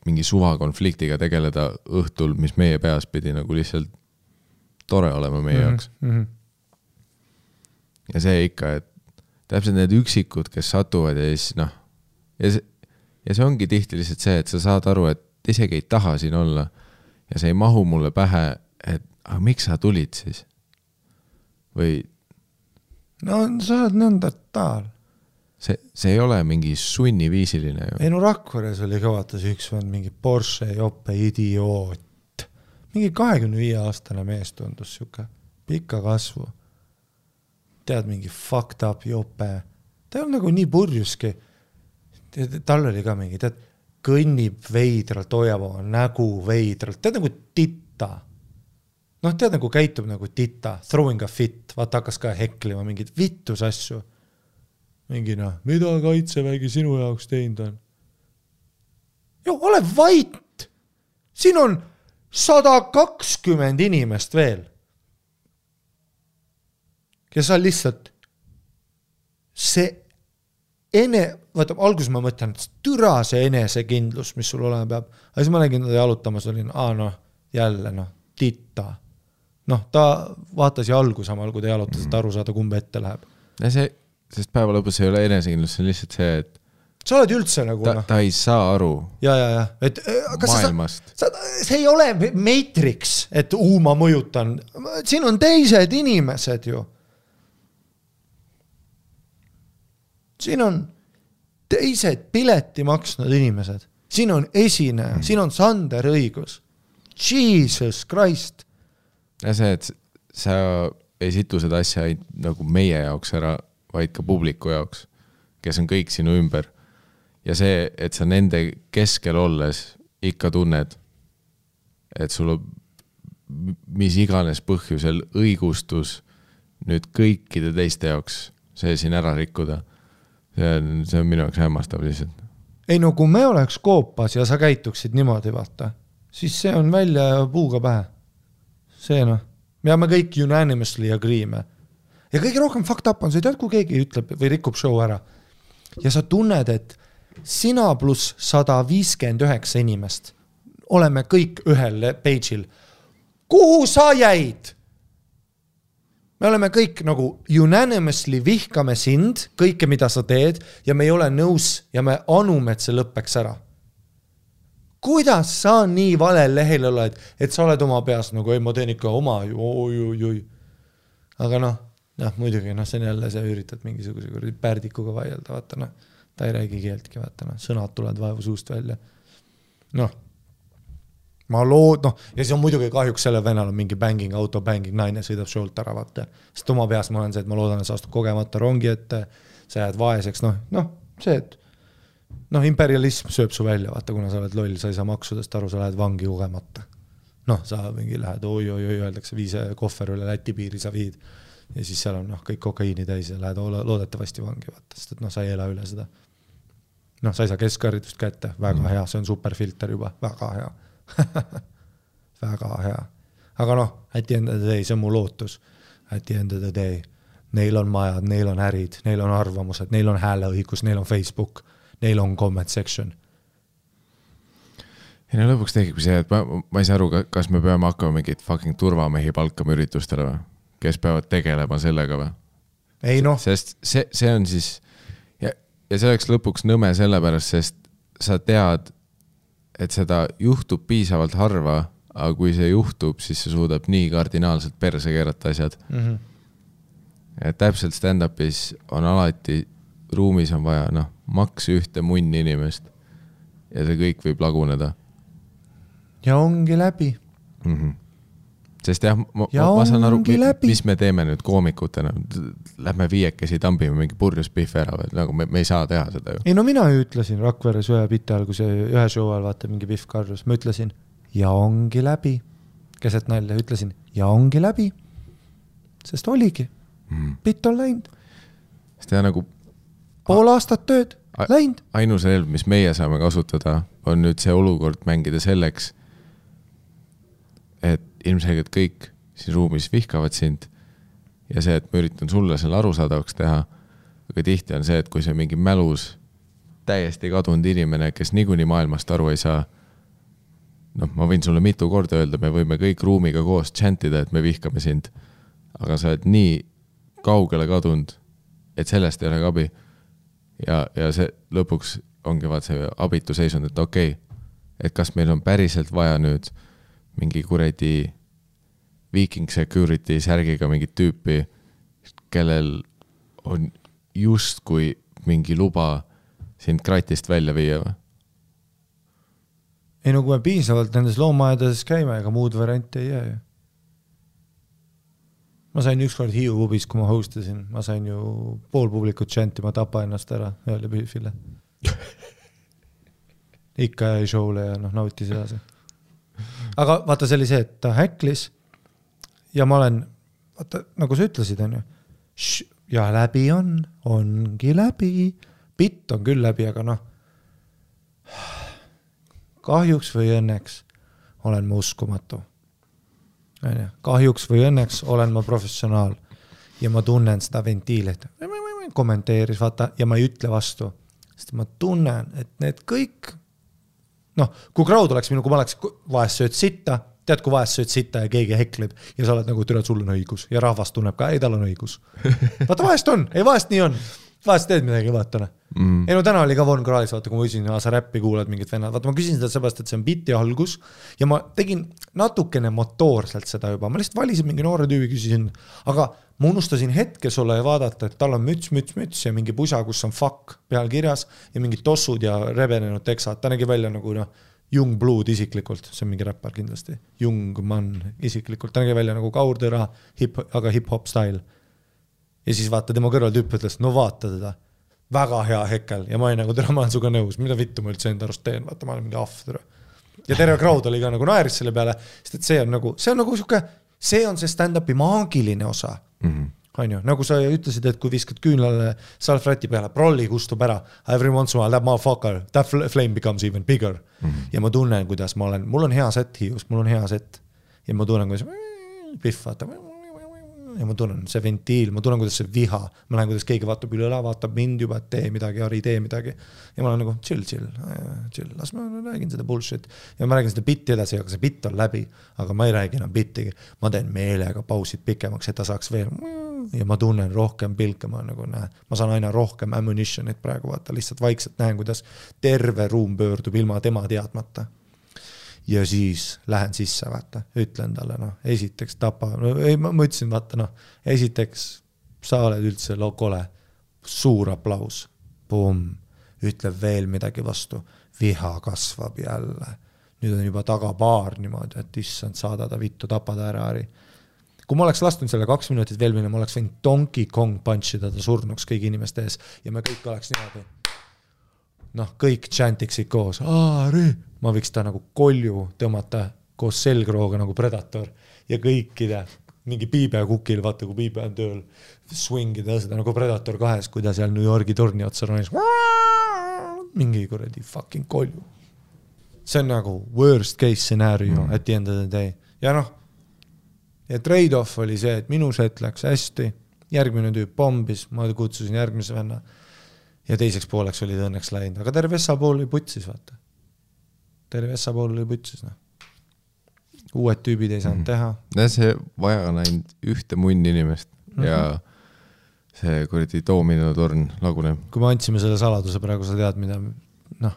mingi suvakonfliktiga tegeleda õhtul, mis meie peas pidi nagu lihtsalt tore olema meie jaoks. mm. -hmm. ja see ikka, et täpselt need üksikud, kes satuvad ja siis noh, ja see, ja see ongi tihti lihtsalt see, et sa saad aru, et isegi ei taha siin olla ja see ei mahu mulle pähe, et aga miks sa tulid siis? või no sa oled nõndatal. see, see ei ole mingi sunniviisiline ju. ei no Rakveres oli ka vaata see üks vend, mingi Porsche jope idioot. mingi kahekümne viie aastane mees tundus sihuke, pika kasvu. tead, mingi fucked up jope. ta ei olnud nagu nii purjuski. tal oli ka mingi, tead, kõnnib veidralt, hoiab oma nägu veidralt, tead nagu titta. noh, tead nagu käitub nagu titta, throwing a fit, vaata hakkas ka heklima mingeid vittus asju mingi noh, mida kaitsevägi sinu jaoks teinud on? jo ole vait, siin on sada kakskümmend inimest veel, kes on lihtsalt see ene, vaata alguses ma mõtlen, et türa see enesekindlus, mis sul olema peab, aga siis ma nägin teda jalutamas, olin, aa noh, jälle noh, titta. noh, ta vaatas jalgu samal, kui ta jalutas, et aru saada, kumb ette läheb. ja see, sest päeva lõpus ei ole enesekindlus, see on lihtsalt see, et sa oled üldse nagu ta, noh, ta ei saa aru ja, ja, ja, et äh, kas sa saad maailmast. sa, see ei ole Matrix, et uu, ma mõjutan, siin on teised inimesed ju. siin on teised pileti maksnud inimesed, siin on esineja, siin on Sander Õigus. Jesus Christ, ja see, et sa ei situ seda asja ainult nagu meie jaoks ära, vaid ka publiku jaoks, kes on kõik sinu ümber. ja see, et sa nende keskel olles ikka tunned, et sul on mis iganes põhjusel õigustus nüüd kõikide teiste jaoks see siin ära rikkuda. see on, see on minu jaoks hämmastav lihtsalt. ei no kui me oleks koopas ja sa käituksid niimoodi, vaata, siis see on välja ja puuga pähe. See noh, ja me kõik unanimously agree me. ja kõige rohkem fucked up on see, tead, kui keegi ütleb või rikub show ära ja sa tunned, et sina pluss sada viiskümmend üheksa inimest oleme kõik ühel page'il. kuhu sa jäid? me oleme kõik nagu unanimously vihkame sind, kõike, mida sa teed ja me ei ole nõus ja me anume, et see lõpeks ära. Kuidas sa nii valel lehel oled, et sa oled oma peas nagu ei, ma teen ikka oma ju, oi-oi-oi. aga noh, noh muidugi noh, see on jälle, sa üritad mingisuguse kuradi pärdikuga vaielda, vaata noh, ta ei räägi keeltki, vaata noh, sõnad tulevad vaevu suust välja. noh ma lood-, noh, ja siis on muidugi kahjuks sellel vennal on mingi bänging auto, bänging naine sõidab show'lt ära, vaata. sest oma peas ma olen see, et ma loodan, et sa astud kogemata rongi ette, sa jääd vaeseks, noh, noh, see, et noh, imperialism sööb su välja, vaata, kuna sa oled loll, sa ei saa maksudest aru, sa lähed vangi kogemata. noh, sa mingi lähed oi-oi-oi, öeldakse, vii see kohver üle Läti piiri sa viid ja siis seal on noh, kõik kokaiini täis ja lähed lo- loodetavasti vangi, vaata, sest et noh, sa ei ela üle seda. noh, sa ei saa keskharidust kätte, väga mm. hea, see on superfilter juba, väga hea väga hea. aga noh, at the end of the day, see on mu lootus. At the end of the day, neil on majad, neil on ärid, neil on arvamused, neil on hääleõigus, neil on Facebook, neil on comment section. ei no lõpuks tekibki see, et ma, ma ei saa aru, kas me peame hakkama mingeid fucking turvamehi palkama üritustele või? kes peavad tegelema sellega või? ei noh, sest see, see on siis ja, ja see oleks lõpuks nõme sellepärast, sest sa tead, et seda juhtub piisavalt harva, aga kui see juhtub, siis see suudab nii kardinaalselt perse keerata asjad. mm -hmm. et täpselt stand-up'is on alati, ruumis on vaja noh, maks ühte munni inimest ja see kõik võib laguneda ja ongi läbi. mm. -hmm. sest jah, ma, Ja ma, saan aru mis me teeme nüüd koomikutena, lähme viiekesi tambime mingi purjus pihvi ära või nagu me, me ei saa teha seda ju. ei no mina ju ütlesin Rakveres ühe biti ajal, kui see ühe show ajal vaata mingi Pihv karjus, ma ütlesin ja ongi läbi. keset nalja ütlesin ja ongi läbi. sest oligi, Mm. bitt on läinud, sest jah, nagu pool aastat tööd läinud. ainus relv, mis meie saame kasutada, on nüüd see olukord mängida selleks, et ilmselgelt kõik siin ruumis vihkavad sind ja see, et ma üritan sulle selle arusaadavaks teha, aga tihti on see, et kui see mingi mälus täiesti kadunud inimene, kes niikuinii maailmast aru ei saa, noh, ma võin sulle mitu korda öelda, me võime kõik ruumiga koos tšäntida, et me vihkame sind, aga sa oled nii kaugele kadunud, et sellest ei ole ka abi ja, ja see lõpuks ongi vaat see abitu seisund, et okei okay,, et kas meil on päriselt vaja nüüd mingi kuradi Viking Security särgiga mingit tüüpi, kellel on justkui mingi luba sind kratist välja viia või? ei no kui me piisavalt nendes loomaaedades käime, ega muud varianti ei jää ju. Ma sain ükskord Hiiu pubis, kui ma host isin, ma sain ju pool publikut džäntima Tapa ennast ära ühele Biffile. ikka jäi show'le ja noh, nautis edasi. aga vaata, see oli see, et ta häklis ja ma olen, vaata nagu sa ütlesid, onju, ja läbi on, ongi läbi, bitt on küll läbi, aga noh, kahjuks või õnneks olen ma uskumatu. onju, kahjuks või õnneks olen ma professionaal ja ma tunnen seda ventiili, et kommenteeris, vaata, ja ma ei ütle vastu, sest ma tunnen, et need kõik, noh, kui crowd oleks minu, kui ma oleks vahest sööd sitta, tead, kui vahest sööd sitta ja keegi hekleb ja sa oled nagu, tere, sul on õigus. Ja rahvas tunneb ka, ei, tal on õigus. vaata, vahest on, ei vahest nii on, vahest teed midagi, vaata noh. Mm.. ei no täna oli ka Von Krahlis, vaata kui ma küsisin, sa räppi kuulad mingit vennad, vaata ma küsisin seda seepärast, et see on biti algus. Ja ma tegin natukene motoorselt seda juba, ma lihtsalt valisin mingi noore tüübi, küsisin, aga ma unustasin hetke sulle vaadata, et tal on müts, müts, müts ja mingi pusa, kus on fuck peal kirjas ja mingid tossud ja rebenenud teksad, ta nägi välja nagu noh, Young Blood isiklikult, see on mingi räppar kindlasti, Young Man isiklikult, ta nägi välja nagu kaurtõra, hip, aga hip-hop style ja siis vaata tema kõrval tüüp ütles, no vaata teda, väga hea hekel. Ja ma olin nagu, tere, ma olen sinuga nõus, mida vittu ma üldse enda arust teen, vaata, ma olen mingi ahv, tere. ja terve crowd oli ka nagu naeris selle peale, sest et see on nagu, see on nagu sihuke, see on see stand-up'i maagiline osa. Mm -hmm. on ju, nagu sa ütlesid, et kui viskad küünlale salvräti peale, prolli kustub ära, every once in a while that motherfucker, that fl- flame becomes even bigger. Mm. -hmm. ja ma tunnen, kuidas ma olen, mul on hea set Hiius, mul on hea set. Ja ma tunnen, kuidas pihv vaata ja ma tunnen see ventiil, ma tunnen, kuidas see viha, ma näen, kuidas keegi vaatab üle õla, vaatab mind juba, et tee midagi, Harri, tee midagi. ja ma olen nagu chill, chill, chill, las ma räägin seda bullshit. ja ma räägin seda bitti edasi, aga see bitt on läbi, aga ma ei räägi enam bittigi, ma teen meelega pausid pikemaks, et ta saaks veel ja ma tunnen rohkem pilke, ma nagu näen, ma saan aina rohkem ammunition'it praegu vaata, lihtsalt vaikselt näen, kuidas terve ruum pöördub ilma tema teadmata ja siis lähen sisse, vaata, ütlen talle noh, esiteks tapa, no ei, ma ütlesin, vaata noh, esiteks sa oled üldse kole, suur aplaus, pumm, ütleb veel midagi vastu, viha kasvab jälle. nüüd on juba tagapaar niimoodi, et issand, saada ta vittu, tapa ta ära, Harri. kui ma oleks lasknud selle kaks minutit veel minna, ma oleks võinud Donkey Kong punch ida ta surnuks kõigi inimeste ees ja me kõik oleks niimoodi noh, kõik chantiksid koos, Aari, ma võiks ta nagu kolju tõmmata koos selgrooga nagu Predator ja kõikide mingi piibe kukil, vaata kui piibe on tööl, swing ida seda nagu Predator kahes, kui ta seal New Yorgi torni otsa ronis. mingi kuradi fucking kolju. see on nagu worst case scenario mm. at the end of the day ja noh, ja trade-off oli see, et minu set läks hästi, järgmine tüüp pommis, ma kutsusin järgmise venna ja teiseks pooleks olid õnneks läinud, aga terve Essa pool oli putsis, vaata. Terve Essa pool oli putsis, noh. uued tüübid ei saanud mm. teha. no see vaja on ainult ühte munni inimest mm -hmm. ja see kuradi doominotorn laguneb. kui me andsime selle saladuse praegu, sa tead, mida noh,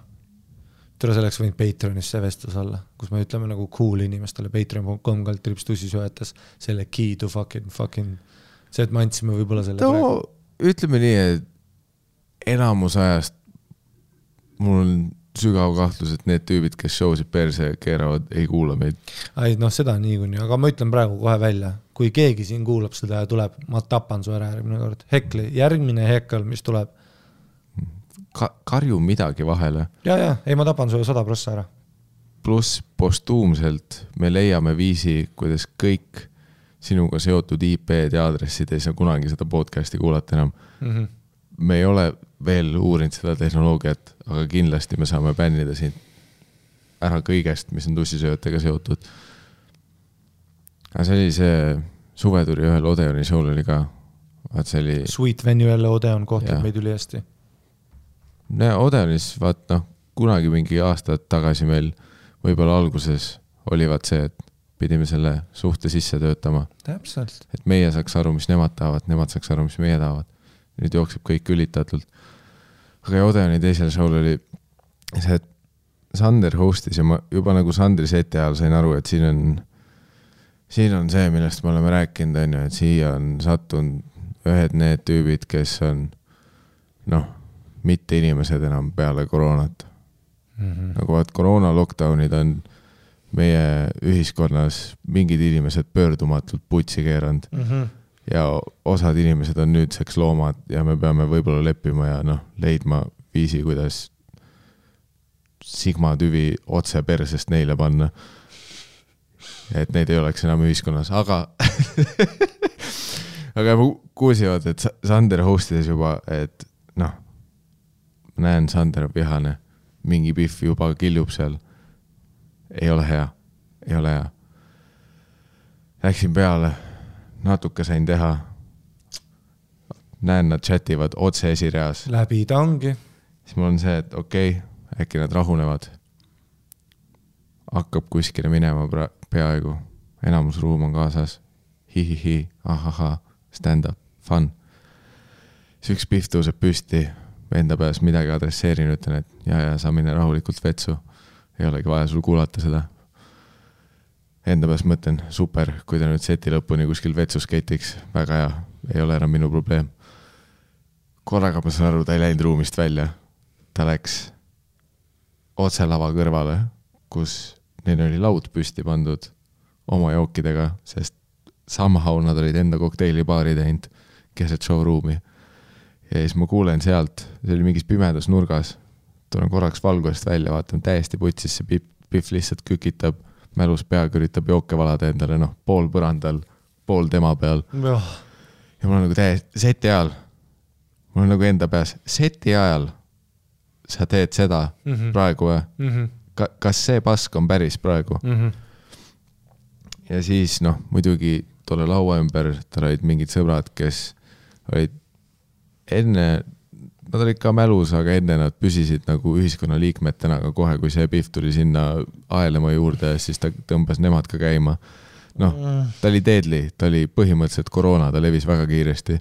tule selleks võinud Patreonis see vestlus olla, kus me ütleme nagu cool inimestele patreon.com kaldtrips tussisööjates selle key to fucking fucking see, et me andsime võib-olla selle no praegu. ütleme nii, et enamus ajast mul on sügav kahtlus, et need tüübid, kes show sid perse keeravad, ei kuula meid. ei noh, seda niikuinii, aga ma ütlen praegu kohe välja, kui keegi siin kuulab seda ja tuleb, ma tapan su ära järgmine kord, hekli, järgmine hekkel, mis tuleb Ka-, karju midagi vahele, ja, ja ei, ma tapan su sada prossa ära. pluss postuumselt me leiame viisi, kuidas kõik sinuga seotud IP-d ja aadressid ei saa kunagi seda podcast'i kuulata enam. Mm -hmm. Me ei ole veel uurinud seda tehnoloogiat, aga kindlasti me saame bännida sind ära kõigest, mis on tussisööjatega seotud. aga see oli see suveturi ühel Odeoni show'l oli ka, vaat see oli, Sweet venue jälle Odeon kohtab meid ülihästi. Odeonis vaat noh, kunagi mingi aastad tagasi meil võib-olla alguses oli vaat see, et pidime selle suhte sisse töötama, et meie saaks aru, mis nemad tahavad, nemad saaks aru, mis meie tahavad. Nüüd jookseb kõik ülitatult. aga Odeoni teisel show'l oli see, et Sander host'is ja ma juba nagu Sandri seti ajal sain aru, et siin on siin on see, millest me oleme rääkinud, on ju, et siia on sattunud ühed need tüübid, kes on noh, mitte inimesed enam peale koroonat. Mhm. nagu vaat koroona lockdown'id on meie ühiskonnas mingid inimesed pöördumatult putsi keeranud Mhm. Ja osad inimesed on nüüdseks loomad ja me peame võib-olla leppima ja noh, leidma viisi, kuidas sigma tüvi otse persest neile panna. et neid ei oleks enam ühiskonnas, aga aga vaata, et Sa- Sander host ides juba, et noh, näen, Sander on vihane, mingi pihv juba killub seal. ei ole hea, ei ole hea. Läksin peale, natuke sain teha. näen, nad chat ivad otse esireas, läbi ta ongi. siis mul on see, et okei okay,, äkki nad rahunevad. hakkab kuskile minema pra-, peaaegu, enamus ruum on kaasas hi,. hi-hi-hi, ahahah, stand-up, fun. siis üks pihv tõuseb püsti, enda peas midagi adresseerin, ütlen, et ja, ja sa mine rahulikult vetsu. ei olegi vaja sul kuulata seda. Enda peas mõtlen, super, kui ta nüüd seti lõpuni kuskil vetsus ketiks, väga hea, ei ole enam minu probleem. korraga ma saan aru, ta ei läinud ruumist välja. ta läks otse lava kõrvale, kus neil oli laud püsti pandud oma jookidega, sest somehow nad olid enda kokteilibaari teinud keset showroom'i. ja siis ma kuulen sealt, see oli mingis pimedas nurgas, tulen korraks valgusest välja, vaatan täiesti putsis, see Pihv, lihtsalt kükitab, mälus peaga üritab jooke valada endale, noh, pool põrandal, pool tema peal ja mul on nagu täiesti, seti ajal, mul on nagu enda peas, seti ajal sa teed seda Mhm. praegu või? ka-, kas see pask on päris praegu? ja siis noh, muidugi tolle laua ümber tal olid mingid sõbrad, kes olid enne, nad olid ka mälus, aga enne nad püsisid nagu ühiskonnaliikmetena, aga kohe, kui see Pihv tuli sinna aelema juurde, siis ta tõmbas nemad ka käima. noh, ta oli deadly, ta oli põhimõtteliselt koroona, ta levis väga kiiresti.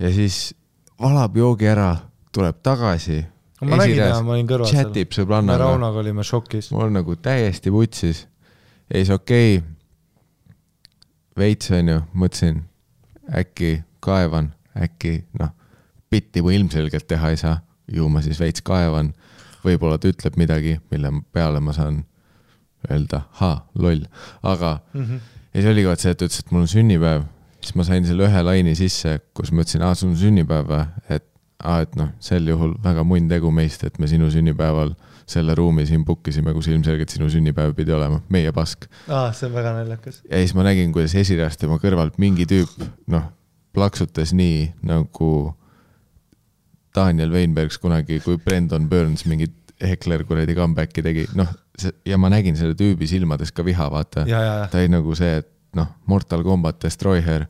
ja siis valab joogi ära, tuleb tagasi. ma nägin ja ma olin kõrval chat ib me sõbrannaga Raunaga olime šokis. mul nagu täiesti vutsis. ja siis okei okay,, veits on ju, mõtlesin äkki kaevan, äkki noh, bitti ma ilmselgelt teha ei saa, ju ma siis veits kaevan. võib-olla ta ütleb midagi, mille peale ma saan öelda, ha, loll, aga Mhm. ja siis oligi vaat see, et ta ütles, et mul on sünnipäev, siis ma sain selle ühe laine sisse, kus ma ütlesin, aa, sul on sünnipäev või, et aa, et noh, sel juhul väga munn tegu meist, et me sinu sünnipäeval selle ruumi siin book isime, kus ilmselgelt sinu sünnipäev pidi olema, meie pask. aa, see on väga naljakas. ja siis ma nägin, kuidas esireast tema kõrvalt mingi tüüp, noh, plaksutas nii nagu Daniel Weinbergs kunagi, kui Brendan Burns mingit Hekler kuradi comeback'i tegi, noh, ja ma nägin selle tüübi silmades ka viha, vaata. Ta oli nagu see, et noh, Mortal Combat Destroyer.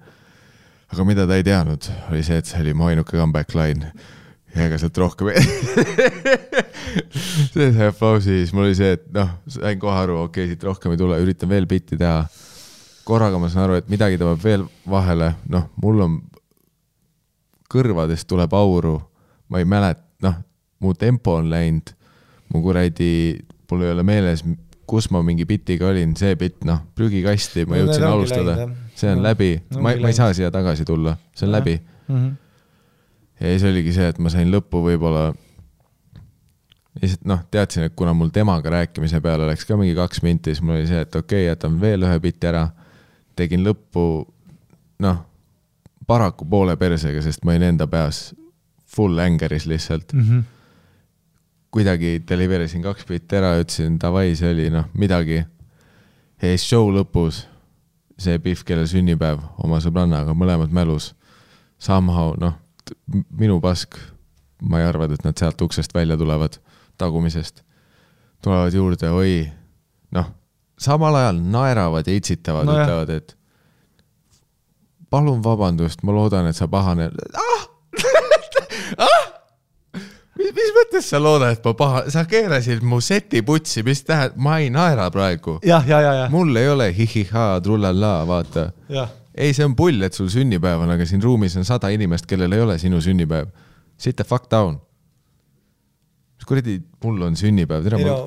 aga mida ta ei teadnud, oli see, et see oli mu ainuke comeback line. Ja ega sealt rohkem ei see sai aplausi, siis mul oli see, et noh, sain kohe aru, okei okay,, siit rohkem ei tule, üritan veel bitti teha. korraga ma saan aru, et midagi tuleb veel vahele, noh, mul on, kõrvadest tuleb auru, ma ei mäleta, noh, mu tempo on läinud, mu kuradi, mul ei ole meeles, kus ma mingi bitiga olin, see bitt, noh, prügikasti, ma No jõudsin alustada see on No, läbi, ongi ma, ma ei saa siia tagasi tulla, see on Jah. läbi. Mhm. ja siis oligi see, et ma sain lõppu võib-olla, lihtsalt noh, teadsin, et kuna mul temaga rääkimise peale läks ka mingi kaks minti, siis mul oli see, et okei okay,, jätan veel ühe biti ära. tegin lõppu, noh, paraku poole persega, sest ma olin enda peas full anger'is lihtsalt. Mhm. kuidagi deliver isin kaks bitti ära ütlesin davai, see oli noh, midagi. ja siis show lõpus see Pihv, kellel sünnipäev oma sõbrannaga, mõlemad mälus. Somehow noh, minu pask, ma ei arvanud, et nad sealt uksest välja tulevad, tagumisest. tulevad juurde, oi, noh, samal ajal naeravad ja itsitavad no, ütlevad, et palun vabandust, ma loodan, et sa pahane ah! ah! mis, mis mõttes sa loodad, et ma paha, sa keerasid mu seti putsi, mis tähendab, ma ei naera praegu. mul ei ole hihihaa, trullallaa, vaata. ei, see on pull, et sul sünnipäev on, aga siin ruumis on sada inimest, kellel ei ole sinu sünnipäev. Sit the fuck down. mis kuradi, mul on sünnipäev, tere ei no,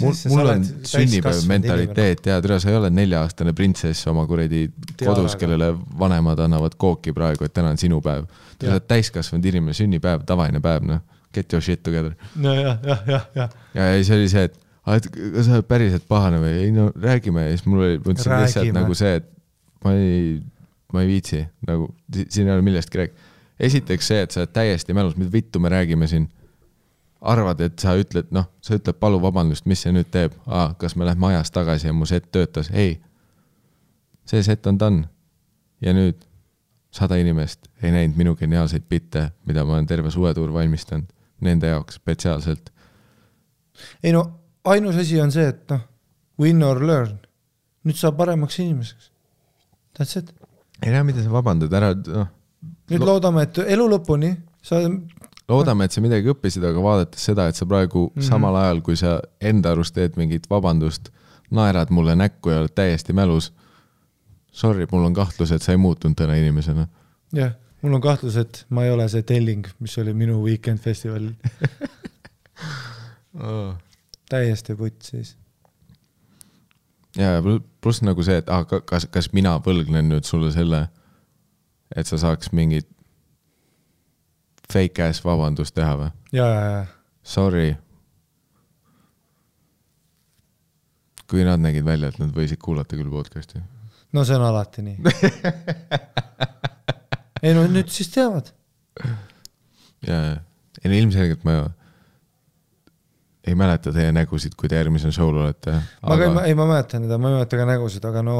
mul, mul on sünnipäev mentaliteet ja tere, sa ei ole nelja-aastane printsess oma kuradi kodus, kellele vanemad annavad kooki praegu, et täna on sinu päev. sa oled täiskasvanud inimene, sünnipäev, tavaline päev, noh. Get your shit together. no jah, jah, jah, ja, ja siis oli see, et, et kas sa oled päriselt pahane või, ei no räägime ja siis mul oli, mõtlesin lihtsalt nagu see, et ma ei, ma ei viitsi nagu, siin ei ole millestki rääkida. esiteks see, et sa oled täiesti mälus, mida vittu me räägime siin arvad, et sa ütled, noh, sa ütled palun vabandust, mis see nüüd teeb ah,, kas me lähme ajas tagasi ja mu set töötas, ei. see set on done. ja nüüd sada inimest ei näinud minu geniaalseid bitte, mida ma olen terve suvetuur valmistanud nende jaoks spetsiaalselt. ei no ainus asi on see, et noh, win or learn, nüüd saab paremaks inimeseks. That's it. ei tea, mida sa vabandad, ära noh. nüüd lo loodame, et elu lõpuni sa loodame, et sa midagi õppisid, aga vaadates seda, et sa praegu mm -hmm. samal ajal, kui sa enda arust teed mingit vabandust, naerad mulle näkku ja oled täiesti mälus. Sorry, mul on kahtlus, et sa ei muutunud täna inimesena. jah, mul on kahtlus, et ma ei ole see telling, mis oli minu Weekend festivalil oh. täiesti putt siis. ja pluss nagu see, et ah, kas, kas mina võlgnen nüüd sulle selle, et sa saaks mingit fake ass vabandust teha või? ja, ja, ja. Sorry. kui nad nägid välja, et nad võisid kuulata küll podcast'i. no see on alati nii ei no nüüd siis teavad. ja, ja, ei no ilmselgelt ma ei mäleta teie nägusid, kui te järgmisel show'l olete. ma aga... ka ei, ma mäletan teda, ma ei mäleta ka nägusid, aga no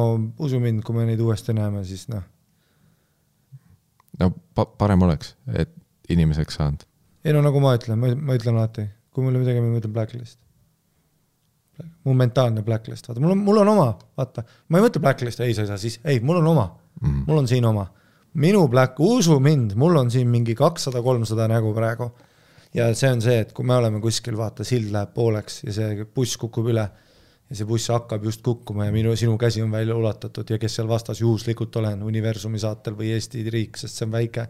usu mind, kui me neid uuesti näeme, siis noh. no pa parem oleks, et inimeseks saanud? ei no nagu ma ütlen, ma, ütlen alati, kui mul midagi, ma ütlen blacklist. mu mentaalne blacklist, vaata, mul on, mul on oma, vaata, ma ei mõtle blacklist, ei, sa ei saa siis, ei, mul on oma mm, -hmm. mul on siin oma. minu black, usu mind, mul on siin mingi kakssada, kolmsada nägu praegu. ja see on see, et kui me oleme kuskil, vaata, sild läheb pooleks ja see buss kukub üle ja see buss hakkab just kukkuma ja minu, sinu käsi on välja ulatatud ja kes seal vastas juhuslikult olen, universumi saatel või Eesti riik, sest see on väike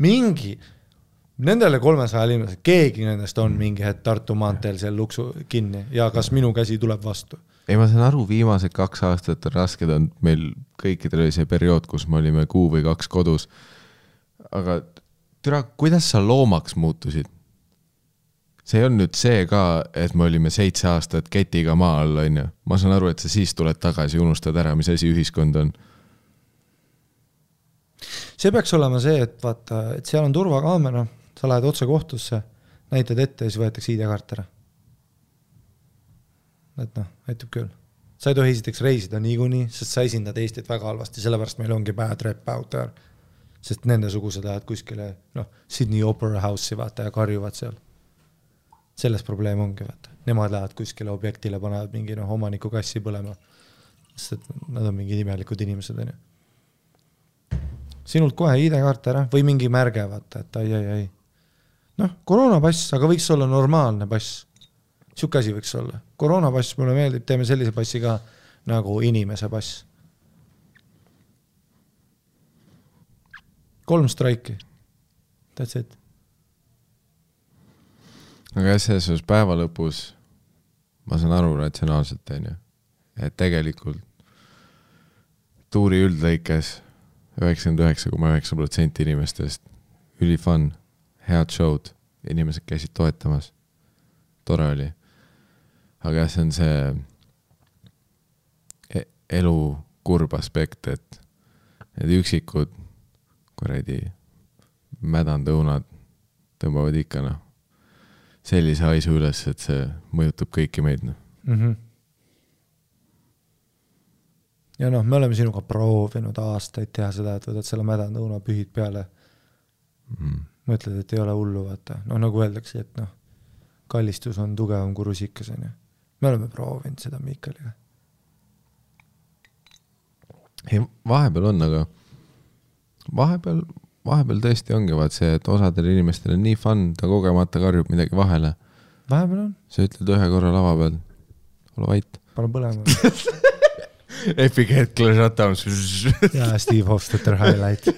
mingi, nendele kolmesajale inimesele, keegi nendest on mingi hetk Tartu maanteel seal luksu kinni ja kas minu käsi tuleb vastu? ei, ma saan aru, viimased kaks aastat on rasked olnud, meil kõikidel oli see periood, kus me olime kuu või kaks kodus. aga türa, kuidas sa loomaks muutusid? see olnud nüüd see ka, et me olime seitse aastat ketiga maa all, onju. ma saan aru, et sa siis tuled tagasi, unustad ära, mis asi ühiskond on see peaks olema see, et vaata, et seal on turvakaamera, sa lähed otse kohtusse, näitad ette ja siis võetakse ID-kaart ära. et noh, aitab küll. sa ei tohi esiteks reisida niikuinii, sest sa esindad Eestit väga halvasti, sellepärast meil ongi bad rep out there. sest nendesugused lähevad kuskile, noh, Sydney Opera House'i vaata ja karjuvad seal. selles probleem ongi, vaata, nemad lähevad kuskile objektile, panevad mingi noh, omaniku kassi põlema. sest et nad on mingid imelikud inimesed, onju sinult kohe ID-kaart ära või mingi märge, vaata, et ai, ai, ai. noh, koroonapass, aga võiks olla normaalne pass. sihuke asi võiks olla. koroonapass mulle meeldib, teeme sellise passi ka nagu inimese pass. kolm straiki. That's it. aga jah, selles suhtes päeva lõpus ma saan aru ratsionaalselt, onju, et tegelikult tuuri üldlõikes üheksakümmend üheksa koma üheksa protsenti inimestest, üli fun, head show'd, inimesed käisid toetamas. tore oli. aga jah, see on see e elu kurb aspekt, et need üksikud kuradi mädandõunad tõmbavad ikka noh, sellise haisu üles, et see mõjutab kõiki meid noh mm -hmm ja noh, me oleme sinuga proovinud aastaid teha seda, et võtad selle mädanud õunapühid peale mm.. mõtled, et ei ole hullu, vaata, noh nagu öeldakse, et noh, kallistus on tugevam kui rusikas, onju. me oleme proovinud seda Miikaliga. ei, vahepeal on, aga vahepeal, vahepeal tõesti ongi vaat see, et osadel inimestel on nii fun, ta kogemata karjub midagi vahele. vahepeal on. sa ütled ühe korra lava peal, ole vait. pane põlema Epic Headclash Shutdowns. ja Steve Hofstetter highlight.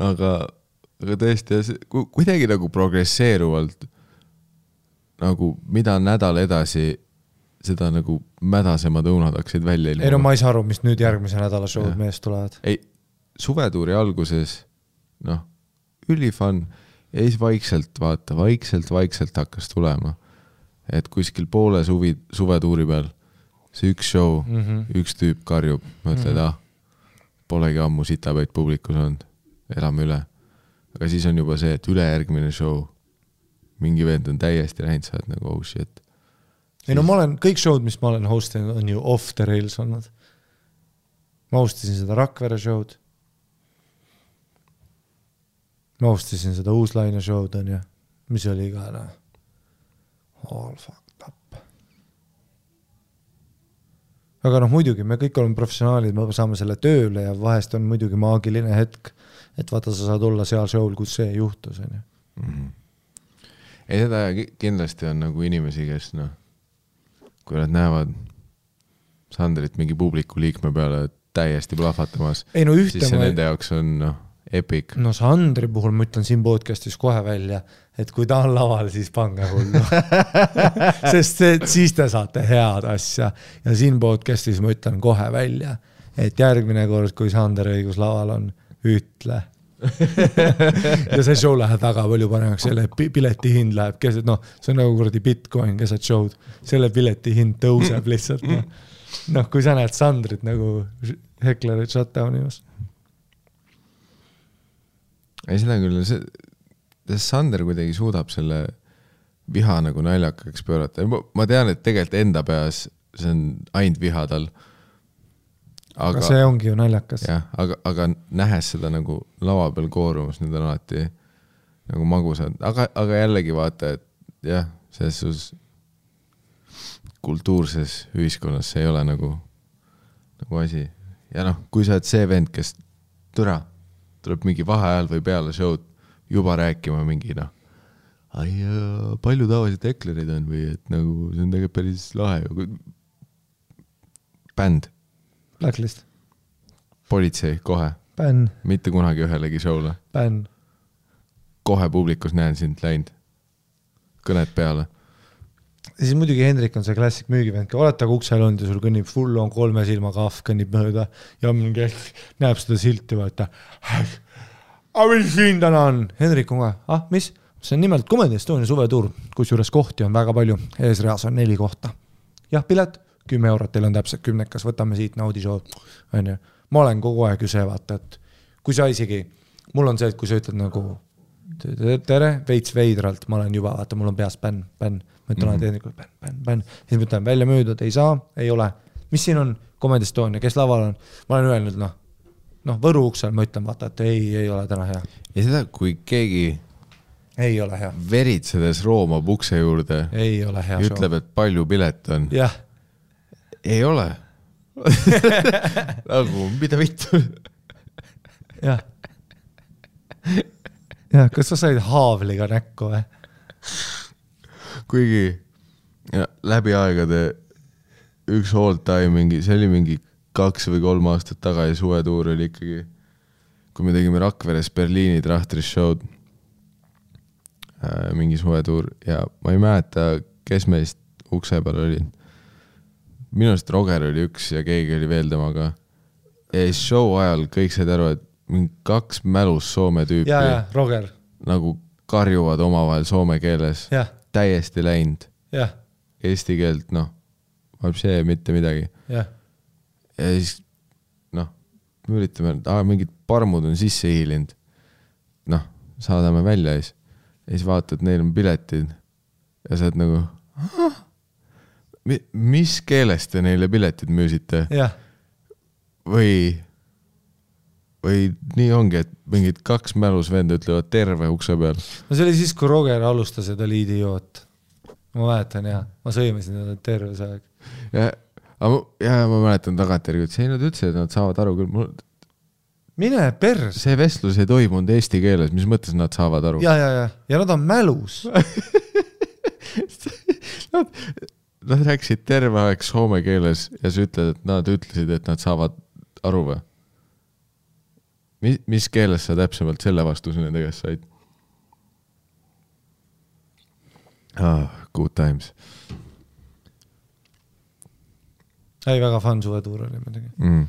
aga, aga tõesti, kuidagi nagu progresseeruvalt nagu mida nädal edasi, seda nagu mädasemad õunad hakkasid välja ei no ma ei saa aru, mis nüüd järgmise nädala show'd meest tulevad. ei, suvetuuri alguses noh, ülifun ja siis vaikselt vaata, vaikselt-vaikselt hakkas tulema. et kuskil poole suvi, suvetuuri peal see üks show, Mm -hmm. üks tüüp karjub, mõtled Mhm. ah, polegi ammu sitapäid publikus olnud, elame üle. aga siis on juba see, et ülejärgmine show, mingi vend on täiesti läinud, sa oled nagu oh shit. ei no ma olen, kõik show'd, mis ma olen host inud, on ju off the rails olnud. ma host isin seda Rakvere show'd. Ma host isin seda Uuslaine show'd on ju, mis oli ka noh, all fucked up. aga noh, muidugi me kõik oleme professionaalid, me saame selle tööle ja vahest on muidugi maagiline hetk, et vaata, sa saad olla seal show'l, kus see juhtus, on ju. ei, seda ki- kindlasti on nagu inimesi, kes noh, kui nad näevad Sandrit mingi publiku liikme peale täiesti plahvatamas, ei no ühte ma nende jaoks on noh, epic. no Sandri puhul ma ütlen siin podcast'is kohe välja, et kui ta on laval, siis pange hullu. sest see, siis te saate head asja ja siin podcast'is ma ütlen kohe välja, et järgmine kord, kui Sander Õigus laval on, ütle. ja see show läheb väga palju paremaks, selle pi- pileti hind läheb keset, noh, see on nagu kuradi Bitcoin keset show'd, selle pileti hind tõuseb lihtsalt noh. noh, kui sa näed Sandrit nagu Hecklerit shutdown'i imas. ei, seda küll, see, Sander kuidagi suudab selle viha nagu naljakaks pöörata, ma tean, et tegelikult enda peas see on ainult viha tal. aga see ongi ju naljakas. jah, aga, aga nähes seda nagu lava peal koorumas, need on alati nagu magusad, aga, aga jällegi vaata, et jah, selles suhtes kultuurses ühiskonnas see ei ole nagu, nagu asi. ja noh, kui sa oled see vend, kes türa, tuleb mingi vaheajal või peale show'd juba rääkima mingi noh, ai, palju tavaliselt eklereid on või et nagu see on tegelikult päris lahe ju. bänd, Blacklist, politsei kohe bänn, mitte kunagi ühelegi show'le. bänn. kohe publikus näen sind läinud. kõned peale. Ja siis muidugi Hendrik on see klassik müügivend, olete aga uksel olnud ja sul kõnnib full on kolme silmaga ahv kõnnib mööda ja mingi näeb seda silti, vaata. aga mis siin täna on? Hendrik on kohe, ah mis? see on nimelt Comedy Estonia suvetuur, kusjuures kohti on väga palju, eesreas on neli kohta. jah, pilet kümme eurot, teil on täpselt kümnekas, võtame siit naudi show, onju. ma olen kogu aeg ju see, vaata, et kui sa isegi, mul on see, et kui sa ütled nagu tere, veits veidralt, ma olen juba, vaata, mul on peas bänn, bänn, ma ütlen alati Hendrikule bänn, bänn, bänn, siis ma ütlen välja müüdud, ei saa, ei ole. mis siin on, Comedy Estonia, kes laval on? ma olen öelnud, noh, noh, Võru uksel ma ütlen, vaata, et ei, ei ole täna hea, ja seda, kui keegi ei ole hea, veritsedes roomab ukse juurde ei ole hea ütleb, et palju pilet on, jah, ei ole. nagu, mida vittu. jah. jah, kas sa said haavliga näkku või? Kuigi ja, läbi aegade üks all time mingi, see oli mingi kaks või kolm aastat tagasi suvetuur oli ikkagi, kui me tegime Rakveres Berliini Trahtris show'd äh,. mingi suvetuur ja ma ei mäleta, kes meist ukse peal olid. minu arust Roger oli üks ja keegi oli veel temaga. ja siis show ajal kõik said aru, et mingi kaks mälus Soome tüüpi ja, ja Roger, nagu karjuvad omavahel soome keeles, jah, täiesti läinud jah, eesti keelt, noh, see mitte midagi. jah, ja siis noh, me üritame, et aa, mingid parmud on sisse hiilinud. noh, saadame välja siis. ja siis vaatad, neil on piletid ja sa oled nagu, mis keeles te neile piletid müüsite jah, või, või nii ongi, et mingid kaks mälus venda ütlevad terve ukse peal. no see oli siis, kui Roger alustas oli idioot. ma mäletan ja, ma sõimasin teda terve see aeg. ja, ja ma mäletan tagantjärgi, et see nad ütlesid, et nad saavad aru küll, mul mine pers. see vestlus ei toimunud eesti keeles, mis mõttes nad saavad aru? ja, ja, ja, ja nad on mälus. Nad, nad rääkisid terve aeg soome keeles ja sa ütled, et nad ütlesid, et nad saavad aru või? mis, mis keeles sa täpsemalt selle vastuse nende käest said ah,? Good times ei, väga fun suvetuur oli muidugi. mm..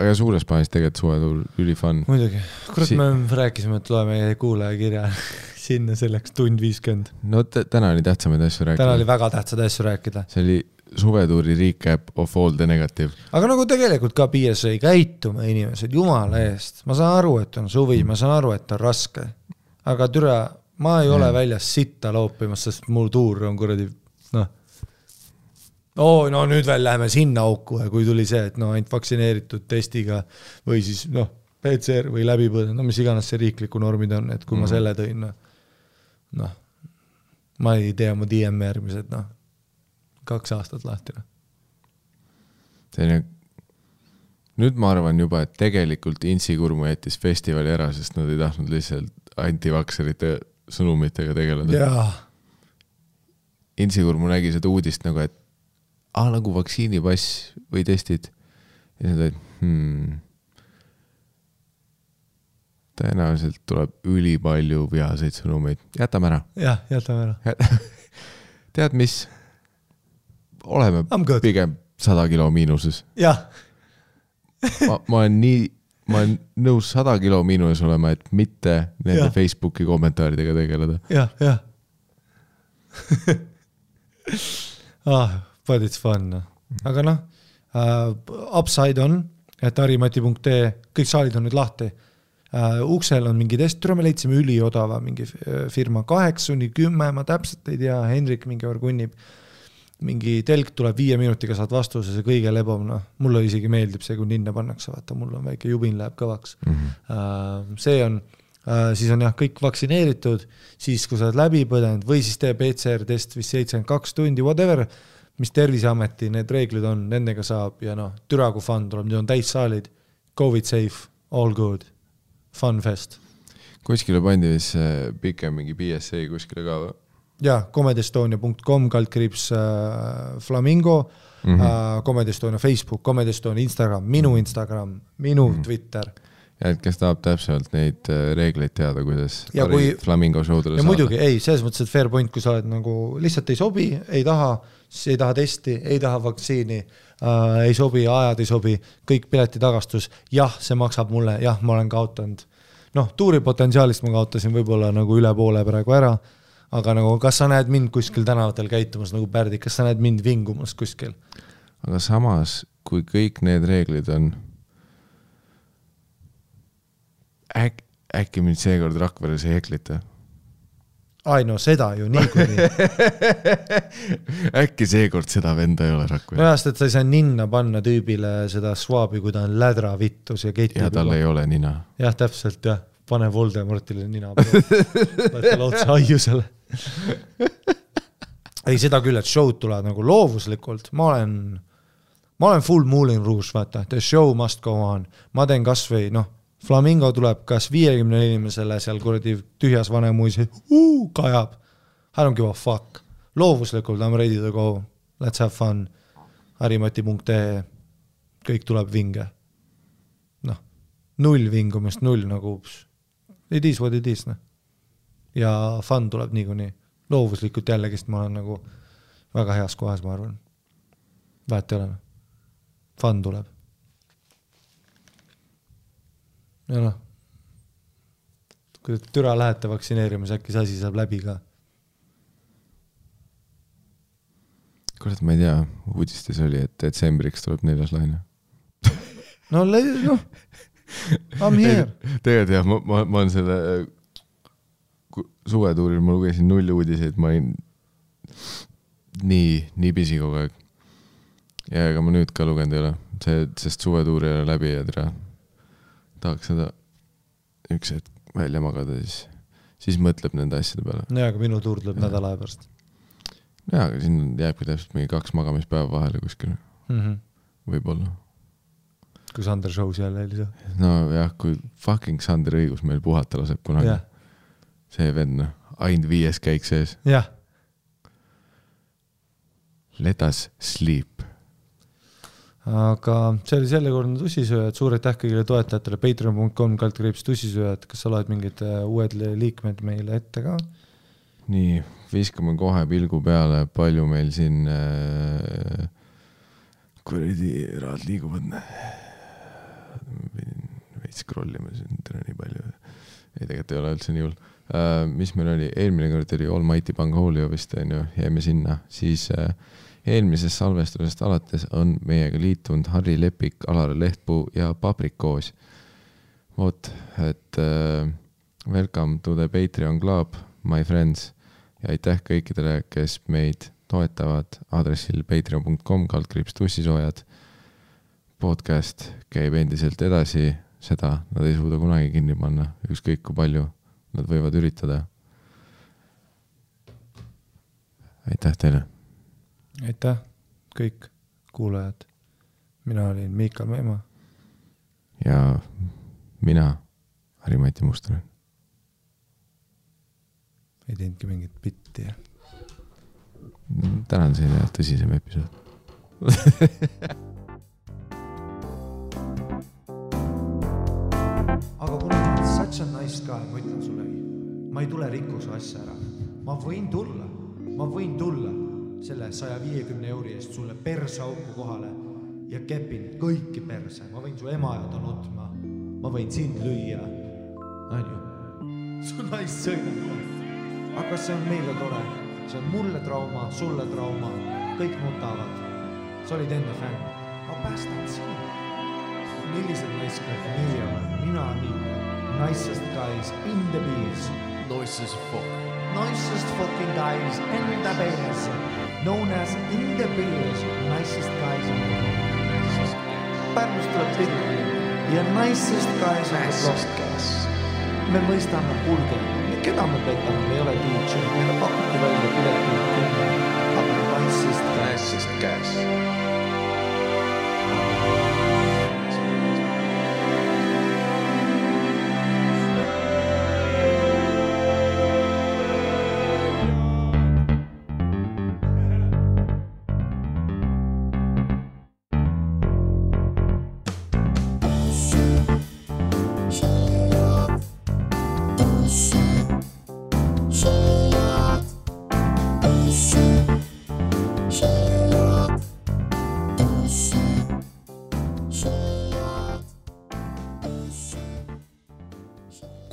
aga suures plaanis tegelikult suvetuur üli fun. muidugi, kurat Si- me rääkisime, et loeme kuulajakirja sinna selleks tund viiskümmend. no täna oli tähtsamaid asju täna rääkida oli. väga tähtsaid asju rääkida. see oli suvetuuri recap of all the negative. aga nagu tegelikult ka BSA, käitume inimesed, jumala eest, ma saan aru, et on suvi, ma saan aru, et on raske. aga türa, ma ei ole Mm. väljas sitta loopimas, sest mul tuur on kuradi, noh. oo, no nüüd veel läheme sinna auku ja kui tuli see, et no ainult vaktsineeritud testiga või siis noh, PCR või läbipõdenud, no mis iganes see riikliku normid on, et kui mm. ma selle tõin, noh, noh, ma ei tea mu DM järgmised, noh, kaks aastat lahti, noh. selline, nüüd ma arvan juba, et tegelikult Intsi Kurmu jättis festivali ära, sest nad ei tahtnud lihtsalt antivakserite sõnumitega tegeleda. Intsi Kurmu nägi seda uudist nagu, et aa, nagu vaktsiinipass või testid. ja siis nad olid hmm.. tõenäoliselt tuleb ülipalju vihaseid sõnumeid, jätame ära. jah, jätame ära. tead mis? Oleme pigem sada kilo miinuses. jah, ma, ma olen nii, ma olen nõus sada kilo miinuses olema, et mitte nende Jah. Facebooki kommentaaridega tegeleda. jah, jah. ah, but it's fun, noh. aga noh uh,, upside on, et harimati.ee, kõik saalid on nüüd lahti uh,. uksel on mingi test, tule me leidsime üliodava mingi äh, firma, kaheksa kuni kümme, ma täpselt ei tea, Hendrik mingi orgunnib. Mingi telk tuleb viie minutiga saad vastuse, see kõige lebam, noh, mulle isegi meeldib see, kui ninna pannakse, vaata, mul on väike jubin läheb kõvaks. Äh, see on, siis on jah, kõik vaktsineeritud, siis kui sa oled läbi põdenud või siis tee PCR-test vist seitsekümmend kaks tundi, whatever, mis Terviseameti need reeglid on, nendega saab ja noh, türa kui fun tuleb, nüüd on täissaalid, Covid safe, all good, fun fest. kuskile pandi vist pikem mingi BSA kuskile ka või? jaa, comedyestonia.com, kaldkriips äh, Flamingo mm, -hmm. Comedy Estonia Facebook, Comedy Estonia Instagram, minu Instagram, minu mm -hmm. Twitter ja et kes tahab täpsemalt neid äh, reegleid teada, kuidas Ja kui- Flamingo showdele saada. muidugi ei, selles mõttes, et fair point, kui sa oled nagu lihtsalt ei sobi, ei taha, siis ei taha testi, ei taha vaktsiini äh,, ei sobi, ajad ei sobi, kõik piletitagastus, jah, see maksab mulle, jah, ma olen kaotanud. noh, tuuri potentsiaalist ma kaotasin võib-olla nagu üle poole praegu ära, aga nagu kas sa näed mind kuskil tänavatel käitumas nagu Pärdi, kas sa näed mind vingumas kuskil? aga samas, kui kõik need reeglid on, äkki, äkki mind seekord Rakveres ei heklita? ai no seda ju niikuinii. äkki seekord seda venda ei ole Rakveres nojah, sest et sa ei saa ninna panna tüübile seda swab'i, kui ta on lädravittus ja ketib ja tal ei ole nina. jah, täpselt jah, pane Voldemortile nina peale, laed talle otse aiusele. ei, seda küll, et show'd tulevad nagu loovuslikult, ma olen, ma olen full Moulin Rouge, vaata, the show must go on, ma teen kasvõi noh, Flamingo tuleb kas viiekümnele inimesele seal kuradi tühjas Vanemuis, kajab. I don't give a fuck, loovuslikult I m ready to go, let's have fun, harimati.ee, kõik tuleb vinge. noh, null vingumist, null nagu it is what it is, noh. Ja fun tuleb niikuinii, loovuslikult jällegist ma olen nagu väga heas kohas, ma arvan. vahet ei ole. Fun tuleb. ja noh, kui te türa lähete vaktsineerima, siis äkki see asi saab läbi ka. kurat, ma ei tea, uudistes oli, et detsembriks tuleb neljas laine. no, noh, I m here. tegelikult jah, ma, ma, ma olen selle suvetuuril, ma lugesin null uudiseid, ma olin nii, nii pisi kogu aeg. ja ega ma nüüd ka lugenud ei ole, see, sest suvetuur ei ole läbi ja tere. tahaks seda üks hetk välja magada, siis, siis mõtleb nende asjade peale. jaa, aga minu tuur tuleb nädala aja pärast jaa, aga siin jääbki täpselt mingi kaks magamispäeva vahele kuskil, mm. -hmm. võib-olla. kui Sander Show's jälle oli see. nojah, kui fucking Sander Õigus meil puhata laseb kunagi jah, see vend noh, ainult viies käik sees. jah, Let us sleep. aga see oli sellekordne tussisööjad, suur aitäh kõigile toetajatele, patreon.com kaldkriips tussisööjad, kas sa loed mingid äh, uued liikmed meile ette ka? nii, viskame kohe pilgu peale, palju meil siin äh, kuradi rahad liiguvad. pidin veits scroll ima siin täna nii palju. ei, tegelikult ei ole üldse nii hull. Mis meil oli, eelmine kord oli Almighty Bangholio vist onju, jäime sinna, siis uh, eelmisest salvestusest alates on meiega liitunud Harri Lepik, Alar Lehtpuu ja Paprikoos. vot, et uh, welcome to the Patreon club, my friends ja aitäh kõikidele, kes meid toetavad aadressil patreon.com kaldkriips tussisoojad. podcast käib endiselt edasi, seda nad ei suuda kunagi kinni panna, ükskõik kui palju nad võivad üritada. aitäh teile aitäh, kõik kuulajad. mina olin Miikal Meemaa. ja mina, Harri-Mati Mustonen. ei teinudki mingit bitti, jah? täna on selline tõsisem episood aga kuule, such a nice guy, ma ütlen sulle, ma ei tule rikkuse asja ära. ma võin tulla, ma võin tulla selle saja viiekümne euri eest sulle perseauku kohale ja kepin kõiki perse, ma võin su ema ajada nutma, ma võin sind lüüa, onju. su naist sõimata. aga see on meile tore? see on mulle trauma, sulle trauma, kõik nutavad. sa olid enne fänn, ma päästan sind. millised naiskad meie oleme, mina nii, nicest guys in the bees. Nicest fuck. Nicest fucking guys in the bees known as in the village nicest guys on the block. Pärnust tuleb Litvi ja nicest guys on the block. me mõistame, kuulge, keda me petame, me ei ole DJ, meile pakuti välja pileti kümme, aga nicest guys. Nicest guys.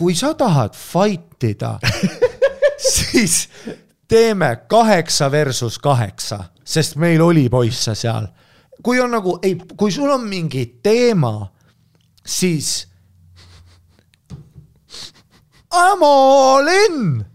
Kui sa tahad fight ida siis teeme kaheksa versus kaheksa, sest meil oli poisse seal. kui on nagu, ei, kui sul on mingi teema, siis I m all in